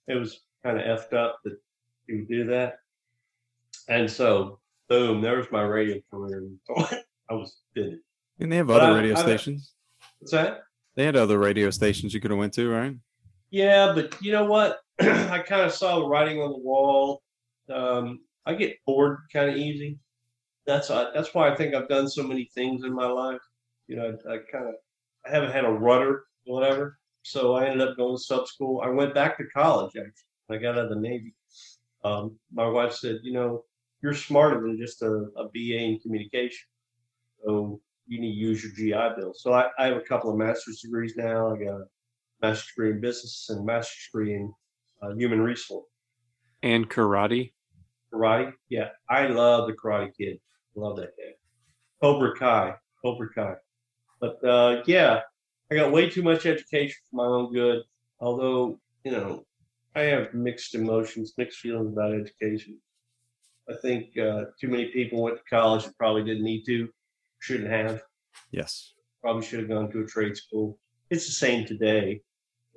[SPEAKER 1] It was kind of effed up that he would do that. And so, boom, there was my radio career. I was finished.
[SPEAKER 3] Didn't they have
[SPEAKER 1] But
[SPEAKER 3] other
[SPEAKER 1] I-
[SPEAKER 3] radio
[SPEAKER 1] I-
[SPEAKER 3] stations?
[SPEAKER 1] What's that?
[SPEAKER 3] They had other radio stations you could have went to, right?
[SPEAKER 1] Yeah, but you know what? I kind of saw the writing on the wall. Um, I get bored kind of easy. That's uh, that's why I think I've done so many things in my life. You know, I, I kind of I haven't had a rudder, or whatever. So I ended up going to sub school. I went back to college actually. I got out of the Navy. Um, my wife said, you know, you're smarter than just a, a BA in communication. So you need to use your GI Bill. So I, I have a couple of master's degrees now. I got a master's degree in business and a master's degree in uh, human resource
[SPEAKER 2] And karate.
[SPEAKER 1] Karate. Yeah, I love the Karate Kid. Love that game. Cobra Kai. Cobra Kai. But uh, yeah, I got way too much education for my own good. Although you know, I have mixed emotions, mixed feelings about education. I think uh, too many people went to college and probably didn't need to, shouldn't have.
[SPEAKER 3] Yes.
[SPEAKER 1] Probably should have gone to a trade school. It's the same today.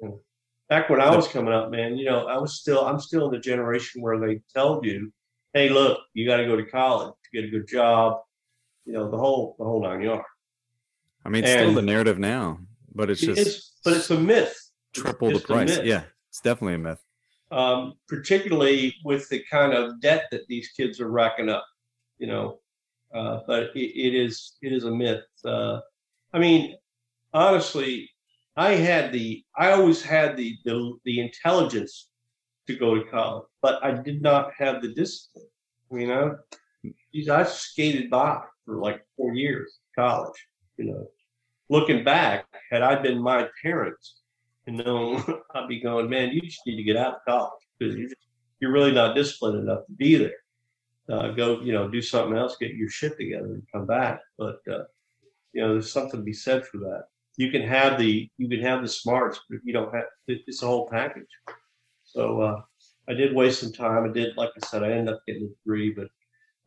[SPEAKER 1] You know, back when I was coming up, man, you know, I was still, I'm still in the generation where they tell you, hey, look, you got to go to college to get a good job. You know, the whole, the whole nine yards.
[SPEAKER 3] I mean, it's still the narrative now, but it's
[SPEAKER 1] It
[SPEAKER 3] just
[SPEAKER 1] but it's a myth.
[SPEAKER 3] triple the price. Yeah, it's definitely a myth.
[SPEAKER 1] um, particularly with the kind of debt that these kids are racking up, you know. Uh, but it, it is it is a myth. Uh, I mean, honestly, I had the I always had the, the the intelligence to go to college, but I did not have the discipline. You know, geez, I skated by for like four years college. You know, looking back, had I been my parents, and known, I'd be going, man, you just need to get out of college because you're, you're really not disciplined enough to be there. Uh, go, you know, do something else, get your shit together, and come back. But uh, you know, there's something to be said for that. You can have the you can have the smarts, but you don't have it- it's a whole package. So uh, I did waste some time. I did, like I said, I ended up getting a degree, but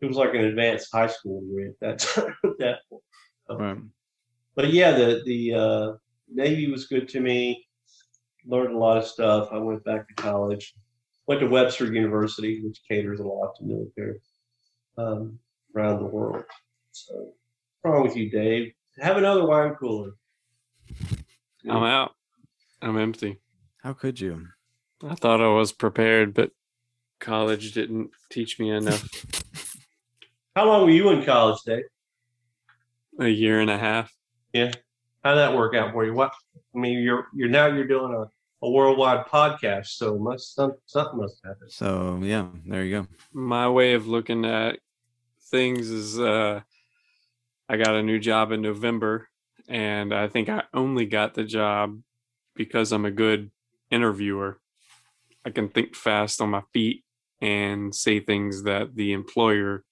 [SPEAKER 1] it was like an advanced high school degree at that time. At that point.
[SPEAKER 3] Right.
[SPEAKER 1] But yeah, the the uh, Navy was good to me. Learned a lot of stuff. I went back to college. Went to Webster University, which caters a lot to military um, around the world. So, what's wrong with you, Dave? Have another wine cooler.
[SPEAKER 2] I'm out. I'm empty.
[SPEAKER 3] How could you?
[SPEAKER 2] I thought I was prepared, but college didn't teach me enough.
[SPEAKER 1] How long were you in college, Dave?
[SPEAKER 2] a year and a half. Yeah.
[SPEAKER 1] How'd that work out for you? What? I mean, you're you're now you're doing a, a worldwide podcast, so must something must happen.
[SPEAKER 3] So yeah, there you go.
[SPEAKER 2] My way of looking at things is uh I got a new job in November and I think I only got the job because I'm a good interviewer. I can think fast on my feet and say things that the employer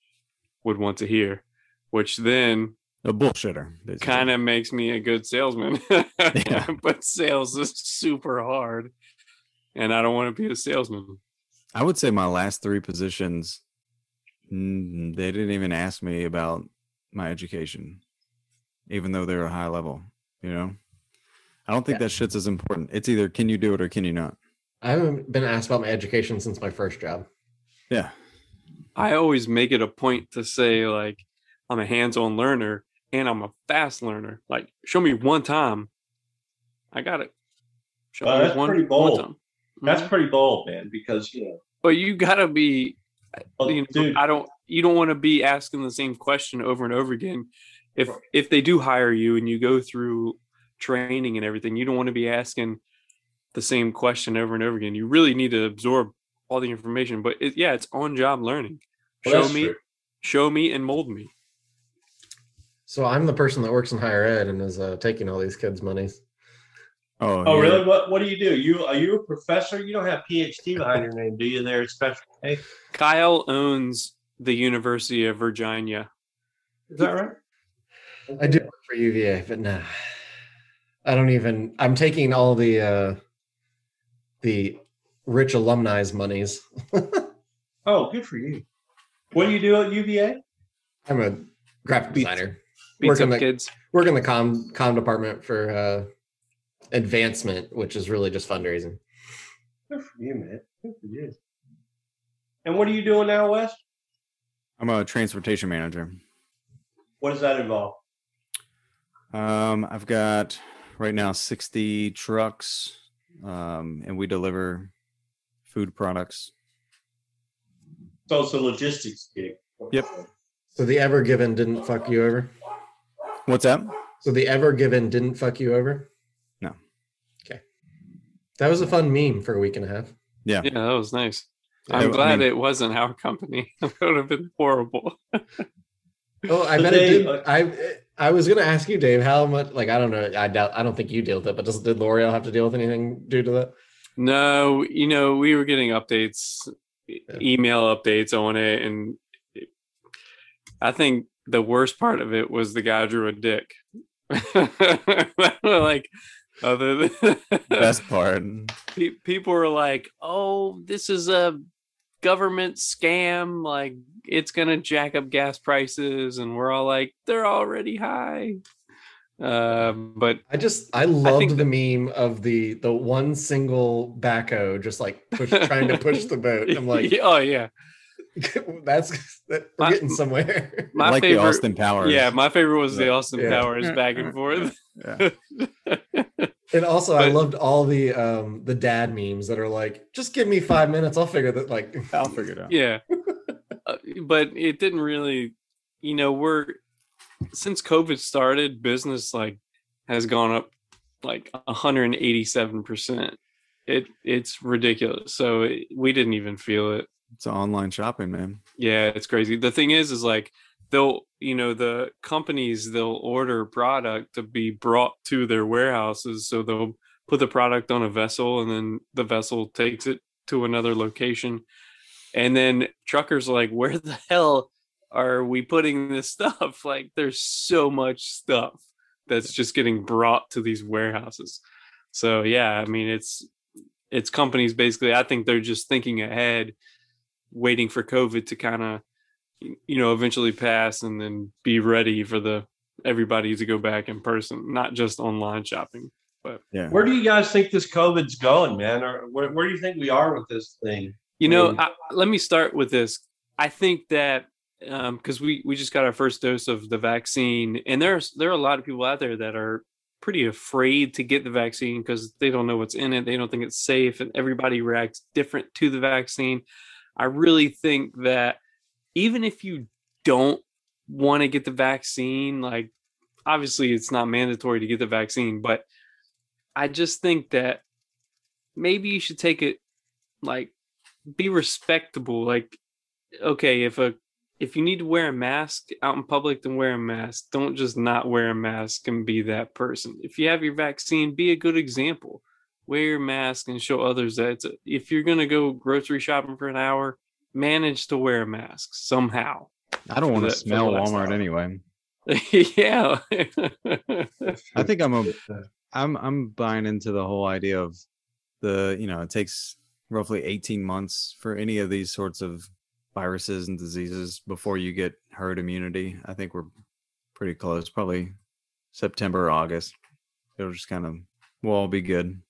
[SPEAKER 2] would want to hear, which then
[SPEAKER 3] A bullshitter. basically.
[SPEAKER 2] kind of makes me a good salesman.
[SPEAKER 3] Yeah.
[SPEAKER 2] but sales is super hard and I don't want to be a salesman.
[SPEAKER 3] I would say my last three positions, mm, they didn't even ask me about my education, even though they're a high level. You know, I don't think that shit's as important. It's either can you do it or can you not.
[SPEAKER 4] I haven't been asked about my education since my first job.
[SPEAKER 3] Yeah,
[SPEAKER 2] I always make it a point to say like I'm a hands-on learner and I'm a fast learner. Like show me one time. I got it. Show
[SPEAKER 1] that's pretty bold.
[SPEAKER 2] time.
[SPEAKER 1] That's
[SPEAKER 2] mm-hmm.
[SPEAKER 1] pretty bold, man. Because you know,
[SPEAKER 2] but you gotta be
[SPEAKER 1] well,
[SPEAKER 2] you know,
[SPEAKER 1] dude,
[SPEAKER 2] I don't you don't want to be asking the same question over and over again. If
[SPEAKER 1] Right.
[SPEAKER 2] if they do hire you and you go through training and everything, you don't want to be asking the same question over and over again. You really need to absorb all the information. But it, yeah, it's on job learning.
[SPEAKER 1] well,
[SPEAKER 2] show me,
[SPEAKER 1] true.
[SPEAKER 2] show me, and mold me.
[SPEAKER 4] So I'm the person that works in higher ed and is uh, taking all these kids' monies.
[SPEAKER 3] Oh,
[SPEAKER 1] Oh,
[SPEAKER 3] yeah.
[SPEAKER 1] really? What What do you do? You are you a professor? You don't have PhD behind your name, do you? There, special. Hey,
[SPEAKER 2] Kyle owns the University of Virginia.
[SPEAKER 1] is that right?
[SPEAKER 4] I do work for UVA, but nah. I don't even I'm taking all the uh the rich alumni's monies.
[SPEAKER 1] Oh, good for you. What do you do at UVA?
[SPEAKER 4] I'm a graphic
[SPEAKER 2] Beats-
[SPEAKER 4] designer.
[SPEAKER 2] Beats
[SPEAKER 4] Working
[SPEAKER 2] up
[SPEAKER 4] the-
[SPEAKER 2] kids.
[SPEAKER 4] Work in the com com department for uh advancement, which is really just fundraising.
[SPEAKER 1] Good for you, man. Good for you. And what are you doing now, Wes?
[SPEAKER 3] I'm a transportation manager.
[SPEAKER 1] What does that involve?
[SPEAKER 3] Um, I've got right now 60 trucks, um, and we deliver food products.
[SPEAKER 1] So it's a logistics gig.
[SPEAKER 3] Yep.
[SPEAKER 4] So the Ever Given didn't fuck you over.
[SPEAKER 3] What's that?
[SPEAKER 4] So the Ever Given didn't fuck you over.
[SPEAKER 3] No.
[SPEAKER 4] Okay. That was a fun meme for a week and a half.
[SPEAKER 3] Yeah.
[SPEAKER 2] Yeah, that was nice.
[SPEAKER 3] I-
[SPEAKER 2] I'm
[SPEAKER 3] I
[SPEAKER 2] glad
[SPEAKER 3] mean-
[SPEAKER 2] it wasn't our company. It would have been horrible.
[SPEAKER 4] Oh, I
[SPEAKER 1] So
[SPEAKER 4] bet
[SPEAKER 1] Dave,
[SPEAKER 4] it did. I I was gonna ask you, Dave, how much? Like, I don't know. I doubt. I don't think you deal with it. But does did L'Oreal have to deal with anything due to that?
[SPEAKER 2] No, you know, we were getting updates email updates on it, and I think the worst part of it was the guy drew a dick. like other than
[SPEAKER 3] Best part.
[SPEAKER 2] pe- people were like, "Oh, this is a government scam. Like it's gonna jack up gas prices," and we're all like, "They're already high." Um, but
[SPEAKER 4] I just I loved
[SPEAKER 2] think-
[SPEAKER 4] the meme of the the one single backhoe just like push, trying to push the boat. I'm like,
[SPEAKER 2] oh yeah,
[SPEAKER 4] that's that, we're
[SPEAKER 2] My-
[SPEAKER 4] getting somewhere.
[SPEAKER 2] my
[SPEAKER 3] like
[SPEAKER 2] favorite.
[SPEAKER 3] the Austin Powers.
[SPEAKER 2] Yeah, my favorite was the Austin
[SPEAKER 4] Yeah.
[SPEAKER 2] Powers back and forth.
[SPEAKER 3] Yeah.
[SPEAKER 4] And also, I loved all the um the dad memes that are like, just give me five minutes, I'll figure that. Like,
[SPEAKER 3] I'll figure it out.
[SPEAKER 2] yeah Uh, but it didn't really you know we're since covid started business like has gone up like 187% it it's ridiculous so it, we didn't even feel it
[SPEAKER 3] It's online shopping, man.
[SPEAKER 2] yeah it's crazy. The thing is is like they'll you know the companies they'll order product to be brought to their warehouses so they'll put the product on a vessel and then the vessel takes it to another location. And then truckers are like where the hell are we putting this stuff? Like there's so much stuff that's just getting brought to these warehouses. So yeah i mean it's it's companies basically i think they're just thinking ahead waiting for covid to kind of you know eventually pass and then be ready for the everybody to go back in person not just online shopping
[SPEAKER 3] Yeah.
[SPEAKER 1] Where do you guys think this COVID's going, man? Or where, where do you think we are with this thing?
[SPEAKER 2] you know. I, let me start with this i think that um, because we we just got our first dose of the vaccine and there's there are a lot of people out there that are pretty afraid to get the vaccine because they don't know what's in it they don't think it's safe and everybody reacts different to the vaccine i really think that even if you don't want to get the vaccine like obviously it's not mandatory to get the vaccine but i just think that maybe you should take it like be respectable like okay if a if you need to wear a mask out in public then wear a mask. Don't just not wear a mask and be that person. If you have your vaccine be a good example wear your mask and show others that if you're going to go grocery shopping for an hour manage to wear a mask somehow
[SPEAKER 3] I don't want to
[SPEAKER 2] the- for the
[SPEAKER 3] smell. Walmart anyway.
[SPEAKER 2] yeah
[SPEAKER 3] I think I'm a I'm I'm buying into the whole idea of the you know it takes roughly 18 months for any of these sorts of viruses and diseases before you get herd immunity. I think we're pretty close, probably September or August. It'll just kind of we'll all be good.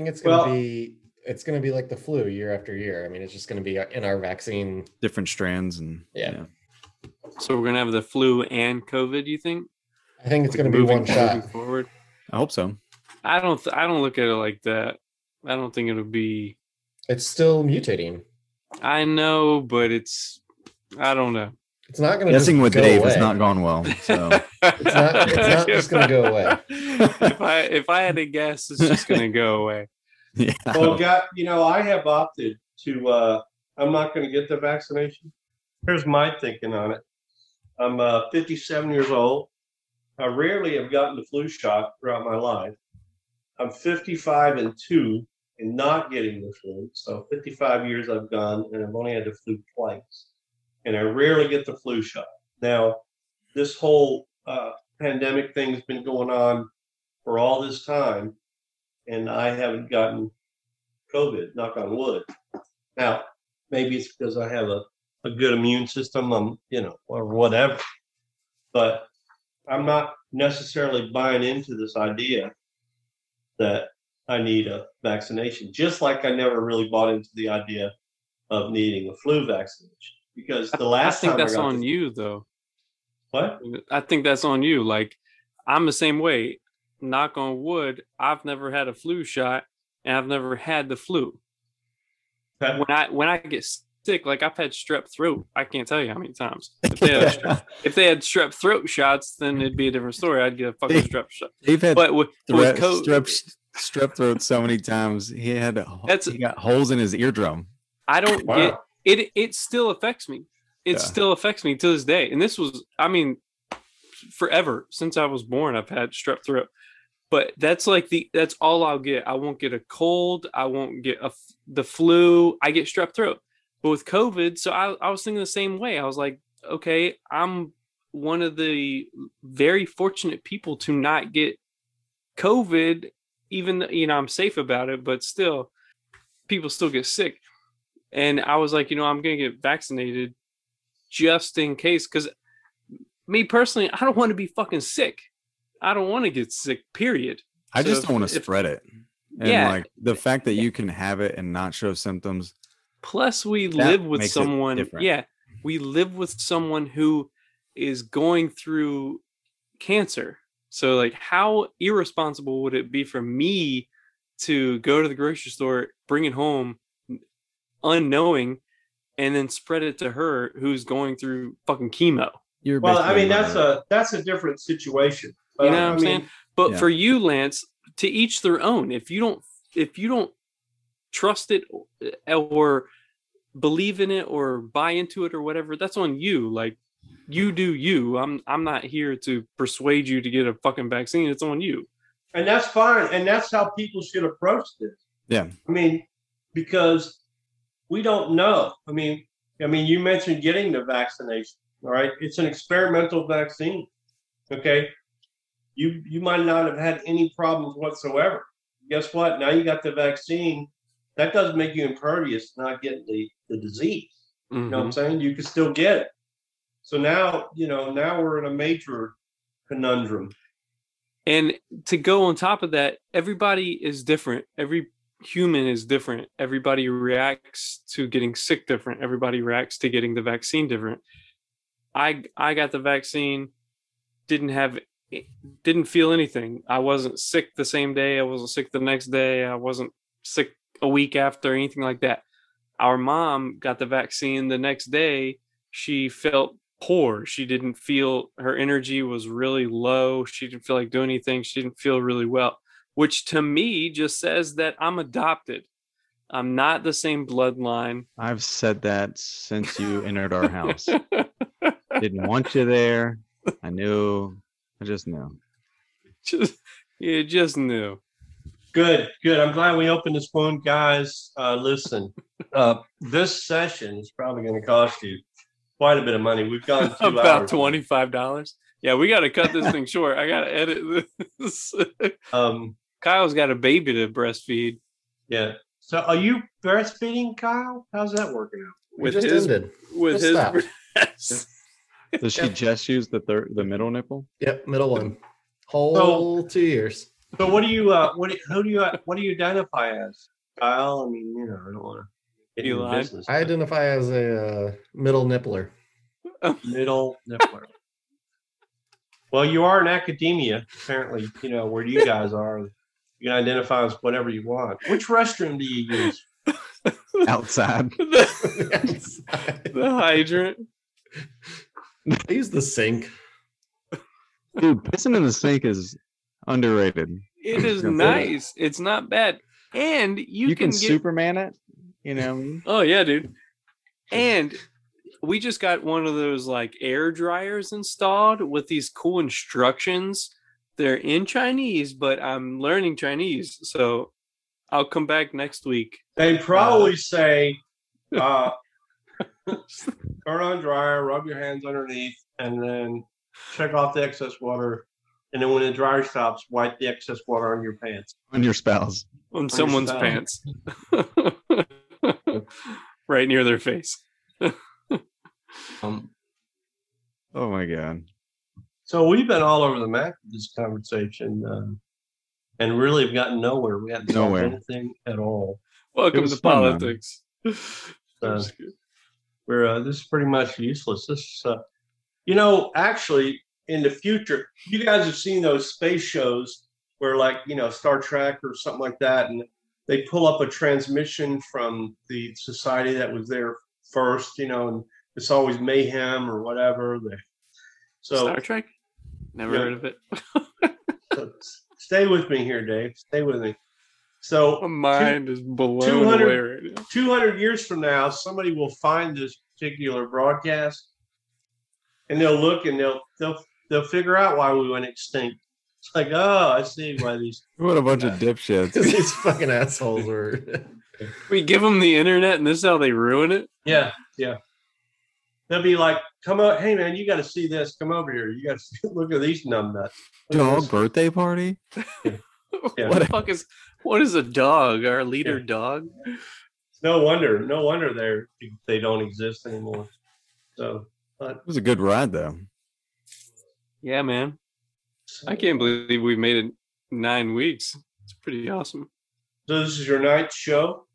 [SPEAKER 4] I think it's gonna
[SPEAKER 1] Well-
[SPEAKER 4] be it's gonna be like the flu year after year. I mean, it's just gonna be in our vaccine.
[SPEAKER 3] Different strands and
[SPEAKER 4] Yeah.
[SPEAKER 2] so we're going to have the flu and covid you think
[SPEAKER 4] I think it's
[SPEAKER 2] Like,
[SPEAKER 4] gonna be
[SPEAKER 2] moving-
[SPEAKER 4] one shot.
[SPEAKER 2] forward
[SPEAKER 3] I hope so.
[SPEAKER 2] I don't. Th- I don't look at it like that. I don't think it'll be.
[SPEAKER 4] It's still mutating.
[SPEAKER 2] I know, but it's. I don't know.
[SPEAKER 4] It's not gonna
[SPEAKER 3] Guessing
[SPEAKER 4] just
[SPEAKER 3] with
[SPEAKER 4] go
[SPEAKER 3] Dave
[SPEAKER 4] away.
[SPEAKER 3] has not gone well. So
[SPEAKER 2] it's
[SPEAKER 4] not- it's not just gonna go away.
[SPEAKER 2] if I if I had to guess, it's just gonna go away.
[SPEAKER 3] yeah.
[SPEAKER 1] Well, got you know, I have opted to. uh I'm not going to get the vaccination. Here's my thinking on it. I'm uh, 57 years old. I rarely have gotten the flu shot throughout my life. I'm 55 and two and not getting the flu. So 55 years I've gone and I've only had the flu twice. And I rarely get the flu shot. Now, this whole uh, pandemic thing's been going on for all this time, and I haven't gotten COVID, knock on wood. Now, maybe it's because I have a, a good immune system, um, you know, or whatever. But I'm not necessarily buying into this idea that I need a vaccination, just like I never really bought into the idea of needing a flu vaccination. Because the last I
[SPEAKER 2] think
[SPEAKER 1] time
[SPEAKER 2] that's
[SPEAKER 1] I
[SPEAKER 2] on
[SPEAKER 1] the-
[SPEAKER 2] you, though.
[SPEAKER 1] What?
[SPEAKER 2] I think that's on you. Like I'm the same way. Knock on wood. I've never had a flu shot, and I've never had the flu.
[SPEAKER 1] Okay.
[SPEAKER 2] When I when I get sick, like I've had strep throat. I can't tell you how many times. If they had, strep, if they had strep throat shots, then it'd be a different story. I'd get a fucking strep shot.
[SPEAKER 3] Dave had
[SPEAKER 2] But with,
[SPEAKER 3] strep,
[SPEAKER 2] with COVID,
[SPEAKER 3] strep, strep throat so many times. He had a,
[SPEAKER 2] That's-
[SPEAKER 3] he got holes in his eardrum.
[SPEAKER 2] I don't
[SPEAKER 1] Wow.
[SPEAKER 2] get it. It still affects me. It
[SPEAKER 3] Yeah.
[SPEAKER 2] still affects me to this day. And this was, I mean, forever since I was born, I've had strep throat. but that's like the that's all I'll get. I won't get a cold. I won't get a the flu. I get strep throat. But with COVID, so I, I was thinking the same way. I was like, okay, I'm one of the very fortunate people to not get COVID, even you know I'm safe about it, but still, people still get sick. And I was like, you know, I'm gonna get vaccinated just in case, because me personally, I don't want to be fucking sick. I don't want to get sick. Period.
[SPEAKER 3] I
[SPEAKER 2] So
[SPEAKER 3] just don't want to
[SPEAKER 2] if-
[SPEAKER 3] spread it. And
[SPEAKER 2] Yeah.
[SPEAKER 3] like the fact that you can have it and not show symptoms.
[SPEAKER 2] Plus, we live with someone. Yeah, we live with someone who is going through cancer. So, like, how irresponsible would it be for me to go to the grocery store, bring it home, unknowing, and then spread it to her who's going through fucking chemo?
[SPEAKER 3] You're
[SPEAKER 1] Well, I mean that's
[SPEAKER 3] murdered.
[SPEAKER 1] a that's a different situation.
[SPEAKER 2] You
[SPEAKER 1] Uh,
[SPEAKER 2] know what
[SPEAKER 1] I
[SPEAKER 2] I'm
[SPEAKER 1] mean,
[SPEAKER 2] saying? But
[SPEAKER 3] Yeah.
[SPEAKER 2] for you, Lance, to each their own. If you don't, if you don't trust it or- or believe in it or buy into it or whatever, that's on you. Like you do you. I'm I'm not here to persuade you to get a fucking vaccine. It's on you.
[SPEAKER 1] and that's fine, and that's how people should approach this.
[SPEAKER 3] Yeah.
[SPEAKER 1] I mean, because we don't know. I mean, I mean, you mentioned getting the vaccination. All right, it's an experimental vaccine. Okay, you you might not have had any problems whatsoever. Guess what? Now you got the vaccine. That doesn't make you impervious to not getting the, the disease. You know what I'm mm-hmm. saying? You can still get it. So now, you know, now we're in a major conundrum.
[SPEAKER 2] And to go on top of that, everybody is different. Every human is different. Everybody reacts to getting sick different. Everybody reacts to getting the vaccine different. I I got the vaccine, didn't have didn't feel anything. I wasn't sick the same day. I wasn't sick the next day. I wasn't sick a week after anything like that. Our mom got the vaccine the next day. She felt poor. She didn't feel her energy was really low. She didn't feel like doing anything. She didn't feel really well, which to me just says that I'm adopted. I'm not the same bloodline.
[SPEAKER 3] I've said that since you entered our house. Didn't want you there. I knew. I just knew.
[SPEAKER 2] just you just knew.
[SPEAKER 1] Good, good. I'm glad we opened this phone, guys. Uh, listen, uh, this session is probably going to cost you quite a bit of money. We've gone
[SPEAKER 2] About
[SPEAKER 1] hours.
[SPEAKER 2] twenty five dollars. Yeah, we got to cut this thing short. I got to edit this.
[SPEAKER 1] Um,
[SPEAKER 2] Kyle's got a baby to breastfeed
[SPEAKER 1] yeah. So, are you breastfeeding, Kyle? How's that working out?
[SPEAKER 4] We
[SPEAKER 2] with
[SPEAKER 4] just
[SPEAKER 2] his
[SPEAKER 4] ended.
[SPEAKER 2] with
[SPEAKER 4] Just
[SPEAKER 2] his
[SPEAKER 4] stop.
[SPEAKER 2] breast.
[SPEAKER 3] Does she just use the third, the middle nipple?
[SPEAKER 4] Yep, middle one. Whole two years.
[SPEAKER 1] So, what do you, uh, what do you, who do you, uh, what do you identify as, Kyle? I mean, you know, I don't want to get
[SPEAKER 2] You
[SPEAKER 1] into
[SPEAKER 2] lied.
[SPEAKER 1] business.
[SPEAKER 4] I identify as a uh, middle nippler.
[SPEAKER 1] middle nippler. Well, you are in academia, apparently. You know where you guys are. You can identify as whatever you want. Which restroom do you use?
[SPEAKER 3] Outside.
[SPEAKER 2] the, the hydrant.
[SPEAKER 4] I use the sink.
[SPEAKER 3] Dude, pissing in the sink is underrated.
[SPEAKER 2] It is
[SPEAKER 3] Yeah.
[SPEAKER 2] nice. It's not bad. And you,
[SPEAKER 3] You,
[SPEAKER 2] can,
[SPEAKER 3] can,
[SPEAKER 2] get
[SPEAKER 3] Superman it. You know what I mean?
[SPEAKER 2] Oh yeah, dude. And we just got one of those like air dryers installed with these cool instructions. They're in Chinese, but I'm learning Chinese, so I'll come back next week.
[SPEAKER 1] They probably say, uh, turn on dryer, rub your hands underneath, and then check off the excess water. And then when the dryer stops, wipe the excess water on your pants.
[SPEAKER 3] On your spouse.
[SPEAKER 2] On someone's
[SPEAKER 1] style.
[SPEAKER 2] pants. right near their face.
[SPEAKER 1] Um,
[SPEAKER 3] Oh my god.
[SPEAKER 1] so we've been all over the map with this conversation, um, and really have gotten nowhere. We haven't solved
[SPEAKER 3] Nowhere.
[SPEAKER 1] anything at all.
[SPEAKER 2] Welcome to
[SPEAKER 3] fun,
[SPEAKER 2] politics.
[SPEAKER 1] Uh, We're uh, this is pretty much useless. This, is, uh, you know, actually, in the future, you guys have seen those space shows where, like, you know, Star Trek or something like that, and they pull up a transmission from the society that was there first, you know, and it's always mayhem or whatever. So,
[SPEAKER 2] Star Trek? Never
[SPEAKER 1] Yeah.
[SPEAKER 2] heard of it.
[SPEAKER 1] so stay with me here, Dave. Stay with me. So
[SPEAKER 2] My mind is blown
[SPEAKER 1] 200
[SPEAKER 2] away right now.
[SPEAKER 1] 200 years from now, somebody will find this particular broadcast, and they'll look and they'll they'll they'll figure out why we went extinct. It's It's like, oh, I see why these.
[SPEAKER 3] What a bunch of dipshits.
[SPEAKER 4] These fucking assholes were.
[SPEAKER 2] We give them the internet, and this is how they ruin it.
[SPEAKER 1] Yeah, yeah. They'll be like, come out, hey man, you got to see this. Come over here. You got to look at these numbnuts. Look
[SPEAKER 3] Dog birthday party?
[SPEAKER 1] Yeah.
[SPEAKER 2] What the fuck is what is a dog? Our leader
[SPEAKER 1] Yeah.
[SPEAKER 2] dog?
[SPEAKER 1] No wonder, no wonder they're they don't exist anymore. So, but
[SPEAKER 3] It was a good ride though.
[SPEAKER 2] Yeah, man. I can't believe we've made it nine weeks. It's pretty awesome.
[SPEAKER 1] So this is your ninth show.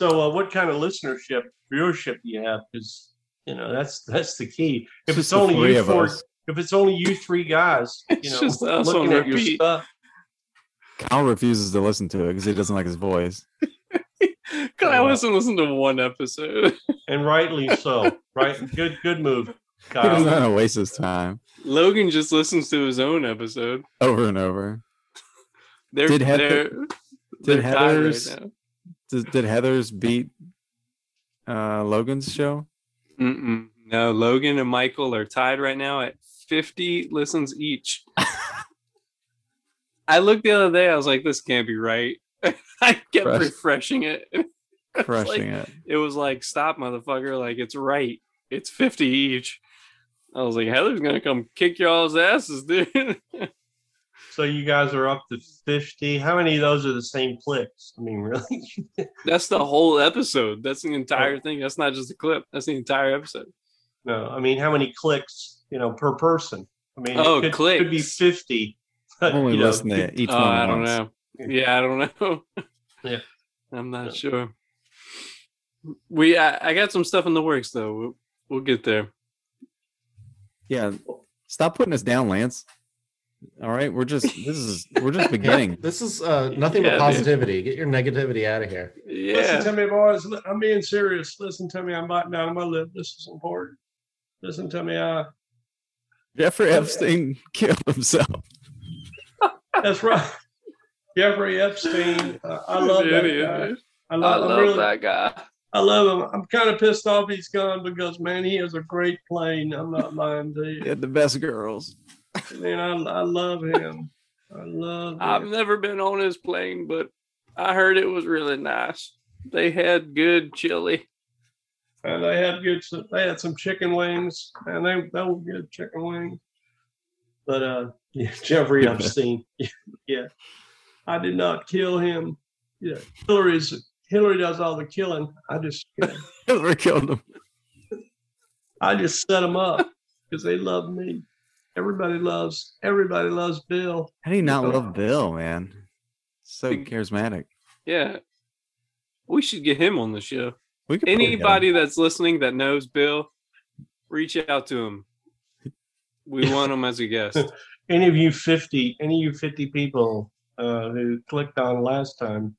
[SPEAKER 1] So uh, what kind of listenership, viewership do you have? Because you know that's that's the key. If it's
[SPEAKER 3] Just the
[SPEAKER 1] only you four,
[SPEAKER 3] us.
[SPEAKER 1] if it's only you three guys, you
[SPEAKER 2] It's
[SPEAKER 1] know,
[SPEAKER 2] just
[SPEAKER 1] looking at your
[SPEAKER 2] repeat.
[SPEAKER 1] stuff.
[SPEAKER 3] Kyle refuses to listen to it because he doesn't like his voice.
[SPEAKER 2] God, I wasn't listening to one episode.
[SPEAKER 1] and rightly so. Right, good, good move,
[SPEAKER 3] He doesn't
[SPEAKER 1] Kyle.
[SPEAKER 3] want to waste his time
[SPEAKER 2] Logan just listens to his own episode.
[SPEAKER 3] over and over.
[SPEAKER 2] They're
[SPEAKER 3] Did Heather-
[SPEAKER 2] they're,
[SPEAKER 3] did
[SPEAKER 2] they're
[SPEAKER 3] Heather's-
[SPEAKER 2] right.
[SPEAKER 3] Did, did Heather's beat uh, Logan's show?
[SPEAKER 2] Mm-mm. No, Logan and Michael are tied right now at 50 listens each. I looked the other day, I was like, this can't be right. I kept
[SPEAKER 3] Fresh.
[SPEAKER 2] refreshing it. It's like-
[SPEAKER 3] it.
[SPEAKER 2] it was like, stop, motherfucker. Like, it's right. It's 50 each. I was like, Heather's going to come kick y'all's asses, dude.
[SPEAKER 1] So you guys are up to fifty. How many of those are the same clicks? I mean, really?
[SPEAKER 2] That's the whole episode. That's the entire oh. thing. That's not just a clip. That's the entire episode.
[SPEAKER 1] no, I mean, how many clicks? You know, per person? I mean,
[SPEAKER 2] Oh,
[SPEAKER 1] it could, could be fifty. But,
[SPEAKER 3] Only
[SPEAKER 1] you know,
[SPEAKER 3] listen to each
[SPEAKER 2] Oh,
[SPEAKER 3] one.
[SPEAKER 2] I don't know. Yeah, I don't know.
[SPEAKER 1] Yeah.
[SPEAKER 2] I'm not
[SPEAKER 1] Yeah.
[SPEAKER 2] sure. We, I, I got some stuff in the works though. We'll, we'll get there.
[SPEAKER 3] Yeah, stop putting us down, Lance. All right, we're just this is we're just
[SPEAKER 4] Yeah,
[SPEAKER 3] beginning.
[SPEAKER 4] this is uh, nothing
[SPEAKER 2] Yeah,
[SPEAKER 4] but
[SPEAKER 2] dude.
[SPEAKER 4] positivity. Get your negativity out of here. Yeah.
[SPEAKER 1] Listen
[SPEAKER 2] Yeah.
[SPEAKER 1] to me, boys. I'm being serious. Listen to me. I'm biting down on my lip. This is important. Listen to me. Uh,
[SPEAKER 3] Jeffrey Epstein killed himself.
[SPEAKER 1] that's right. Jeffrey Epstein. Uh, I love that guy. I
[SPEAKER 2] I
[SPEAKER 1] love, I'm
[SPEAKER 2] love
[SPEAKER 1] really,
[SPEAKER 2] that guy.
[SPEAKER 1] I love him. I'm kind of pissed off he's gone because man, he has a great plane. I'm not lying to
[SPEAKER 3] He
[SPEAKER 1] you.
[SPEAKER 3] had the best girls.
[SPEAKER 1] Man, I, I love him. I love Him.
[SPEAKER 2] I've never been on his plane, but I heard it was really nice. They had good chili.
[SPEAKER 1] And they had good. They had some chicken wings, and they they were good chicken wings. But uh, yeah, Jeffrey Epstein. yeah, I did not kill him. Yeah, Hillary's Hillary does all the killing. I just
[SPEAKER 3] Hillary killed him.
[SPEAKER 1] I just set them up because they love me. Everybody loves everybody loves Bill.
[SPEAKER 3] How do you not love Bill, man? So charismatic.
[SPEAKER 2] Yeah. We should get him on the show.
[SPEAKER 3] We could probably get him.
[SPEAKER 2] Anybody that's listening that knows Bill, reach out to him. We want him as a guest.
[SPEAKER 1] Any of you fifty, any of you fifty people uh, who clicked on last time,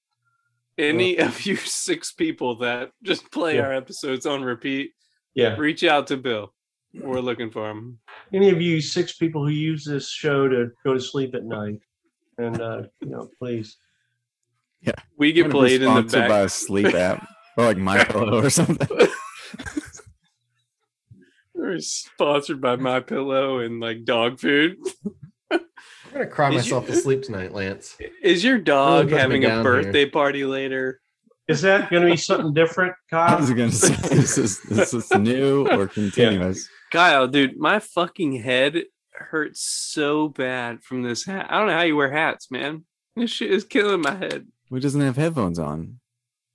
[SPEAKER 2] Any of you six people that just play
[SPEAKER 1] Yeah.
[SPEAKER 2] our episodes on repeat,
[SPEAKER 1] yeah,
[SPEAKER 2] reach out to Bill. We're looking for him.
[SPEAKER 1] any of you six people who use this show to go to sleep at night, and uh, you know, please.
[SPEAKER 2] We
[SPEAKER 3] We're
[SPEAKER 2] get played in the
[SPEAKER 3] sponsored by a sleep app or like my pillow or something.
[SPEAKER 2] We're sponsored by My Pillow and like dog food.
[SPEAKER 4] I'm gonna cry
[SPEAKER 2] Is
[SPEAKER 4] myself
[SPEAKER 2] you-
[SPEAKER 4] to sleep tonight, Lance.
[SPEAKER 2] Is your dog
[SPEAKER 4] put
[SPEAKER 2] having a
[SPEAKER 4] down here.
[SPEAKER 2] birthday party later?
[SPEAKER 1] Is that going to be something different,
[SPEAKER 3] I
[SPEAKER 1] Kyle?
[SPEAKER 3] was gonna say this is this is new or continuous.
[SPEAKER 2] Kyle, dude, my fucking head hurts so bad from this hat. I don't know how you wear hats, man. This shit is killing my head.
[SPEAKER 3] We doesn't have headphones on.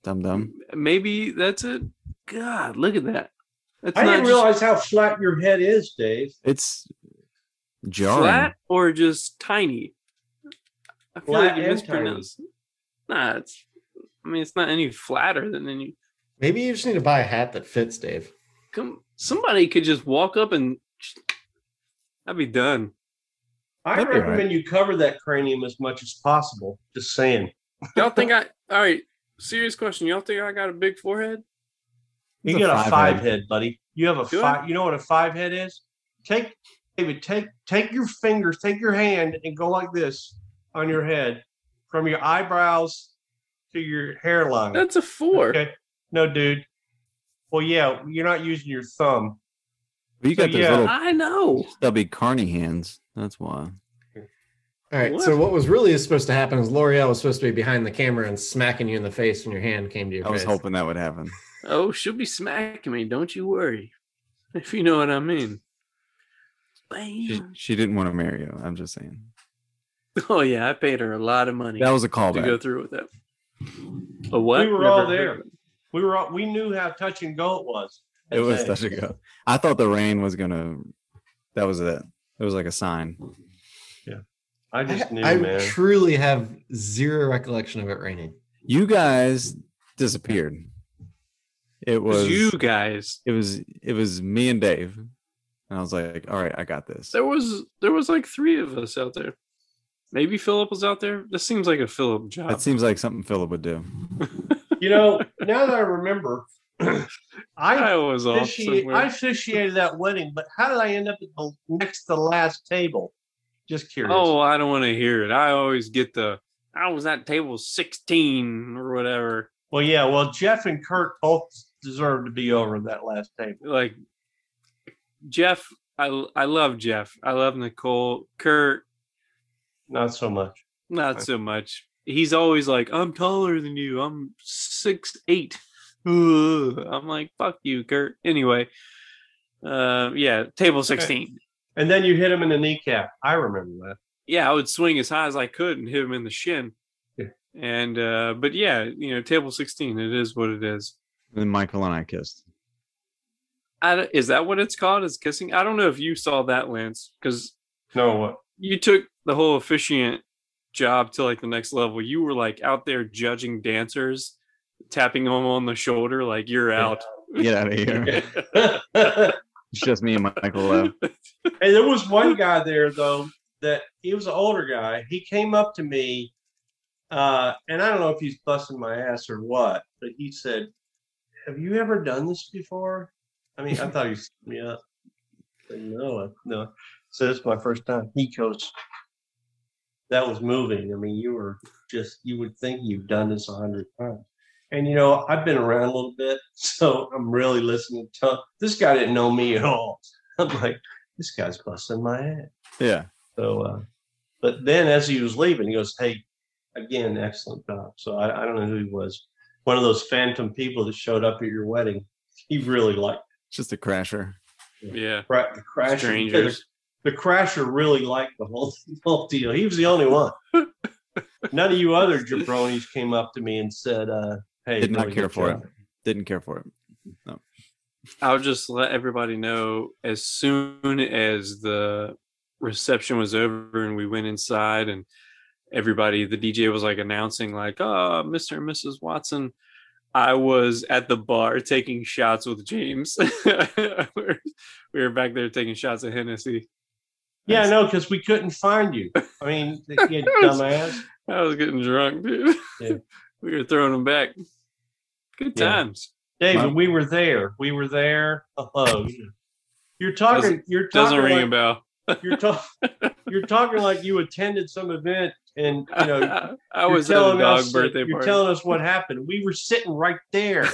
[SPEAKER 3] Dum dum.
[SPEAKER 2] Maybe that's it. God, look at that. That's
[SPEAKER 1] I
[SPEAKER 2] not
[SPEAKER 1] didn't
[SPEAKER 2] just
[SPEAKER 1] realize how flat your head is, Dave.
[SPEAKER 3] It's jarring.
[SPEAKER 2] flat or just tiny. I feel
[SPEAKER 1] Flat
[SPEAKER 2] like you mispronounced. Nah, it's. I mean, it's not any flatter than any.
[SPEAKER 4] Maybe you just need to buy a hat that fits, Dave.
[SPEAKER 2] Come, somebody could just walk up and. I'd be done.
[SPEAKER 1] I
[SPEAKER 3] That'd be all
[SPEAKER 1] recommend you cover that cranium as much as possible. Just saying.
[SPEAKER 2] Y'all think I? All right, serious question. Y'all think I got a big forehead?
[SPEAKER 1] You got a
[SPEAKER 3] five
[SPEAKER 1] five
[SPEAKER 3] head.
[SPEAKER 1] head, buddy. You have a
[SPEAKER 2] Do I?
[SPEAKER 1] five. You know what a five head is? Take David. Take take your fingers. Take your hand and go like this on your head, from your eyebrows to your hairline.
[SPEAKER 2] That's a four.
[SPEAKER 1] Okay. No, dude. Well, yeah, you're not using your thumb.
[SPEAKER 3] But you
[SPEAKER 1] So,
[SPEAKER 3] got those
[SPEAKER 1] yeah.
[SPEAKER 3] little
[SPEAKER 2] I know.
[SPEAKER 3] stubby carny hands. That's why.
[SPEAKER 4] All right. So what was really supposed to happen is L'Oreal was supposed to be behind the camera and smacking you in the face when your hand came to your face.
[SPEAKER 3] I was hoping that would happen.
[SPEAKER 2] Oh, she'll be smacking me. Don't you worry. If you know what I mean.
[SPEAKER 3] She,
[SPEAKER 2] Bam.
[SPEAKER 3] she didn't want to marry you. I'm just saying.
[SPEAKER 2] Oh yeah, I paid her a lot of money
[SPEAKER 3] That was a
[SPEAKER 2] to go through with that. A what?
[SPEAKER 1] We were
[SPEAKER 2] Never
[SPEAKER 1] all there.
[SPEAKER 2] of it.
[SPEAKER 1] We were we knew how touch and go it was.
[SPEAKER 3] It was
[SPEAKER 1] Hey.
[SPEAKER 3] touch and go. I thought the rain was gonna. That was it. It was like a sign.
[SPEAKER 1] Yeah, I just knew,
[SPEAKER 4] I, I
[SPEAKER 1] man.
[SPEAKER 4] truly have zero recollection of it raining.
[SPEAKER 3] You guys disappeared. It
[SPEAKER 2] It was
[SPEAKER 3] was
[SPEAKER 2] you guys.
[SPEAKER 3] It was it was me and Dave, and I was like, "All right, I got this."
[SPEAKER 2] There was there was like three of us out there. Maybe Philip was out there. This seems like a Philip job.
[SPEAKER 3] That seems like something Philip would do.
[SPEAKER 1] you know, now that I remember,
[SPEAKER 2] I
[SPEAKER 1] I
[SPEAKER 2] was off
[SPEAKER 1] officiated. I officiated that wedding, but how did I end up at the next to the last table? Just curious.
[SPEAKER 2] Oh, I don't want to hear it. I always get the I was at table 16 or whatever.
[SPEAKER 1] well, yeah. Well, Jeff and Kurt both deserve to be over that last table.
[SPEAKER 2] Like Jeff, I I love Jeff. I love Nicole. Kurt,
[SPEAKER 1] Not so much.
[SPEAKER 2] not so much. He's always like, I'm taller than you. I'm six eight. Ugh. I'm like, fuck you, Kurt. Anyway. Uh yeah, table 16.
[SPEAKER 1] And then you hit him in the kneecap. I remember that.
[SPEAKER 2] yeah, I would swing as high as I could and hit him in the shin.
[SPEAKER 1] Yeah.
[SPEAKER 2] And uh but yeah, you know, table 16, it is what it is.
[SPEAKER 3] And then Michael and I kissed.
[SPEAKER 2] I, is that what it's called? Is kissing? I don't know if you saw that, Lance, because
[SPEAKER 1] No, what?
[SPEAKER 2] you took the whole officiant job to like the next level. You were like out there judging dancers, tapping them on the shoulder, like you're out.
[SPEAKER 3] Get out of here. It's just me and Michael left.
[SPEAKER 1] Hey, there was one guy there though that he was an older guy. He came up to me, uh, and I don't know if he's busting my ass or what, but he said, "Have you ever done this before?" I mean, I thought he set me up. I no, no. So this is my first time. He goes, "That was moving." I mean, you were just you would think you've done this a hundred times. And you know, I've been around a little bit, so I'm really listening to this guy didn't know me at all. I'm like, this guy's busting my ass.
[SPEAKER 3] Yeah.
[SPEAKER 1] So, uh, but then as he was leaving, he goes, "Hey, again, excellent job." So I, I don't know who he was. One of those phantom people that showed up at your wedding. He really liked
[SPEAKER 3] Just a crasher.
[SPEAKER 2] yeah.
[SPEAKER 1] cra- the crasher.
[SPEAKER 2] Strangers.
[SPEAKER 1] The, crasher really liked the whole whole deal. He was the only one. None of you other jabronis came up to me and said, uh, "Hey,
[SPEAKER 3] Did not care for
[SPEAKER 1] job."
[SPEAKER 3] it. Didn't care for it.
[SPEAKER 2] I'll just let everybody know as soon as the reception was over and we went inside and everybody, the DJ was like announcing, like, oh, Mr. and Mrs. Watson. I was at the bar taking shots with James. we, were, we were back there taking shots of Hennessy.
[SPEAKER 1] Yeah, no, because we couldn't find you. I mean, you dumbass.
[SPEAKER 2] I was getting drunk, dude.
[SPEAKER 1] Yeah.
[SPEAKER 2] we were throwing them back. Good
[SPEAKER 1] Yeah.
[SPEAKER 2] times.
[SPEAKER 1] David,
[SPEAKER 3] My-
[SPEAKER 1] we were there. We were there. Oh, you're talking.
[SPEAKER 2] Doesn't-
[SPEAKER 1] you're talking.
[SPEAKER 2] Doesn't ring
[SPEAKER 1] like,
[SPEAKER 2] a bell.
[SPEAKER 1] You're talking. you're talking like you attended some event, and you know.
[SPEAKER 2] I was at a
[SPEAKER 1] telling
[SPEAKER 2] dog
[SPEAKER 1] us,
[SPEAKER 2] birthday
[SPEAKER 1] You're
[SPEAKER 2] party.
[SPEAKER 1] telling us what happened. We were sitting right there.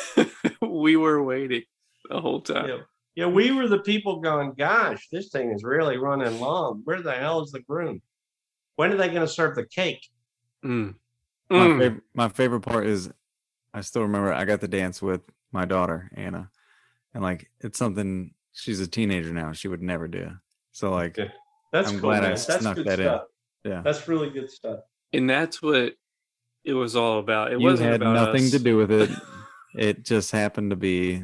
[SPEAKER 2] we were waiting the whole time.
[SPEAKER 1] Yeah. Yeah, we were the people going. Gosh, this thing is really running long. Where the hell is the groom? When are they going to serve the cake?
[SPEAKER 2] Mm.
[SPEAKER 3] My,
[SPEAKER 2] Mm.
[SPEAKER 3] favorite, my favorite part is I still remember I got to dance with my daughter, Anna. And like it's something she's a teenager now. She would never do. So like
[SPEAKER 1] Yeah. That's
[SPEAKER 3] I'm
[SPEAKER 1] cool,
[SPEAKER 3] glad I
[SPEAKER 1] man. That's
[SPEAKER 3] snuck
[SPEAKER 1] good
[SPEAKER 3] that in. Yeah.
[SPEAKER 1] That's really good stuff.
[SPEAKER 2] And that's what it was all about. It
[SPEAKER 3] you
[SPEAKER 2] wasn't
[SPEAKER 3] had
[SPEAKER 2] about
[SPEAKER 3] nothing
[SPEAKER 2] us.
[SPEAKER 3] to do with it. it just happened to be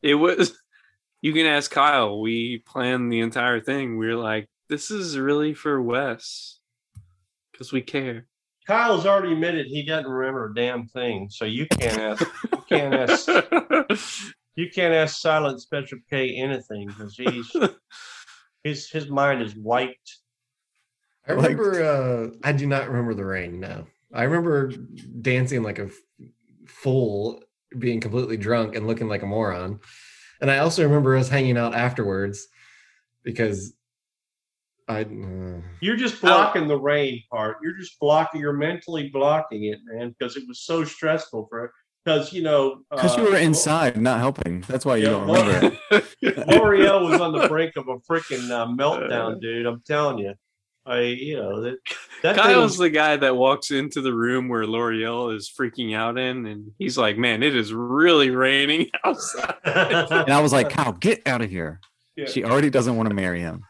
[SPEAKER 2] It was. You can ask Kyle. We planned the entire thing. We are like, "This is really for Wes, because we care."
[SPEAKER 1] Kyle's already admitted he doesn't remember a damn thing, so you can't ask. You can't ask. You can't ask Silent Special K anything because he's his his mind is wiped.
[SPEAKER 4] I remember. uh I do not remember the rain. No, I remember dancing like a f- fool, being completely drunk and looking like a moron. And I also remember us hanging out afterwards because I. Uh,
[SPEAKER 1] You're just blocking the rain part. You're just blocking. You're mentally blocking it, man, because it was so stressful for. Because you know,
[SPEAKER 3] because
[SPEAKER 1] uh,
[SPEAKER 3] you were inside not helping. That's why you
[SPEAKER 1] Yeah,
[SPEAKER 3] don't remember it.
[SPEAKER 1] L'Oreal was on the brink of a freaking uh, meltdown, dude. I'm telling you. I, you know, that, that
[SPEAKER 2] Kyle's
[SPEAKER 1] was,
[SPEAKER 2] the guy that walks into the room where L'Oreal is freaking out in, and he's like, "Man, it is really raining outside."
[SPEAKER 3] And I was like, Kyle, get out of here.
[SPEAKER 1] Yeah.
[SPEAKER 3] She already doesn't want to marry him.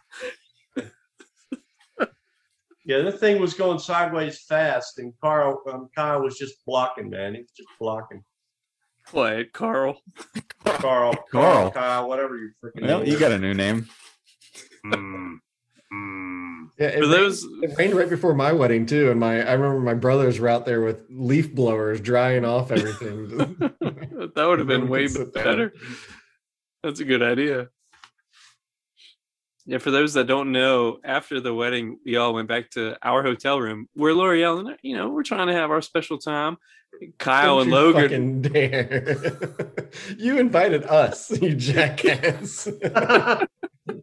[SPEAKER 1] yeah, that thing was going sideways fast, and Carl, um, Kyle was just blocking, man. He was just blocking.
[SPEAKER 2] What, Carl?
[SPEAKER 1] Carl,
[SPEAKER 3] Carl.
[SPEAKER 1] Carl, Kyle, whatever you freaking.
[SPEAKER 3] Well,
[SPEAKER 1] name
[SPEAKER 3] you
[SPEAKER 1] is.
[SPEAKER 3] got a new name.
[SPEAKER 2] Mm, mm.
[SPEAKER 4] Yeah, it
[SPEAKER 2] For
[SPEAKER 4] rained- It rained right before my wedding too, and my I remember my brothers were out there with leaf blowers drying off everything.
[SPEAKER 2] that would have been way
[SPEAKER 4] can sit down.
[SPEAKER 2] better. That's a good idea. Yeah, for those that don't know, after the wedding, we all went back to our hotel room where L'Oreal and you know, we're trying to have our special time. Kyle
[SPEAKER 4] Don't
[SPEAKER 2] and Logan,
[SPEAKER 4] dare! you invited us, you jackass.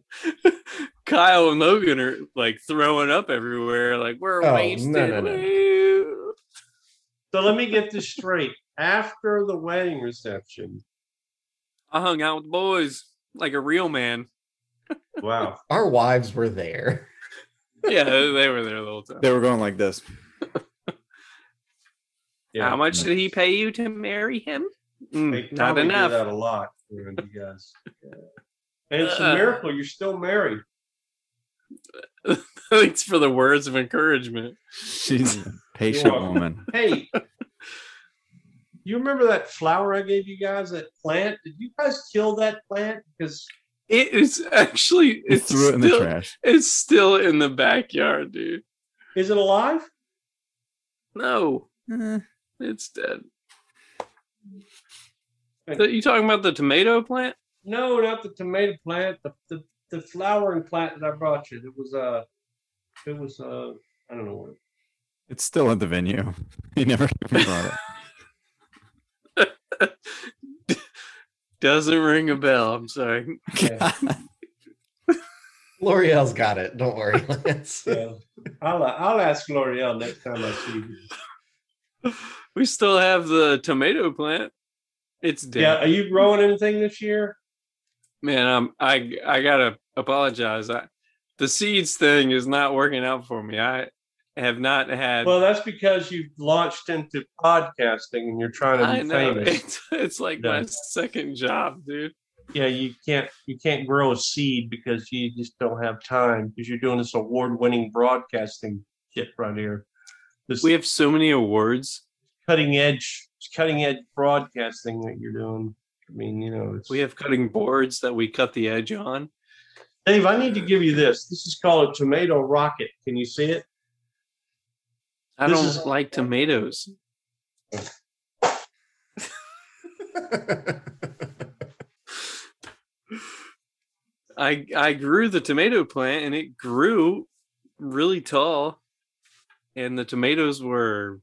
[SPEAKER 2] Kyle and Logan are like throwing up everywhere, like we're
[SPEAKER 4] Oh,
[SPEAKER 2] wasted.
[SPEAKER 4] no, no, no.
[SPEAKER 1] So let me get this straight. After the wedding reception,
[SPEAKER 2] I hung out with the boys like a real man.
[SPEAKER 1] wow.
[SPEAKER 4] Our wives were there.
[SPEAKER 2] Yeah, they were there the whole time.
[SPEAKER 3] They were going like this. yeah.
[SPEAKER 2] How much did he pay you to marry him? Mm, not
[SPEAKER 1] probably do
[SPEAKER 2] enough.
[SPEAKER 1] that a lot for you guys. Yeah. And it's a
[SPEAKER 2] Uh.
[SPEAKER 1] miracle you're still married.
[SPEAKER 2] Thanks for the words of encouragement.
[SPEAKER 3] She's a patient woman.
[SPEAKER 1] Hey, you remember that flower I gave you guys? That plant? Did you guys kill that plant? Because
[SPEAKER 2] It is actually
[SPEAKER 3] He
[SPEAKER 2] it's
[SPEAKER 3] threw it in the
[SPEAKER 2] still,
[SPEAKER 3] trash.
[SPEAKER 2] It's still in the backyard, dude.
[SPEAKER 1] is it alive?
[SPEAKER 2] No,
[SPEAKER 3] Eh,
[SPEAKER 2] it's dead. So you talking about the tomato plant?
[SPEAKER 1] No, not the tomato plant. The the, the flowering plant that I brought you. It was uh, it was uh, I don't know what.
[SPEAKER 3] It's still at the venue. He never brought it.
[SPEAKER 2] Doesn't ring a bell. I'm sorry.
[SPEAKER 1] Yeah.
[SPEAKER 4] L'Oreal's got it. Don't worry, Lance.
[SPEAKER 1] Yeah. I'll I'll ask L'Oreal next time I see you.
[SPEAKER 2] We still have the tomato plant. It's dead.
[SPEAKER 1] Yeah, are you growing anything this year?
[SPEAKER 2] Man, um, I I gotta apologize. I, the seeds thing is not working out for me. I have not had.
[SPEAKER 1] Well, that's because you've launched into podcasting and you're trying to be
[SPEAKER 2] I know
[SPEAKER 1] famous.
[SPEAKER 2] it's, it's like my second job, dude.
[SPEAKER 1] yeah, you can't you can't grow a seed because you just don't have time because you're doing this award-winning broadcasting shit right here. This
[SPEAKER 2] We have so many awards.
[SPEAKER 1] cutting edge cutting edge broadcasting that you're doing. I mean, you know, it's
[SPEAKER 2] We have cutting boards that we cut the edge on.
[SPEAKER 1] Dave, I need to give you this. This is called a tomato rocket. Can you see it?
[SPEAKER 2] I
[SPEAKER 1] This
[SPEAKER 2] don't
[SPEAKER 1] is-
[SPEAKER 2] like tomatoes. I I grew the tomato plant and it grew really tall, and the tomatoes were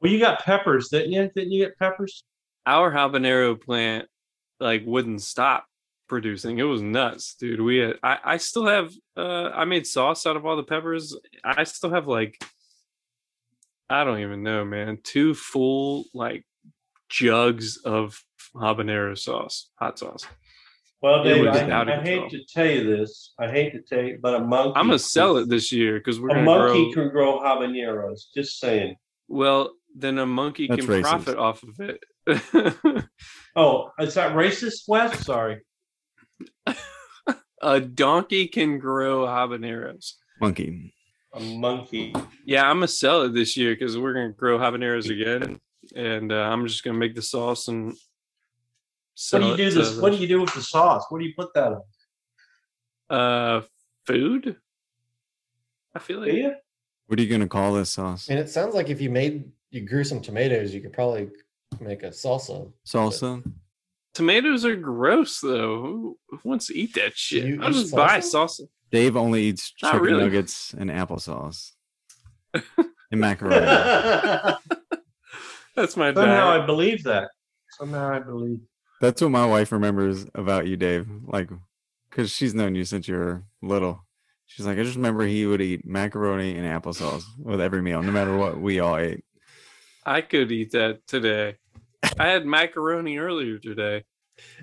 [SPEAKER 1] Well, you got peppers, didn't you? Didn't you get peppers?
[SPEAKER 2] our habanero plant like wouldn't stop producing. It was nuts, dude. We had, I I still have uh I made sauce out of all the peppers. I still have like I don't even know, man. Two full like jugs of habanero sauce, hot sauce.
[SPEAKER 1] Well,
[SPEAKER 2] It
[SPEAKER 1] Dave, I, I hate to tell you this. I hate to tell you, but a monkey.
[SPEAKER 2] I'm gonna sell it this year because we're
[SPEAKER 1] A
[SPEAKER 2] gonna
[SPEAKER 1] monkey
[SPEAKER 2] grow.
[SPEAKER 1] can grow habaneros. Just saying.
[SPEAKER 2] Well, then a monkey
[SPEAKER 3] That's
[SPEAKER 2] can
[SPEAKER 3] racist.
[SPEAKER 2] profit off of it.
[SPEAKER 1] Oh, is that racist, Wes? Sorry.
[SPEAKER 2] a donkey can grow habaneros.
[SPEAKER 3] Monkey.
[SPEAKER 1] A monkey.
[SPEAKER 2] Yeah, I'm gonna sell it this year because we're gonna grow habaneros again, and uh, I'm just gonna make the sauce and
[SPEAKER 1] What do you do this?
[SPEAKER 2] the-
[SPEAKER 1] What do you do with the sauce? What do you put that on?
[SPEAKER 2] Uh, food. I feel
[SPEAKER 1] Do
[SPEAKER 2] like
[SPEAKER 1] you?
[SPEAKER 3] What are you gonna call this sauce?
[SPEAKER 4] and it sounds like if you made you grew some tomatoes, you could probably make a salsa.
[SPEAKER 3] Salsa.
[SPEAKER 2] tomatoes are gross though. Who, who wants to eat that shit?
[SPEAKER 4] you
[SPEAKER 2] I'll
[SPEAKER 4] eat
[SPEAKER 2] just buy
[SPEAKER 4] salsa?
[SPEAKER 2] salsa.
[SPEAKER 3] Dave only eats
[SPEAKER 2] Not
[SPEAKER 3] chicken
[SPEAKER 2] really.
[SPEAKER 3] nuggets and applesauce. and macaroni.
[SPEAKER 2] That's my
[SPEAKER 1] Somehow I believe that. Somehow I believe.
[SPEAKER 3] That's what my wife remembers about you, Dave. Like, because she's known you since you were little. She's like, I just remember he would eat macaroni and applesauce with every meal, no matter what we all ate.
[SPEAKER 2] I could eat that today. I had macaroni earlier today.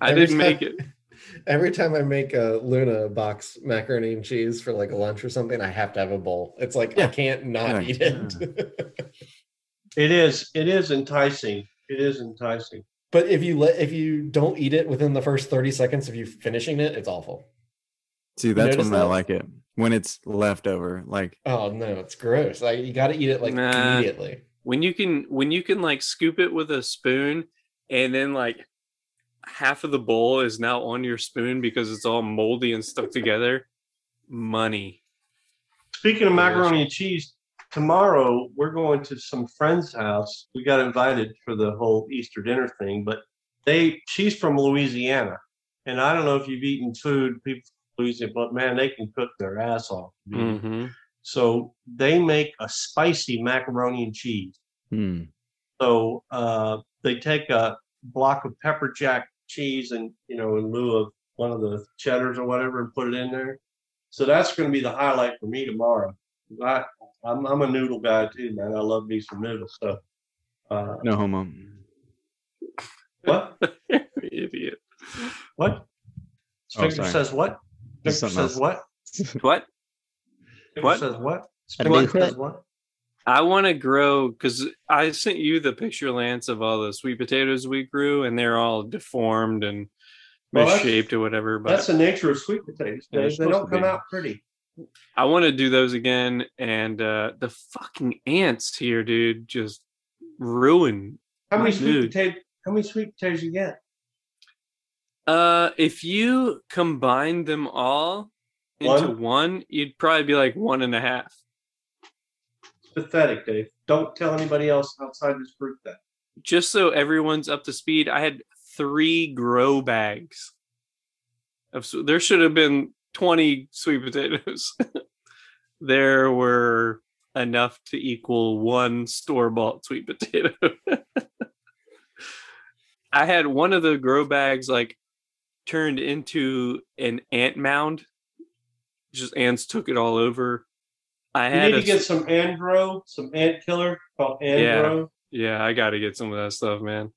[SPEAKER 2] I
[SPEAKER 4] Every
[SPEAKER 2] didn't make it.
[SPEAKER 4] Every time I make a Luna box macaroni and cheese for like a lunch or something, I have to have a bowl. It's like I can't not
[SPEAKER 3] Yeah.
[SPEAKER 4] eat it.
[SPEAKER 1] It is. It is enticing. It is enticing.
[SPEAKER 4] but if you let if you don't eat it within the first 30 seconds of you finishing it, it's awful.
[SPEAKER 3] See, that's
[SPEAKER 4] notice
[SPEAKER 3] when I like it. When it's leftover. Like
[SPEAKER 4] Oh no, it's gross. Like you gotta eat it like
[SPEAKER 2] Nah.
[SPEAKER 4] immediately.
[SPEAKER 2] When you can when you can like scoop it with a spoon and then like half of the bowl is now on your spoon because it's all moldy and stuck together money
[SPEAKER 1] Speaking of macaroni and cheese, tomorrow we're going to some friend's house. We got invited for the whole Easter dinner thing, but they she's from Louisiana, and I don't know if you've eaten food people from Louisiana, but man, they can cook their ass off.
[SPEAKER 2] hmm
[SPEAKER 1] So they make a spicy macaroni and cheese.
[SPEAKER 3] hmm.
[SPEAKER 1] So uh, they take a block of pepper jack cheese and you know in lieu of one of the cheddars or whatever and put it in there. So that's going to be the highlight for me tomorrow. I, I'm I'm a noodle guy too, man. I love me some noodles. So uh,
[SPEAKER 3] no homo.
[SPEAKER 1] what
[SPEAKER 2] idiot
[SPEAKER 1] what?
[SPEAKER 3] Oh,
[SPEAKER 1] says what? Victor
[SPEAKER 3] Just something
[SPEAKER 1] says
[SPEAKER 3] else.
[SPEAKER 1] what?
[SPEAKER 2] what
[SPEAKER 1] Victor
[SPEAKER 2] What?
[SPEAKER 1] says what?
[SPEAKER 3] I
[SPEAKER 1] Victor says what?
[SPEAKER 2] i want to grow because i sent you the picture lance of all the sweet potatoes we grew and they're all deformed and
[SPEAKER 1] Well,
[SPEAKER 2] misshaped or whatever but
[SPEAKER 1] That's the nature of sweet potatoes.
[SPEAKER 2] They're
[SPEAKER 1] They don't come
[SPEAKER 2] be.
[SPEAKER 1] out pretty.
[SPEAKER 2] I want to do those again, and uh the fucking ants here, dude, just ruin.
[SPEAKER 1] How many sweet potato? How many sweet potatoes you get?
[SPEAKER 2] Uh, if you combine them all into
[SPEAKER 1] One?
[SPEAKER 2] one, you'd probably be like one and a half.
[SPEAKER 1] It's pathetic, Dave. Don't tell anybody else outside this group that.
[SPEAKER 2] Just so everyone's up to speed, I had three grow bags. Of there should have been twenty sweet potatoes. there were enough to equal one store bought sweet potato. I had one of the grow bags like turned into an ant mound. Just ants took it all over. I
[SPEAKER 1] You
[SPEAKER 2] had
[SPEAKER 1] need
[SPEAKER 2] a
[SPEAKER 1] to get some Amdro, some ant killer called Amdro,
[SPEAKER 2] yeah, I got to get some of that stuff, man.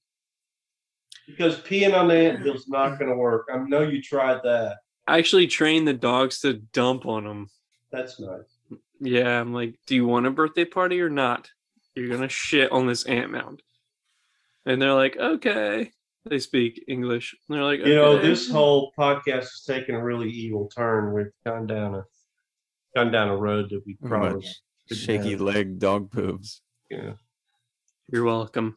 [SPEAKER 1] because peeing on the ant is not going to work. I know you tried that.
[SPEAKER 2] I actually trained the dogs to dump on them.
[SPEAKER 1] That's nice.
[SPEAKER 2] Yeah, I'm like, do you want a birthday party or not? You're gonna shit on this ant mound. And they're like, okay. They speak English. And they're like,
[SPEAKER 1] You know, this whole podcast is taking a really evil turn. We've gone down a gone down a road that we
[SPEAKER 3] Much
[SPEAKER 1] probably
[SPEAKER 3] Shaky
[SPEAKER 1] have.
[SPEAKER 3] leg dog poops.
[SPEAKER 1] Yeah.
[SPEAKER 2] You're welcome.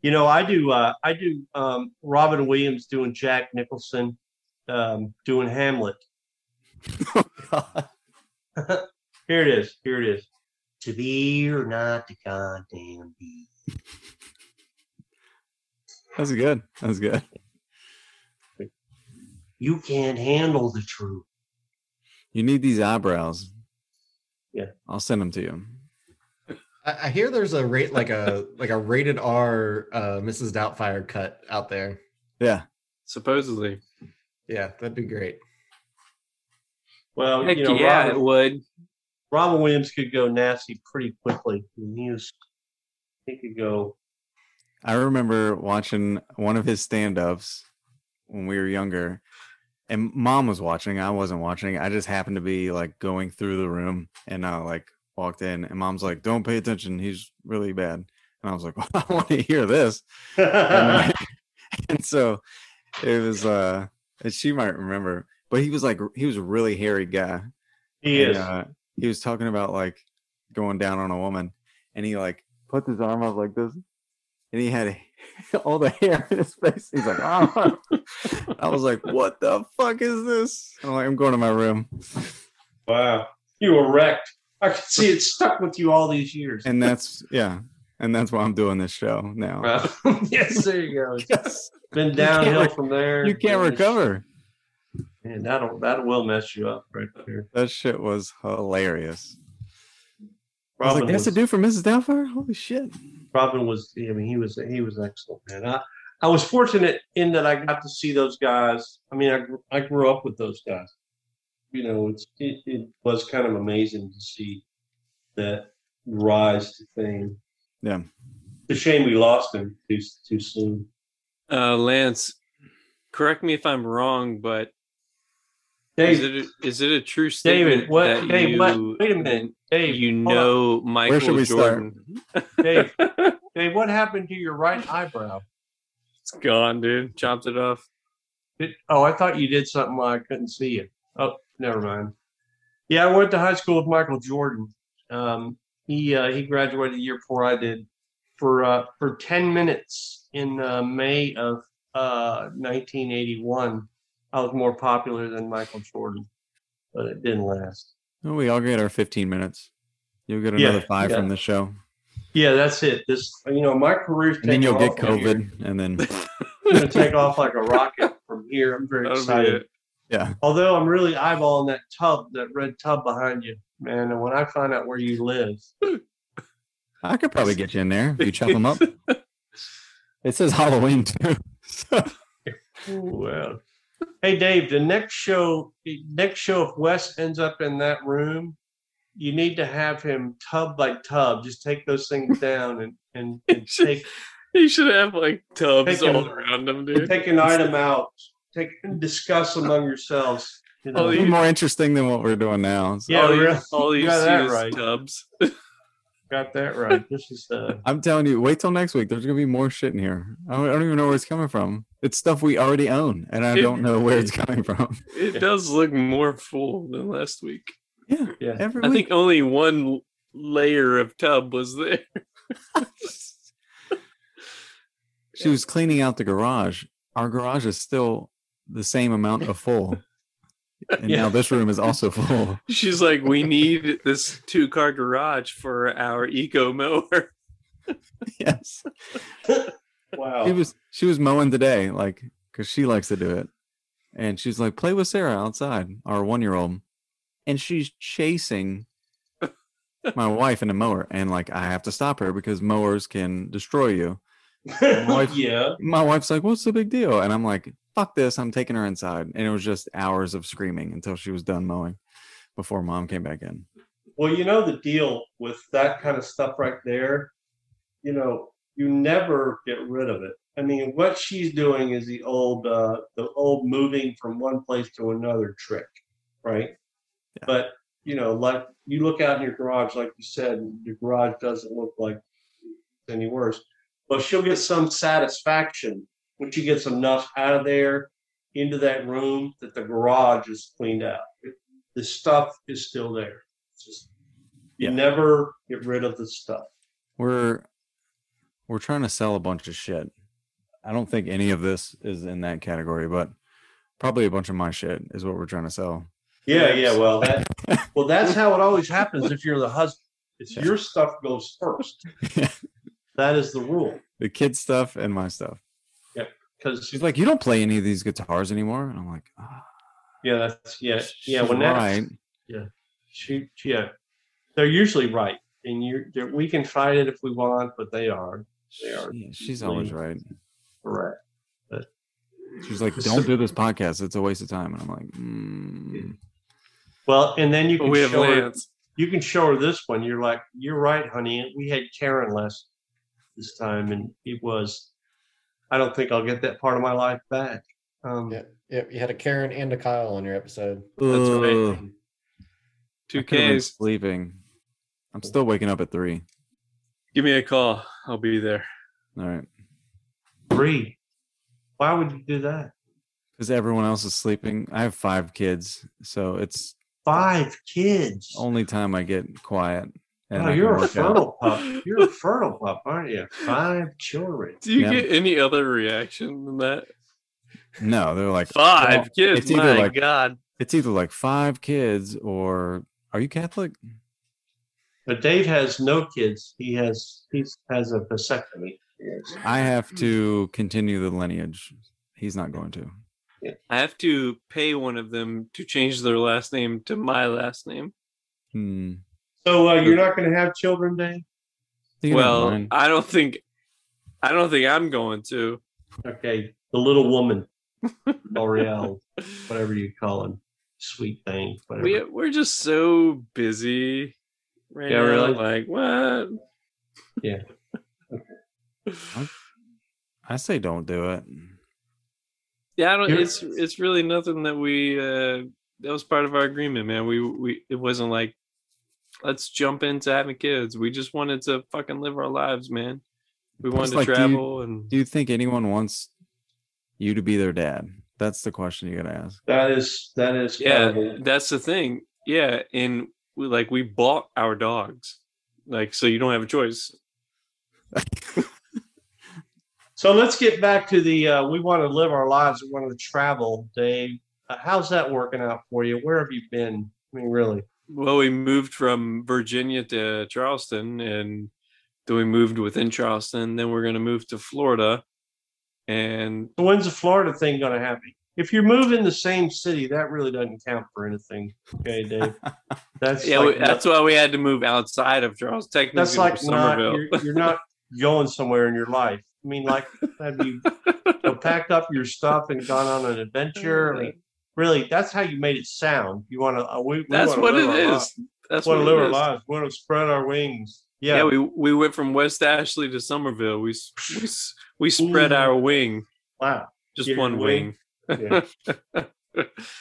[SPEAKER 1] You know, I do. Uh, I do. Um, Robin Williams doing Jack Nicholson, um, doing Hamlet. Here it is. Here it is. To be or not to goddamn be.
[SPEAKER 3] That's good. That's good.
[SPEAKER 1] You can't handle the truth.
[SPEAKER 3] You need these eyebrows.
[SPEAKER 1] Yeah.
[SPEAKER 3] I'll send them to you.
[SPEAKER 4] I, I hear there's a rate like a like a rated R uh Mrs. Doubtfire cut out there.
[SPEAKER 3] Yeah.
[SPEAKER 2] Supposedly.
[SPEAKER 4] Yeah, that'd be great.
[SPEAKER 1] Well,
[SPEAKER 2] Heck
[SPEAKER 1] you know,
[SPEAKER 2] yeah,
[SPEAKER 1] Robin,
[SPEAKER 2] it would.
[SPEAKER 1] Robin Williams could go nasty pretty quickly. I mean, he was, he could go.
[SPEAKER 3] I remember watching one of his stand-ups when we were younger, and mom was watching. I wasn't watching. I just happened to be like going through the room, and I like walked in, and mom's like, "Don't pay attention. He's really bad." And I was like, well, "I want to hear this." And, and so it was. uh She might remember, but he was like, he was a really hairy guy.
[SPEAKER 1] he
[SPEAKER 3] and,
[SPEAKER 1] is.
[SPEAKER 3] uh, he was talking about like going down on a woman, and he like put his arm up like this, and he had all the hair in his face. He's like, "Oh!" I was like, "What the fuck is this?" I'm like, "I'm going to my room,"
[SPEAKER 1] Wow, you were wrecked. I can see it stuck with you all these years.
[SPEAKER 3] and that's yeah, and that's why I'm doing this show now.
[SPEAKER 1] Wow. yes, there you go.
[SPEAKER 3] Yes,
[SPEAKER 1] been downhill from there.
[SPEAKER 3] you can't recover.
[SPEAKER 1] And that'll that will mess you up right there.
[SPEAKER 3] That shit was hilarious. I was like, "That's
[SPEAKER 1] was,
[SPEAKER 3] a dude from Mrs. Doubtfire." Holy shit!
[SPEAKER 1] Robin was. I mean, he was. He was excellent, man. I, I was fortunate in that I got to see those guys. I mean, I I grew up with those guys. You know, it's it, it was kind of amazing to see that rise to fame.
[SPEAKER 3] Yeah.
[SPEAKER 1] It's a shame we lost him too too soon.
[SPEAKER 2] Uh Lance, correct me if I'm wrong, but
[SPEAKER 1] Dave,
[SPEAKER 2] is it a, is it a true statement
[SPEAKER 1] David, what?
[SPEAKER 2] that
[SPEAKER 1] Dave,
[SPEAKER 2] you
[SPEAKER 1] what, wait a minute, Dave.
[SPEAKER 2] you
[SPEAKER 1] hold on.
[SPEAKER 2] know Michael
[SPEAKER 3] should we start?
[SPEAKER 2] Jordan?
[SPEAKER 1] Dave, Dave, what happened to your right eyebrow?
[SPEAKER 2] it's gone, dude. Chopped it off.
[SPEAKER 1] Did, oh, I thought you did something while I couldn't see you. Oh, never mind. Yeah, I went to high school with Michael Jordan. Um, he uh, he graduated the year before I did. For uh, for ten minutes in uh, May of uh, 1981, I was more popular than Michael Jordan, but it didn't last.
[SPEAKER 3] Oh, we all get our 15 minutes. You'll get
[SPEAKER 1] Yeah,
[SPEAKER 3] another five
[SPEAKER 1] yeah.
[SPEAKER 3] from the show,
[SPEAKER 1] Yeah, that's it. This you know my career's
[SPEAKER 3] and then you'll get
[SPEAKER 1] off from.
[SPEAKER 3] COVID, and then
[SPEAKER 1] It's gonna take off like a rocket from here. I'm very
[SPEAKER 2] That'll
[SPEAKER 1] excited.
[SPEAKER 3] yeah,
[SPEAKER 1] Although I'm really eyeballing that tub, that red tub behind you, man. And when I find out where you live,
[SPEAKER 3] I could probably get you in there if you chop them up. It says Halloween too. So,
[SPEAKER 1] well, hey Dave, the next show, the next show, if Wes ends up in that room, you need to have him tub by tub. Just take those things down and and, and take
[SPEAKER 2] You should have like tubs
[SPEAKER 1] Take a-
[SPEAKER 2] all around him, dude.
[SPEAKER 1] take an item out. Take and discuss among yourselves. You know.
[SPEAKER 2] Oh,
[SPEAKER 3] it'll be more interesting than what we're doing now. So
[SPEAKER 1] Yeah,
[SPEAKER 2] all you,
[SPEAKER 1] really.
[SPEAKER 2] all
[SPEAKER 1] You
[SPEAKER 2] you see
[SPEAKER 1] that
[SPEAKER 2] is
[SPEAKER 1] right.
[SPEAKER 2] tubs.
[SPEAKER 1] Got that right. This is uh,
[SPEAKER 3] I'm telling you, wait till next week. There's gonna be more shit in here. I don't, I don't even know where it's coming from. It's stuff we already own, and I
[SPEAKER 2] It-
[SPEAKER 3] don't know where it's coming from.
[SPEAKER 2] It does look more full than last week.
[SPEAKER 3] Yeah,
[SPEAKER 1] yeah.
[SPEAKER 2] I
[SPEAKER 3] week.
[SPEAKER 2] think only one layer of tub was there.
[SPEAKER 3] she was cleaning out the garage. Our garage is still the same amount of full, and
[SPEAKER 1] Yeah.
[SPEAKER 3] now this room is also full.
[SPEAKER 2] She's like, we need this two car garage for our eco mower.
[SPEAKER 3] yes,
[SPEAKER 1] Wow.
[SPEAKER 3] she was she was mowing today, like because she likes to do it, and she's like, play with Sarah outside, our one year old, and she's chasing my wife in a mower, and like I have to stop her because mowers can destroy you. wife-
[SPEAKER 1] yeah.
[SPEAKER 3] My wife's like, "What's the big deal?" And I'm like, "Fuck this! I'm taking her inside." And it was just hours of screaming until she was done mowing, before mom came back in.
[SPEAKER 1] Well, you know the deal with that kind of stuff right there. You know, you never get rid of it. I mean, what she's doing is the old, uh, the old moving from one place to another trick, right?
[SPEAKER 3] Yeah.
[SPEAKER 1] But you know, like you look out in your garage, like you said, your garage doesn't look like any worse. But she'll get some satisfaction when she gets enough out of there into that room that the garage is cleaned out. The stuff is still there. Just you
[SPEAKER 3] Yeah.
[SPEAKER 1] never get rid of the stuff.
[SPEAKER 3] We're we're trying to sell a bunch of shit. I don't think any of this is in that category, but probably a bunch of my shit is what we're trying to sell.
[SPEAKER 1] Yeah, yeah. Well, that well, that's how it always happens if you're the husband. It's
[SPEAKER 3] Yeah.
[SPEAKER 1] your stuff goes first. That is the rule.
[SPEAKER 3] the kids stuff and my stuff.
[SPEAKER 1] Because
[SPEAKER 3] She's like, "You don't play any of these guitars anymore," and I'm like, ah,
[SPEAKER 1] yeah, that's yeah, yeah.
[SPEAKER 3] she's
[SPEAKER 1] When that
[SPEAKER 3] right, yeah,
[SPEAKER 1] she yeah, they're usually right, and you we can fight it if we want, but they are They are
[SPEAKER 3] Yeah, she's always right.
[SPEAKER 1] correct.
[SPEAKER 3] But she's like, "Don't do this podcast; it's a waste of time." And I'm like, mm.
[SPEAKER 1] Well, and then you can
[SPEAKER 2] we have
[SPEAKER 1] show her,
[SPEAKER 2] Lance.
[SPEAKER 1] you can show her this one. You're like, you're right, honey. We had Karen last this time, and it was. I don't think I'll get that part of my life back. Um,
[SPEAKER 4] Yeah, yeah. You had a Karen and a Kyle on your episode.
[SPEAKER 2] That's right. Two
[SPEAKER 3] I could've
[SPEAKER 2] Ks.
[SPEAKER 3] sleeping. I'm still waking up at three.
[SPEAKER 2] Give me a call. I'll be there.
[SPEAKER 3] All right,
[SPEAKER 1] Three. Why would you do that?
[SPEAKER 3] because everyone else is sleeping. I have five kids, so it's
[SPEAKER 1] Five kids.
[SPEAKER 3] only time I get quiet. And
[SPEAKER 1] Oh, you're a
[SPEAKER 3] work out.
[SPEAKER 1] fertile pup. You're a fertile pup, aren't you? Five children.
[SPEAKER 2] Do you
[SPEAKER 3] Yeah.
[SPEAKER 2] get any other reaction than that?
[SPEAKER 3] No, they're like
[SPEAKER 2] Five
[SPEAKER 3] well,
[SPEAKER 2] kids.
[SPEAKER 3] It's either
[SPEAKER 2] My
[SPEAKER 3] like
[SPEAKER 2] God.
[SPEAKER 3] it's either like five kids or are you Catholic?
[SPEAKER 1] But Dave has no kids. He has he has a vasectomy. Yes.
[SPEAKER 3] I have to continue the lineage. He's not going to.
[SPEAKER 2] I have to pay one of them to change their last name to my last name.
[SPEAKER 3] Hmm.
[SPEAKER 1] So uh, you're not going to have children, Dave?
[SPEAKER 2] Well. I don't think I don't think I'm going to.
[SPEAKER 1] Okay, the little woman, L'Oreal, whatever you call him, sweet thing, whatever.
[SPEAKER 2] We we're just so busy right
[SPEAKER 1] Yeah,
[SPEAKER 2] now.
[SPEAKER 1] really?
[SPEAKER 2] Like what? Yeah.
[SPEAKER 3] I say don't do it.
[SPEAKER 2] Yeah, I don't. It's it's really nothing that we. uh That was part of our agreement, man. We we it wasn't like, let's jump into having kids. We just wanted to fucking live our lives, man. We wanted to
[SPEAKER 3] like, do you-
[SPEAKER 2] travel and
[SPEAKER 3] Do you think anyone wants you to be their dad? That's the question you gotta ask.
[SPEAKER 1] That is that is
[SPEAKER 2] yeah,
[SPEAKER 1] kind of-
[SPEAKER 2] that's the thing. Yeah, and we like we bought our dogs, like so you don't have a choice.
[SPEAKER 1] So let's get back to the uh, we want to live our lives. We want to travel, Dave. Uh, how's that working out for you? Where have you been? I mean, really?
[SPEAKER 2] Well, we moved from Virginia to Charleston, and then we moved within Charleston. Then we're gonna move to Florida, and
[SPEAKER 1] So when's the Florida thing going to happen? If you're moving the same city, that really doesn't count for anything. Okay, Dave. That's
[SPEAKER 2] yeah,
[SPEAKER 1] like
[SPEAKER 2] we, that's why we had to move outside of Charleston. Technically,
[SPEAKER 1] that's like
[SPEAKER 2] to
[SPEAKER 1] not
[SPEAKER 2] Summerville.
[SPEAKER 1] you're, you're not going somewhere in your life. I mean, like have you, you know, packed up your stuff and gone on an adventure? I mean, really, that's how you made it sound. You want to? Uh, we, we
[SPEAKER 2] That's what
[SPEAKER 1] live
[SPEAKER 2] it
[SPEAKER 1] our
[SPEAKER 2] is.
[SPEAKER 1] lives.
[SPEAKER 2] That's
[SPEAKER 1] want
[SPEAKER 2] what
[SPEAKER 1] to live our
[SPEAKER 2] is.
[SPEAKER 1] lives. Want to spread our wings.
[SPEAKER 2] Yeah.
[SPEAKER 1] Yeah.
[SPEAKER 2] we we went from West Ashley to Summerville. We we we spread
[SPEAKER 1] Ooh.
[SPEAKER 2] our wing,
[SPEAKER 1] wow.
[SPEAKER 2] just
[SPEAKER 1] Yeah,
[SPEAKER 2] one
[SPEAKER 1] wing.
[SPEAKER 2] wing.
[SPEAKER 1] Yeah.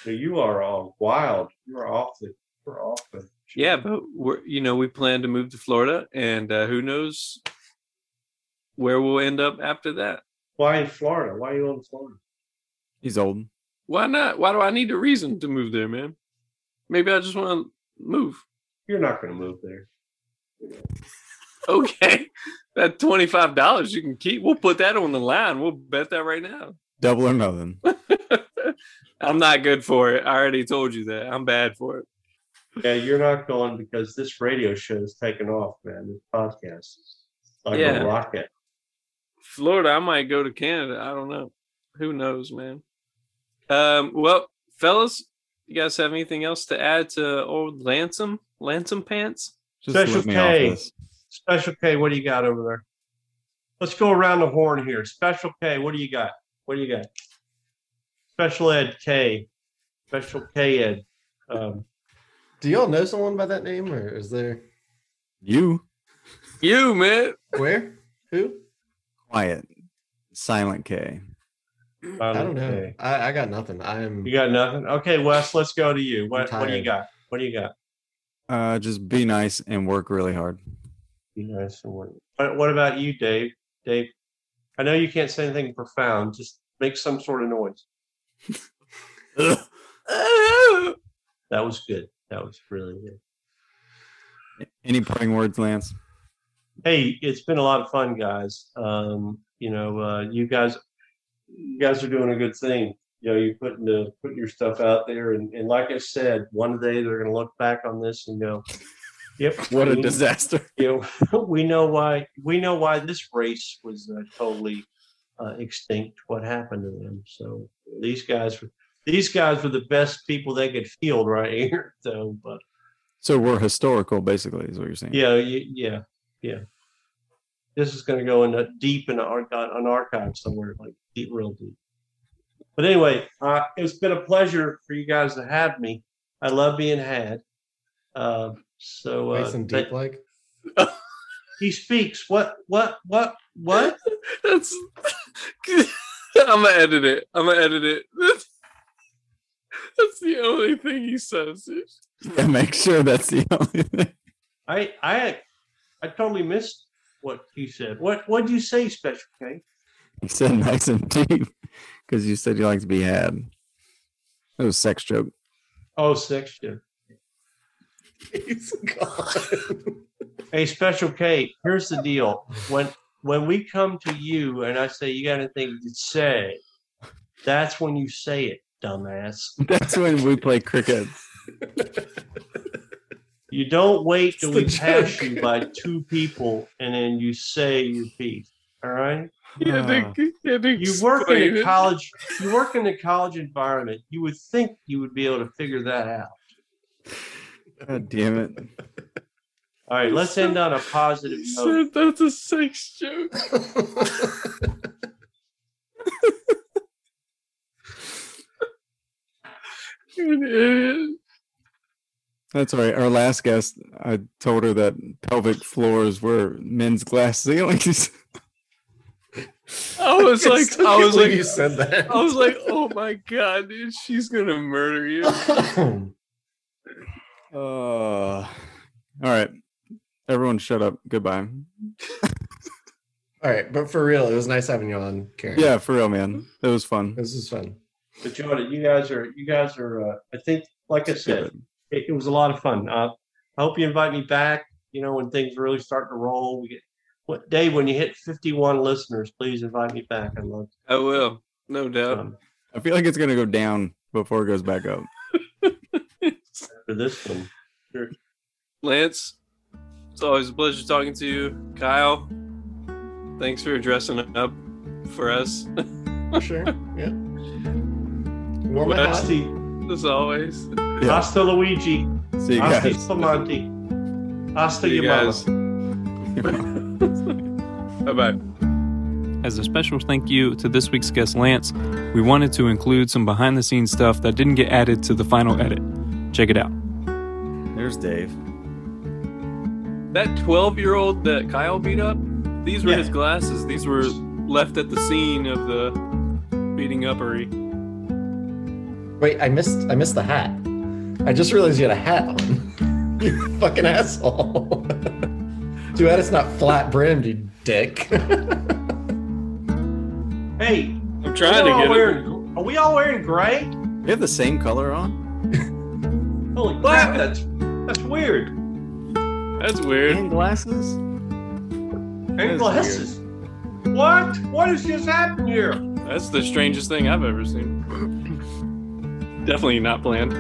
[SPEAKER 1] So you are all wild. You're off the. You're off the.
[SPEAKER 2] Yeah, but we're you know we plan to move to Florida, and uh, who knows where we'll end up after that.
[SPEAKER 1] Why in Florida? Why are you in Florida?
[SPEAKER 3] He's old.
[SPEAKER 2] Why not? Why do I need a reason to move there, man? Maybe I just want to move.
[SPEAKER 1] You're not going to move there.
[SPEAKER 2] Okay, that twenty five dollars you can keep. We'll put that on the line. We'll bet that right now.
[SPEAKER 3] Double or nothing.
[SPEAKER 2] I'm not good for it. I already told you that. I'm bad for it.
[SPEAKER 1] Yeah, you're not going because this radio show is taking off, man. This podcast is like
[SPEAKER 2] Yeah.
[SPEAKER 1] a rocket.
[SPEAKER 2] Florida, I might go to Canada. I don't know. Who knows, man? Um, well, fellas, you guys have anything else to add to old Lansom? Lansom pants?
[SPEAKER 3] Just
[SPEAKER 1] Special
[SPEAKER 3] let me off
[SPEAKER 1] K. Special K, what do you got over there? Let's go around the horn here. Special K, what do you got? What do you got? Special Ed K. Special K Ed. Um,
[SPEAKER 4] Do y'all know someone by that name, or is there
[SPEAKER 3] You
[SPEAKER 2] You, man.
[SPEAKER 4] where? Who?
[SPEAKER 3] quiet. Silent K.
[SPEAKER 4] I don't know. I, I got nothing. I'm
[SPEAKER 1] You got nothing? Okay, Wes, let's go to you. What, what do you
[SPEAKER 4] tired.
[SPEAKER 1] got? What do you got?
[SPEAKER 3] Uh, just be nice and work really hard.
[SPEAKER 1] Be nice and what, what what about you, Dave? Dave, I know you can't say anything profound. Just make some sort of noise. That was good. That was really good.
[SPEAKER 3] Any parting words, Lance?
[SPEAKER 1] Hey, it's been a lot of fun, guys. Um, you know, uh, you guys, you guys are doing a good thing. You know, you're putting the putting your stuff out there, and, and like I said, one day they're going to look back on this and go, "Yep,
[SPEAKER 3] What a disaster.
[SPEAKER 1] you know, we know why we know why this race was uh, totally uh, extinct. What happened to them? So these guys, were these guys were the best people they could field right here. So, but
[SPEAKER 3] So we're historical, basically, is what you're saying.
[SPEAKER 1] yeah, y- yeah, yeah. This is going to go in a deep in an archive, an archive somewhere, like deep, real deep. But anyway, uh, it's been a pleasure for you guys to have me. I love being had. Uh, so uh,
[SPEAKER 4] nice and
[SPEAKER 1] that-
[SPEAKER 4] deep like.
[SPEAKER 1] he speaks. What? What? What? What?
[SPEAKER 2] That's. I'm gonna edit it. I'm gonna edit it. That's the only thing he says.
[SPEAKER 3] Yeah, make sure that's the only thing.
[SPEAKER 1] I I I totally missed what he said. What what'd you say, Special K?
[SPEAKER 3] You said nice and deep because you said you like to be had. It was a sex joke.
[SPEAKER 1] Oh, six. Yeah.
[SPEAKER 4] He's gone.
[SPEAKER 1] Hey, Special K. Here's the deal. When when we come to you and I say you got anything to say, that's when you say it, dumbass.
[SPEAKER 3] That's when we play cricket.
[SPEAKER 1] You don't wait till we pass
[SPEAKER 4] joke.
[SPEAKER 1] you by two people and then you say your piece. All right.
[SPEAKER 2] You had to- you
[SPEAKER 1] You work in
[SPEAKER 2] explain
[SPEAKER 1] a
[SPEAKER 2] it.
[SPEAKER 1] college. You work in a college environment. You would think you would be able to figure that out.
[SPEAKER 3] God damn it.
[SPEAKER 1] All right, let's end on a positive note.
[SPEAKER 2] said that's a sex joke. You're an idiot.
[SPEAKER 3] That's all right. Our last guest, I told her that pelvic floors were men's glass ceilings.
[SPEAKER 2] I was like,
[SPEAKER 4] still
[SPEAKER 2] I was like,
[SPEAKER 4] you said that.
[SPEAKER 2] I was like, oh my god, dude, she's gonna murder you.
[SPEAKER 3] Uh, all right. Everyone shut up. Goodbye.
[SPEAKER 4] All right, but for real, it was nice having you on, Karen.
[SPEAKER 3] Yeah, for real, man. It was fun.
[SPEAKER 4] this is fun.
[SPEAKER 1] But it. You guys are, you guys are. Uh, I think, like I said, it, it was a lot of fun. Uh, I hope you invite me back. You know, when things really start to roll, we get. What Dave? When you hit fifty-one listeners, please invite me back. I'd love
[SPEAKER 2] I will, no doubt.
[SPEAKER 1] um,
[SPEAKER 3] I feel like it's gonna go down before it goes back up.
[SPEAKER 1] for this one. Sure.
[SPEAKER 2] Lance, it's always a pleasure talking to you. Kyle, thanks for dressing up for us For
[SPEAKER 4] Sure. Yeah. Wore my hat.
[SPEAKER 1] Hasta,
[SPEAKER 2] as always.
[SPEAKER 3] Yeah.
[SPEAKER 1] hasta Luigi.
[SPEAKER 3] See you
[SPEAKER 1] Hasta
[SPEAKER 3] guys.
[SPEAKER 1] Spumante. Hasta
[SPEAKER 2] See you guys.
[SPEAKER 1] mama.
[SPEAKER 2] Bye bye. As a special thank you to this week's guest, Lance, we wanted to include some behind the scenes stuff that didn't get added to the final edit. Check it out.
[SPEAKER 3] There's Dave.
[SPEAKER 2] That 12 year old that Kyle beat up, these were
[SPEAKER 1] Yeah.
[SPEAKER 2] his glasses. These were left at the scene of the beating uppery.
[SPEAKER 4] Wait, I missed. I missed the hat. I just realized you had a hat on. you fucking asshole. Too bad it's not flat brimmed, you dick.
[SPEAKER 1] Hey,
[SPEAKER 2] I'm trying
[SPEAKER 1] we
[SPEAKER 2] to
[SPEAKER 1] all
[SPEAKER 2] get it.
[SPEAKER 1] wearing, Are we all wearing gray?
[SPEAKER 3] You have the same color on?
[SPEAKER 1] Holy crap! That's that's weird.
[SPEAKER 2] That's weird.
[SPEAKER 3] And glasses?
[SPEAKER 1] And
[SPEAKER 3] is
[SPEAKER 1] glasses. What? What has just happened here?
[SPEAKER 2] That's the strangest thing I've ever seen. Definitely not planned.